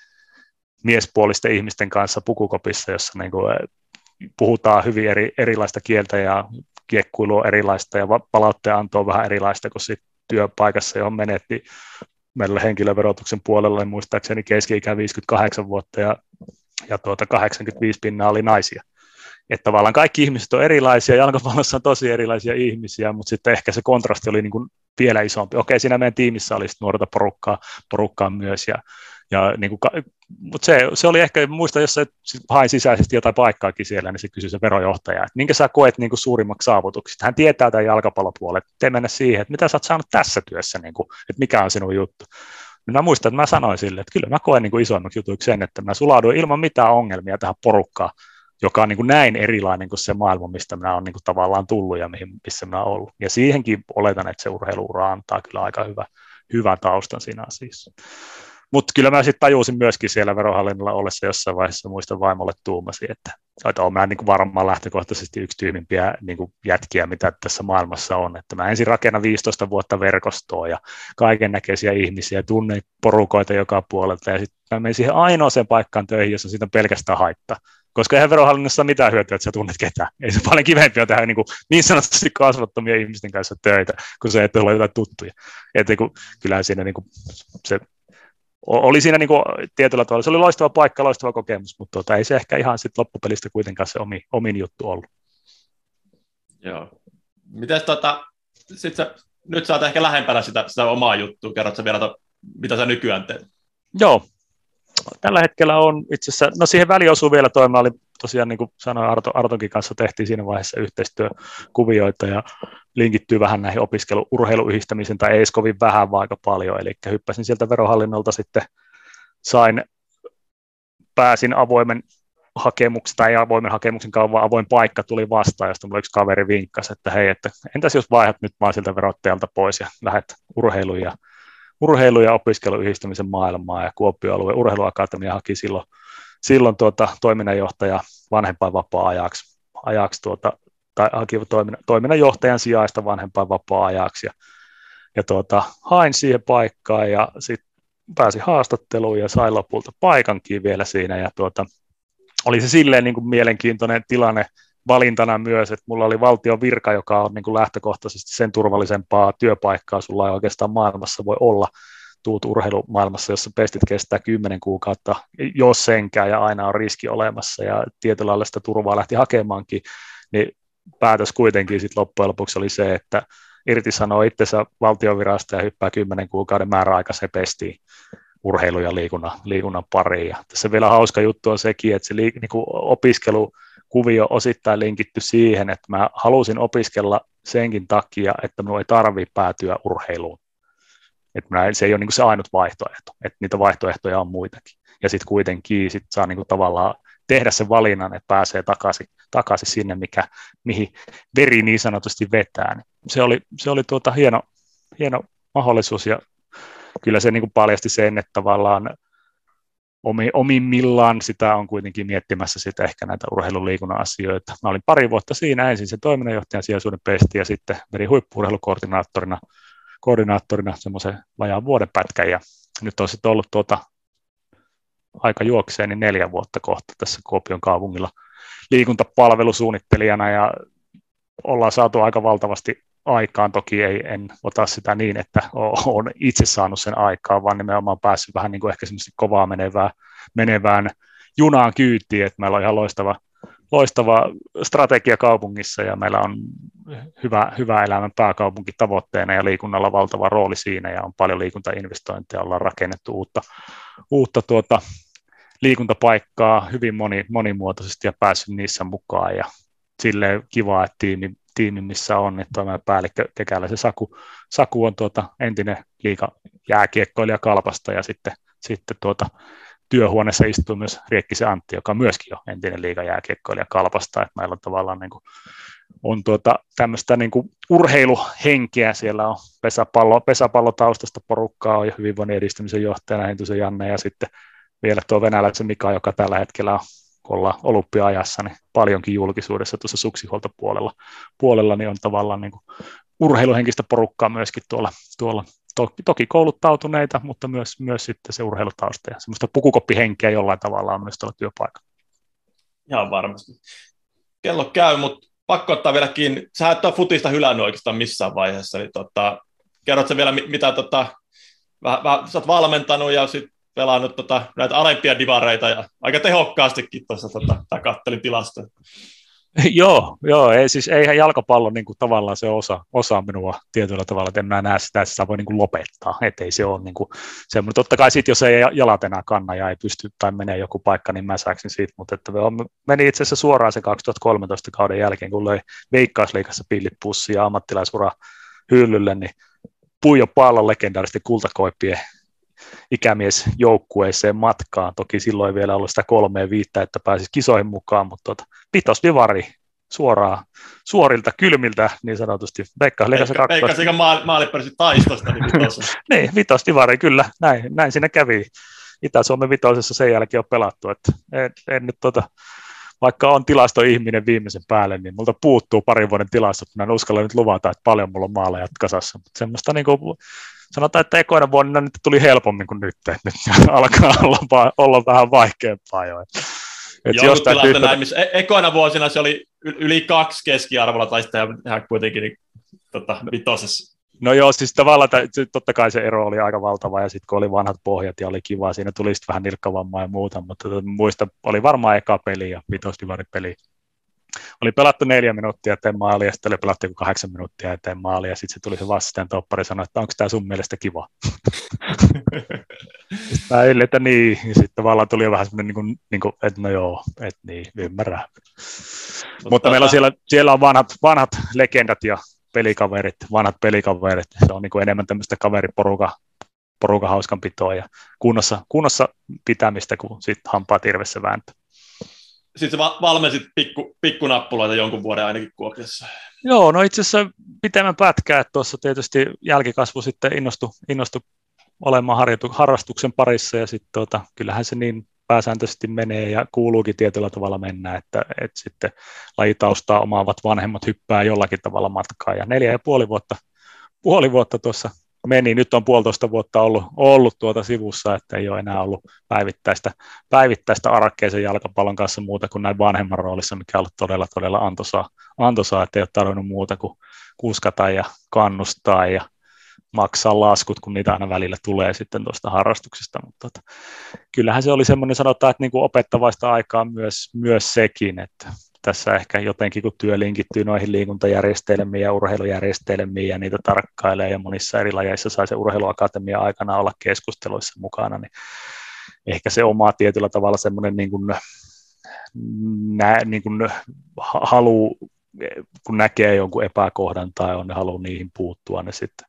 miespuolisten ihmisten kanssa pukukopissa, jossa niin kuin puhutaan hyvin eri, erilaista kieltä ja kiekkuilu on erilaista ja palautteen on vähän erilaista kuin sit työpaikassa, johon menet, niin meillä henkilöverotuksen puolella niin muistaakseni keski-ikä 58 vuotta ja, ja tuota 85 pinnaa oli naisia. Että tavallaan kaikki ihmiset on erilaisia, jalkapallossa on tosi erilaisia ihmisiä, mutta sitten ehkä se kontrasti oli niin kuin vielä isompi. Okei, siinä meidän tiimissä oli nuorta porukkaa, porukkaa myös, ja ja niin kuin, mutta se, se, oli ehkä, muista, jos hain sisäisesti jotain paikkaakin siellä, niin se kysyi se verojohtaja, että minkä sä koet niin kuin suurimmaksi saavutuksista. Hän tietää tämän jalkapallopuolen, että te mennä siihen, että mitä sä oot saanut tässä työssä, niin kuin, että mikä on sinun juttu. Niin mä muistan, että mä sanoin sille, että kyllä mä koen niin kuin isoimmaksi jutuiksi sen, että mä sulauduin ilman mitään ongelmia tähän porukkaan, joka on niin kuin näin erilainen kuin se maailma, mistä minä olen niin kuin tavallaan tullut ja mihin, missä minä olen ollut. Ja siihenkin oletan, että se urheiluura antaa kyllä aika hyvä, hyvä taustan siinä asiassa. Mutta kyllä mä sitten tajusin myöskin siellä verohallinnolla ollessa jossain vaiheessa, muistan vaimolle tuumasi, että, että olen mä niin kuin varmaan lähtökohtaisesti yksi tyhmimpiä niin kuin jätkiä, mitä tässä maailmassa on. Että mä ensin rakennan 15 vuotta verkostoa ja kaiken näköisiä ihmisiä, tunnen porukoita joka puolelta ja sitten mä menen siihen ainoaseen paikkaan töihin, jossa siitä on pelkästään haittaa koska eihän verohallinnossa ole mitään hyötyä, että sä tunnet ketään. Ei se paljon kivempi on tehdä niin, kuin, niin sanotusti kasvattomia ihmisten kanssa töitä, kun se, että ole jotain tuttuja. Että kun, kyllähän siinä niin kuin, se oli siinä niin kuin, tietyllä tavalla, se oli loistava paikka, loistava kokemus, mutta tuota, ei se ehkä ihan sit loppupelistä kuitenkaan se omi, omin juttu ollut. Joo. Mites tota, sit sä, nyt sä oot ehkä lähempänä sitä, sitä omaa juttua, kerrotko vielä, mitä sä nykyään teet? Joo, tällä hetkellä on itse asiassa, no siihen väliin osuu vielä toima, oli tosiaan niin kuin sanoin Arto, Artonkin kanssa tehtiin siinä vaiheessa yhteistyökuvioita ja linkittyy vähän näihin opiskelu-urheiluyhdistämisen tai ei kovin vähän, vaan aika paljon, eli hyppäsin sieltä verohallinnolta sitten, sain, pääsin avoimen hakemuksen tai avoimen hakemuksen kautta vaan avoin paikka tuli vastaan, josta mulla yksi kaveri vinkkasi, että hei, että entäs jos vaihdat nyt vaan siltä verottajalta pois ja lähdet urheiluun ja urheilu- ja opiskeluyhdistämisen maailmaa ja Kuopio-alueen urheiluakatemia haki silloin, silloin tuota, toiminnanjohtaja vanhempainvapaa-ajaksi ajaksi tuota, tai haki toiminnan, toiminnanjohtajan sijaista vanhempainvapaa-ajaksi ja, ja tuota, hain siihen paikkaan ja sitten pääsi haastatteluun ja sai lopulta paikankin vielä siinä ja tuota, oli se silleen niin kuin mielenkiintoinen tilanne valintana myös, että mulla oli valtion virka, joka on niin kuin lähtökohtaisesti sen turvallisempaa työpaikkaa sulla ei oikeastaan maailmassa voi olla. Tuut urheilumaailmassa, jossa pestit kestää kymmenen kuukautta, jos senkään, ja aina on riski olemassa, ja tietyllä lailla sitä turvaa lähti hakemaankin, niin päätös kuitenkin sitten loppujen lopuksi oli se, että irtisanoo itsensä valtiovirasta ja hyppää kymmenen kuukauden määräaikaiseen pestiin urheilu- ja liikunnan, liikunnan pariin. Ja tässä vielä hauska juttu on sekin, että se li, niin opiskelu kuvio osittain linkitty siihen, että mä halusin opiskella senkin takia, että minun ei tarvitse päätyä urheiluun. Että mä, se ei ole niin se ainut vaihtoehto, että niitä vaihtoehtoja on muitakin. Ja sitten kuitenkin sit saa niin tavallaan tehdä sen valinnan, että pääsee takaisin, takaisin sinne, mikä, mihin veri niin sanotusti vetää. Se oli, se oli tuota hieno, hieno mahdollisuus ja kyllä se niin paljasti sen, että tavallaan omimmillaan sitä on kuitenkin miettimässä sitä ehkä näitä urheiluliikunnan asioita. Mä olin pari vuotta siinä ensin se toiminnanjohtajan sijaisuuden pesti ja sitten vedin huippuurheilukoordinaattorina koordinaattorina semmoisen vajaan vuoden pätkän ja nyt on sitten ollut tuota aika juokseen niin neljä vuotta kohta tässä Kuopion kaupungilla liikuntapalvelusuunnittelijana ja ollaan saatu aika valtavasti aikaan. Toki ei, en ota sitä niin, että olen itse saanut sen aikaa, vaan nimenomaan päässyt vähän niin kuin ehkä semmoisesti kovaa menevää, menevään junaan kyytiin, että meillä on ihan loistava, loistava strategia kaupungissa ja meillä on hyvä, hyvä elämän pääkaupunki tavoitteena ja liikunnalla valtava rooli siinä ja on paljon liikuntainvestointeja, ollaan rakennettu uutta, uutta tuota, liikuntapaikkaa hyvin moni, monimuotoisesti ja päässyt niissä mukaan ja silleen kiva, että tiimi, tiimi, missä on, että toimiva päällikkö Kekälä, se Saku, Saku on tuota entinen liika jääkiekkoilija Kalpasta ja sitten, sitten tuota, työhuoneessa istuu myös Riekkisen Antti, joka on myöskin jo entinen liigajääkiekkoilija Kalpasta, että meillä on tavallaan niin kuin, on tuota, tämmöistä niin kuin urheiluhenkeä, siellä on pesäpallo, pesäpallotaustasta porukkaa, on jo hyvinvoinnin edistämisen johtajana Hentusen Janne ja sitten vielä tuo venäläisen Mika, joka tällä hetkellä on kun ollaan olympia-ajassa, niin paljonkin julkisuudessa tuossa suksihuoltopuolella puolella, niin on tavallaan niin kuin urheiluhenkistä porukkaa myöskin tuolla, tuolla toki, toki kouluttautuneita, mutta myös, myös sitten se urheilutausta ja semmoista pukukoppihenkeä jollain tavalla on myös tuolla työpaikalla. Ihan varmasti. Kello käy, mutta pakko ottaa vielä kiinni. Sä et ole futista hylännyt oikeastaan missään vaiheessa, niin tota, kerrotko vielä, mitä tota, vähän, vähän, sä oot valmentanut ja sit pelannut tota, näitä alempia divareita ja aika tehokkaastikin tuossa tota, kattelin tilastoja. joo, joo ei, siis eihän jalkapallo niin kuin, tavallaan se osa, osa minua tietyllä tavalla, että en mä näe sitä, että sitä voi niin kuin, lopettaa, että ei se ole niin kuin, semmoinen. Totta kai sitten, jos ei jalat enää kanna ja ei pysty tai menee joku paikka, niin mä saaksin siitä, mutta että meni itse asiassa suoraan se 2013 kauden jälkeen, kun löi Veikkausliikassa pillit pussiin ja ammattilaisura hyllylle, niin Puijo Pallon legendaarisesti kultakoippien ikämiesjoukkueeseen matkaan. Toki silloin ei vielä ollut sitä kolmea viittä, että pääsisi kisoihin mukaan, mutta tuota, vitosdivari suoraan, suorilta, kylmiltä niin sanotusti. Veikka Liikassa kakkosta. Veikka sekä maali, maalipärsi taistosta. Niin, niin vitosdivari, kyllä, näin, näin siinä kävi. Itä-Suomen vitosessa sen jälkeen on pelattu, että en, en nyt tota, vaikka on tilastoihminen viimeisen päälle, niin multa puuttuu parin vuoden tilastot, mä en uskalla nyt luvata, että paljon mulla on maaleja kasassa, mutta semmoista niin kuin sanotaan, että ekoina vuonna nyt tuli helpommin kuin nyt, että nyt alkaa olla, olla vähän vaikeampaa jo. Et jostain syystä... näin, missä e- ekoina vuosina se oli yli kaksi keskiarvolla, tai sitten ihan kuitenkin niin, tota, vitosessa. No joo, siis tavallaan totta kai se ero oli aika valtava, ja sitten kun oli vanhat pohjat ja oli kiva, siinä tuli sitten vähän nilkkavammaa ja muuta, mutta tota, muista, oli varmaan eka peli ja vitosdivaripeli oli pelattu neljä minuuttia eteen maalia, ja sitten oli pelattu joku kahdeksan minuuttia eteen maalia, ja sitten se tuli se vastustajan toppari sanoi, että onko tämä sun mielestä kiva? mä että niin, ja sitten tavallaan tuli jo vähän semmoinen, niin kuin, niin kuin, että no joo, että niin, ymmärrän. Mutta, Mutta meillä on siellä, siellä on vanhat, vanhat legendat ja pelikaverit, vanhat pelikaverit, se on niin kuin enemmän tämmöistä kaveriporuka, porukan hauskanpitoa ja kunnossa, kunnossa pitämistä kuin sitten hampaa tirvessä vääntö sitten sä valmensit pikku, pikkunappuloita jonkun vuoden ainakin Kuopiossa. Joo, no itse asiassa pitemmän pätkää, että tuossa tietysti jälkikasvu sitten innostui, innostui olemaan harjoitu, harrastuksen parissa ja sitten tota, kyllähän se niin pääsääntöisesti menee ja kuuluukin tietyllä tavalla mennä, että, että sitten lajitaustaa omaavat vanhemmat hyppää jollakin tavalla matkaa ja neljä ja puoli vuotta, puoli vuotta tuossa meni. Nyt on puolitoista vuotta ollut, ollut tuota sivussa, että ei ole enää ollut päivittäistä, päivittäistä arkkeisen jalkapallon kanssa muuta kuin näin vanhemman roolissa, mikä on ollut todella, todella antoisaa, antoisaa että ei ole tarvinnut muuta kuin kuskata ja kannustaa ja maksaa laskut, kun niitä aina välillä tulee sitten tuosta harrastuksesta, mutta tota, kyllähän se oli semmoinen, sanotaan, että niin kuin opettavaista aikaa myös, myös sekin, että tässä ehkä jotenkin, kun työ linkittyy noihin liikuntajärjestelmiin ja urheilujärjestelmiin ja niitä tarkkailee ja monissa eri lajeissa sai se urheiluakatemia aikana olla keskusteluissa mukana, niin ehkä se oma tietyllä tavalla semmoinen niin kuin, nä, niin kuin halu, kun näkee jonkun epäkohdan tai on ne halu niihin puuttua, niin sitten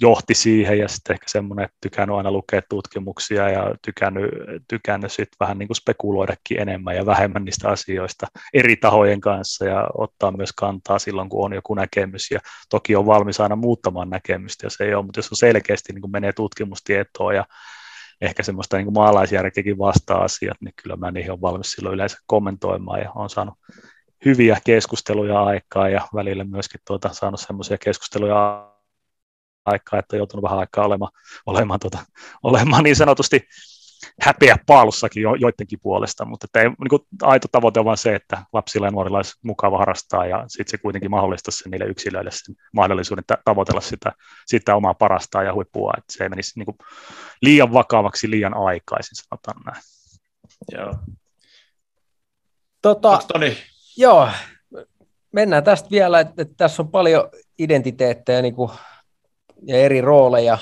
johti siihen ja sitten ehkä semmoinen, että tykännyt aina lukea tutkimuksia ja tykännyt, tykännyt sitten vähän niin kuin spekuloidakin enemmän ja vähemmän niistä asioista eri tahojen kanssa ja ottaa myös kantaa silloin, kun on joku näkemys. Ja toki on valmis aina muuttamaan näkemystä, jos ei ole, mutta jos on selkeästi niin kuin menee tutkimustietoa ja ehkä semmoista niin maalaisjärkeäkin vastaa asiat, niin kyllä mä niihin on valmis silloin yleensä kommentoimaan ja on saanut hyviä keskusteluja aikaa ja välillä myöskin tuota, saanut semmoisia keskusteluja aikaa, että on joutunut vähän aikaa olemaan, olemaan, tuota, olemaan niin sanotusti häpeä paalussakin jo, joidenkin puolesta, mutta että ei, niin kuin, aito tavoite on vain se, että lapsilla ja nuorilla olisi mukava harrastaa ja sitten se kuitenkin mahdollistaa sen niille yksilöille sen mahdollisuuden tavoitella sitä, sitä omaa parastaa ja huippua, että se ei menisi niin kuin, liian vakavaksi liian aikaisin, sanotaan näin. Joo. Tota, joo, mennään tästä vielä, että, että tässä on paljon identiteettejä niin kuin ja eri rooleja.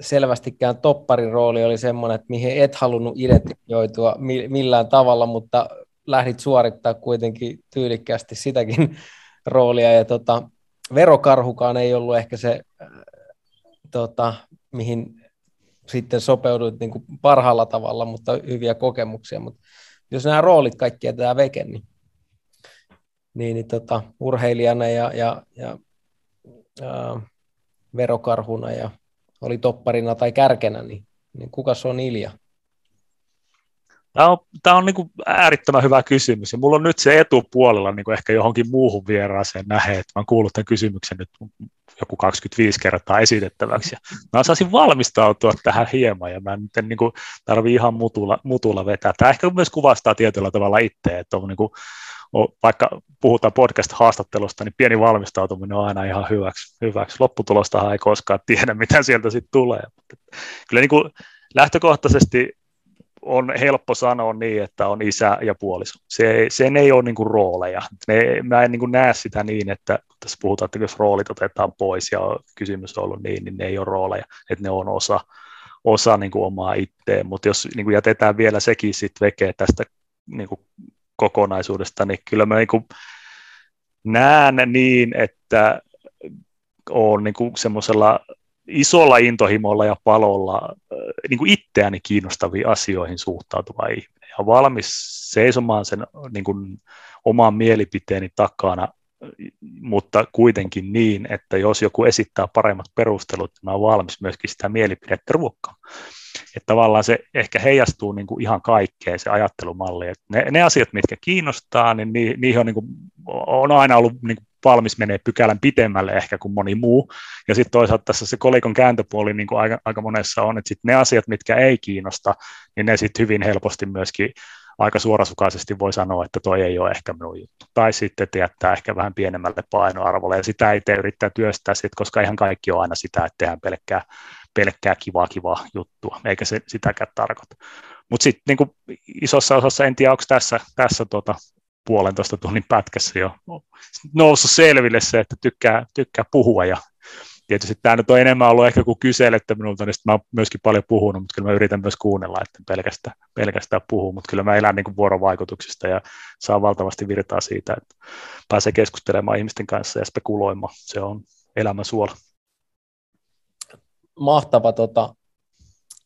Selvästikään topparin rooli oli semmoinen, että mihin et halunnut identifioitua millään tavalla, mutta lähdit suorittaa kuitenkin tyylikkäästi sitäkin roolia. Ja tota, verokarhukaan ei ollut ehkä se, tota, mihin sitten sopeuduit niin kuin parhaalla tavalla, mutta hyviä kokemuksia. Mutta jos nämä roolit kaikki jätetään veke, niin, niin, niin tota, urheilijana ja, ja, ja ää, verokarhuna ja oli topparina tai kärkenä, niin, niin kuka se on Ilja? Tämä on, tämä on niin kuin äärittömän hyvä kysymys, ja mulla on nyt se etupuolella niin kuin ehkä johonkin muuhun vieraaseen nähe, että mä oon kuullut tämän kysymyksen nyt joku 25 kertaa esitettäväksi, ja mä saisin valmistautua tähän hieman, ja mä nyt en niin tarvi ihan mutulla, mutulla vetää. Tämä ehkä myös kuvastaa tietyllä tavalla itse, että on niin kuin vaikka puhutaan podcast-haastattelusta, niin pieni valmistautuminen on aina ihan hyväksi. hyväksi. Lopputulostahan ei koskaan tiedä, mitä sieltä sitten tulee. Mutta kyllä niin kuin lähtökohtaisesti on helppo sanoa niin, että on isä ja puoliso. Se, sen ei ole niin kuin rooleja. Ne, mä en niin kuin näe sitä niin, että tässä puhutaan, että jos roolit otetaan pois ja kysymys on ollut niin, niin ne ei ole rooleja, että ne on osa, osa niin kuin omaa itteen. Mutta jos niin kuin jätetään vielä sekin sitten vekeä tästä niin kuin kokonaisuudesta, niin kyllä mä niin näen niin, että on niin semmoisella isolla intohimolla ja palolla niin kuin itseäni kiinnostaviin asioihin suhtautuva ihminen. Ja valmis seisomaan sen niin kuin, oman mielipiteeni takana, mutta kuitenkin niin, että jos joku esittää paremmat perustelut, niin mä olen valmis myöskin sitä mielipidettä ruokkaamaan että tavallaan se ehkä heijastuu niin kuin ihan kaikkeen se ajattelumalli. Että ne, ne asiat, mitkä kiinnostaa, niin ni, niihin on, niin kuin, on aina ollut niin kuin valmis menee pykälän pitemmälle ehkä kuin moni muu. Ja sitten toisaalta tässä se kolikon kääntöpuoli niin kuin aika, aika monessa on, että sit ne asiat, mitkä ei kiinnosta, niin ne sitten hyvin helposti myöskin aika suorasukaisesti voi sanoa, että toi ei ole ehkä minun juttu. Tai sitten jättää ehkä vähän pienemmälle painoarvolle, ja sitä ei tee yrittää työstää, sit, koska ihan kaikki on aina sitä, että tehdään pelkkää, pelkkää kivaa kivaa juttua, eikä se sitäkään tarkoita. Mutta sitten niin isossa osassa, en tiedä, onko tässä, tässä tota, puolentoista tunnin pätkässä jo noussut selville se, että tykkää, tykkää puhua ja tietysti tämä nyt on enemmän ollut ehkä kuin kyselette minulta, niin mä oon myöskin paljon puhunut, mutta kyllä mä yritän myös kuunnella, että pelkästään, pelkästään puhuu, mutta kyllä mä elän niin kuin vuorovaikutuksista ja saa valtavasti virtaa siitä, että pääsee keskustelemaan ihmisten kanssa ja spekuloimaan. Se on elämän suola. Mahtava, tota,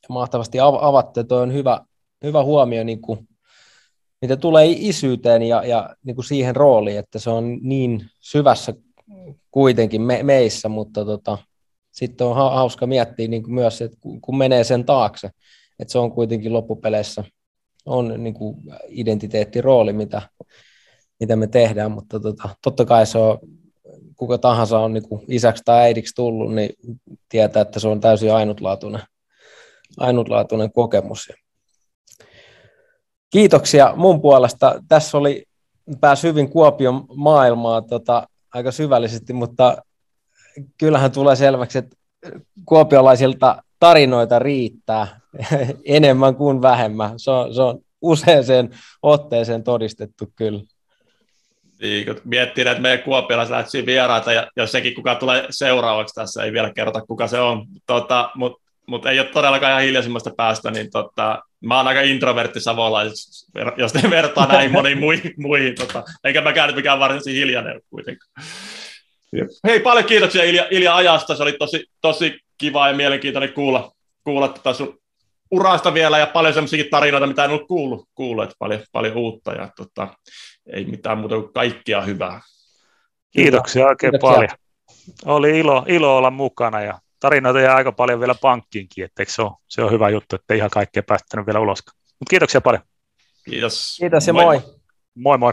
mahtavasti avatte, tuo on hyvä, hyvä huomio, niin kuin, mitä tulee isyyteen ja, ja niin kuin siihen rooliin, että se on niin syvässä kuitenkin me, meissä, mutta tota, sitten on hauska miettiä niin kuin myös, että kun menee sen taakse, että se on kuitenkin loppupeleissä on niin kuin identiteettirooli, mitä, mitä me tehdään, mutta tota, totta kai se on, kuka tahansa on niin kuin isäksi tai äidiksi tullut, niin tietää, että se on täysin ainutlaatuinen, ainutlaatuinen kokemus. Kiitoksia mun puolesta. Tässä oli pääsi hyvin Kuopion maailmaa tota, aika syvällisesti, mutta kyllähän tulee selväksi, että kuopiolaisilta tarinoita riittää enemmän kuin vähemmän. Se on, se on useaseen otteeseen todistettu kyllä. Niin, kun miettii että meidän kuopiolaiset lähtisi vieraita, ja jos sekin kuka tulee seuraavaksi tässä, ei vielä kerrota kuka se on, tota, mutta mut ei ole todellakaan ihan hiljaisimmasta päästä, niin tota, mä oon aika introvertti savolaisessa, jos ne vertaa näihin moniin muihin, muihin tota, eikä mäkään nyt mikään varsinaisesti hiljainen kuitenkaan. Hei, paljon kiitoksia Ilja, Ilja ajasta, se oli tosi, tosi kiva ja mielenkiintoinen kuulla, kuulla tätä sun urasta vielä ja paljon sellaisiakin tarinoita, mitä en ollut kuullut, kuullut että paljon, paljon uutta ja tota, ei mitään muuta kuin kaikkia hyvää. Kiitoksia oikein Kiitoksia. paljon. Oli ilo, ilo olla mukana ja tarinoita jää aika paljon vielä pankkiinkin, että se on, se on hyvä juttu, että ihan kaikkea päästänyt vielä ulos. Mutta kiitoksia paljon. Kiitos. Kiitos ja moi. Moi moi. moi.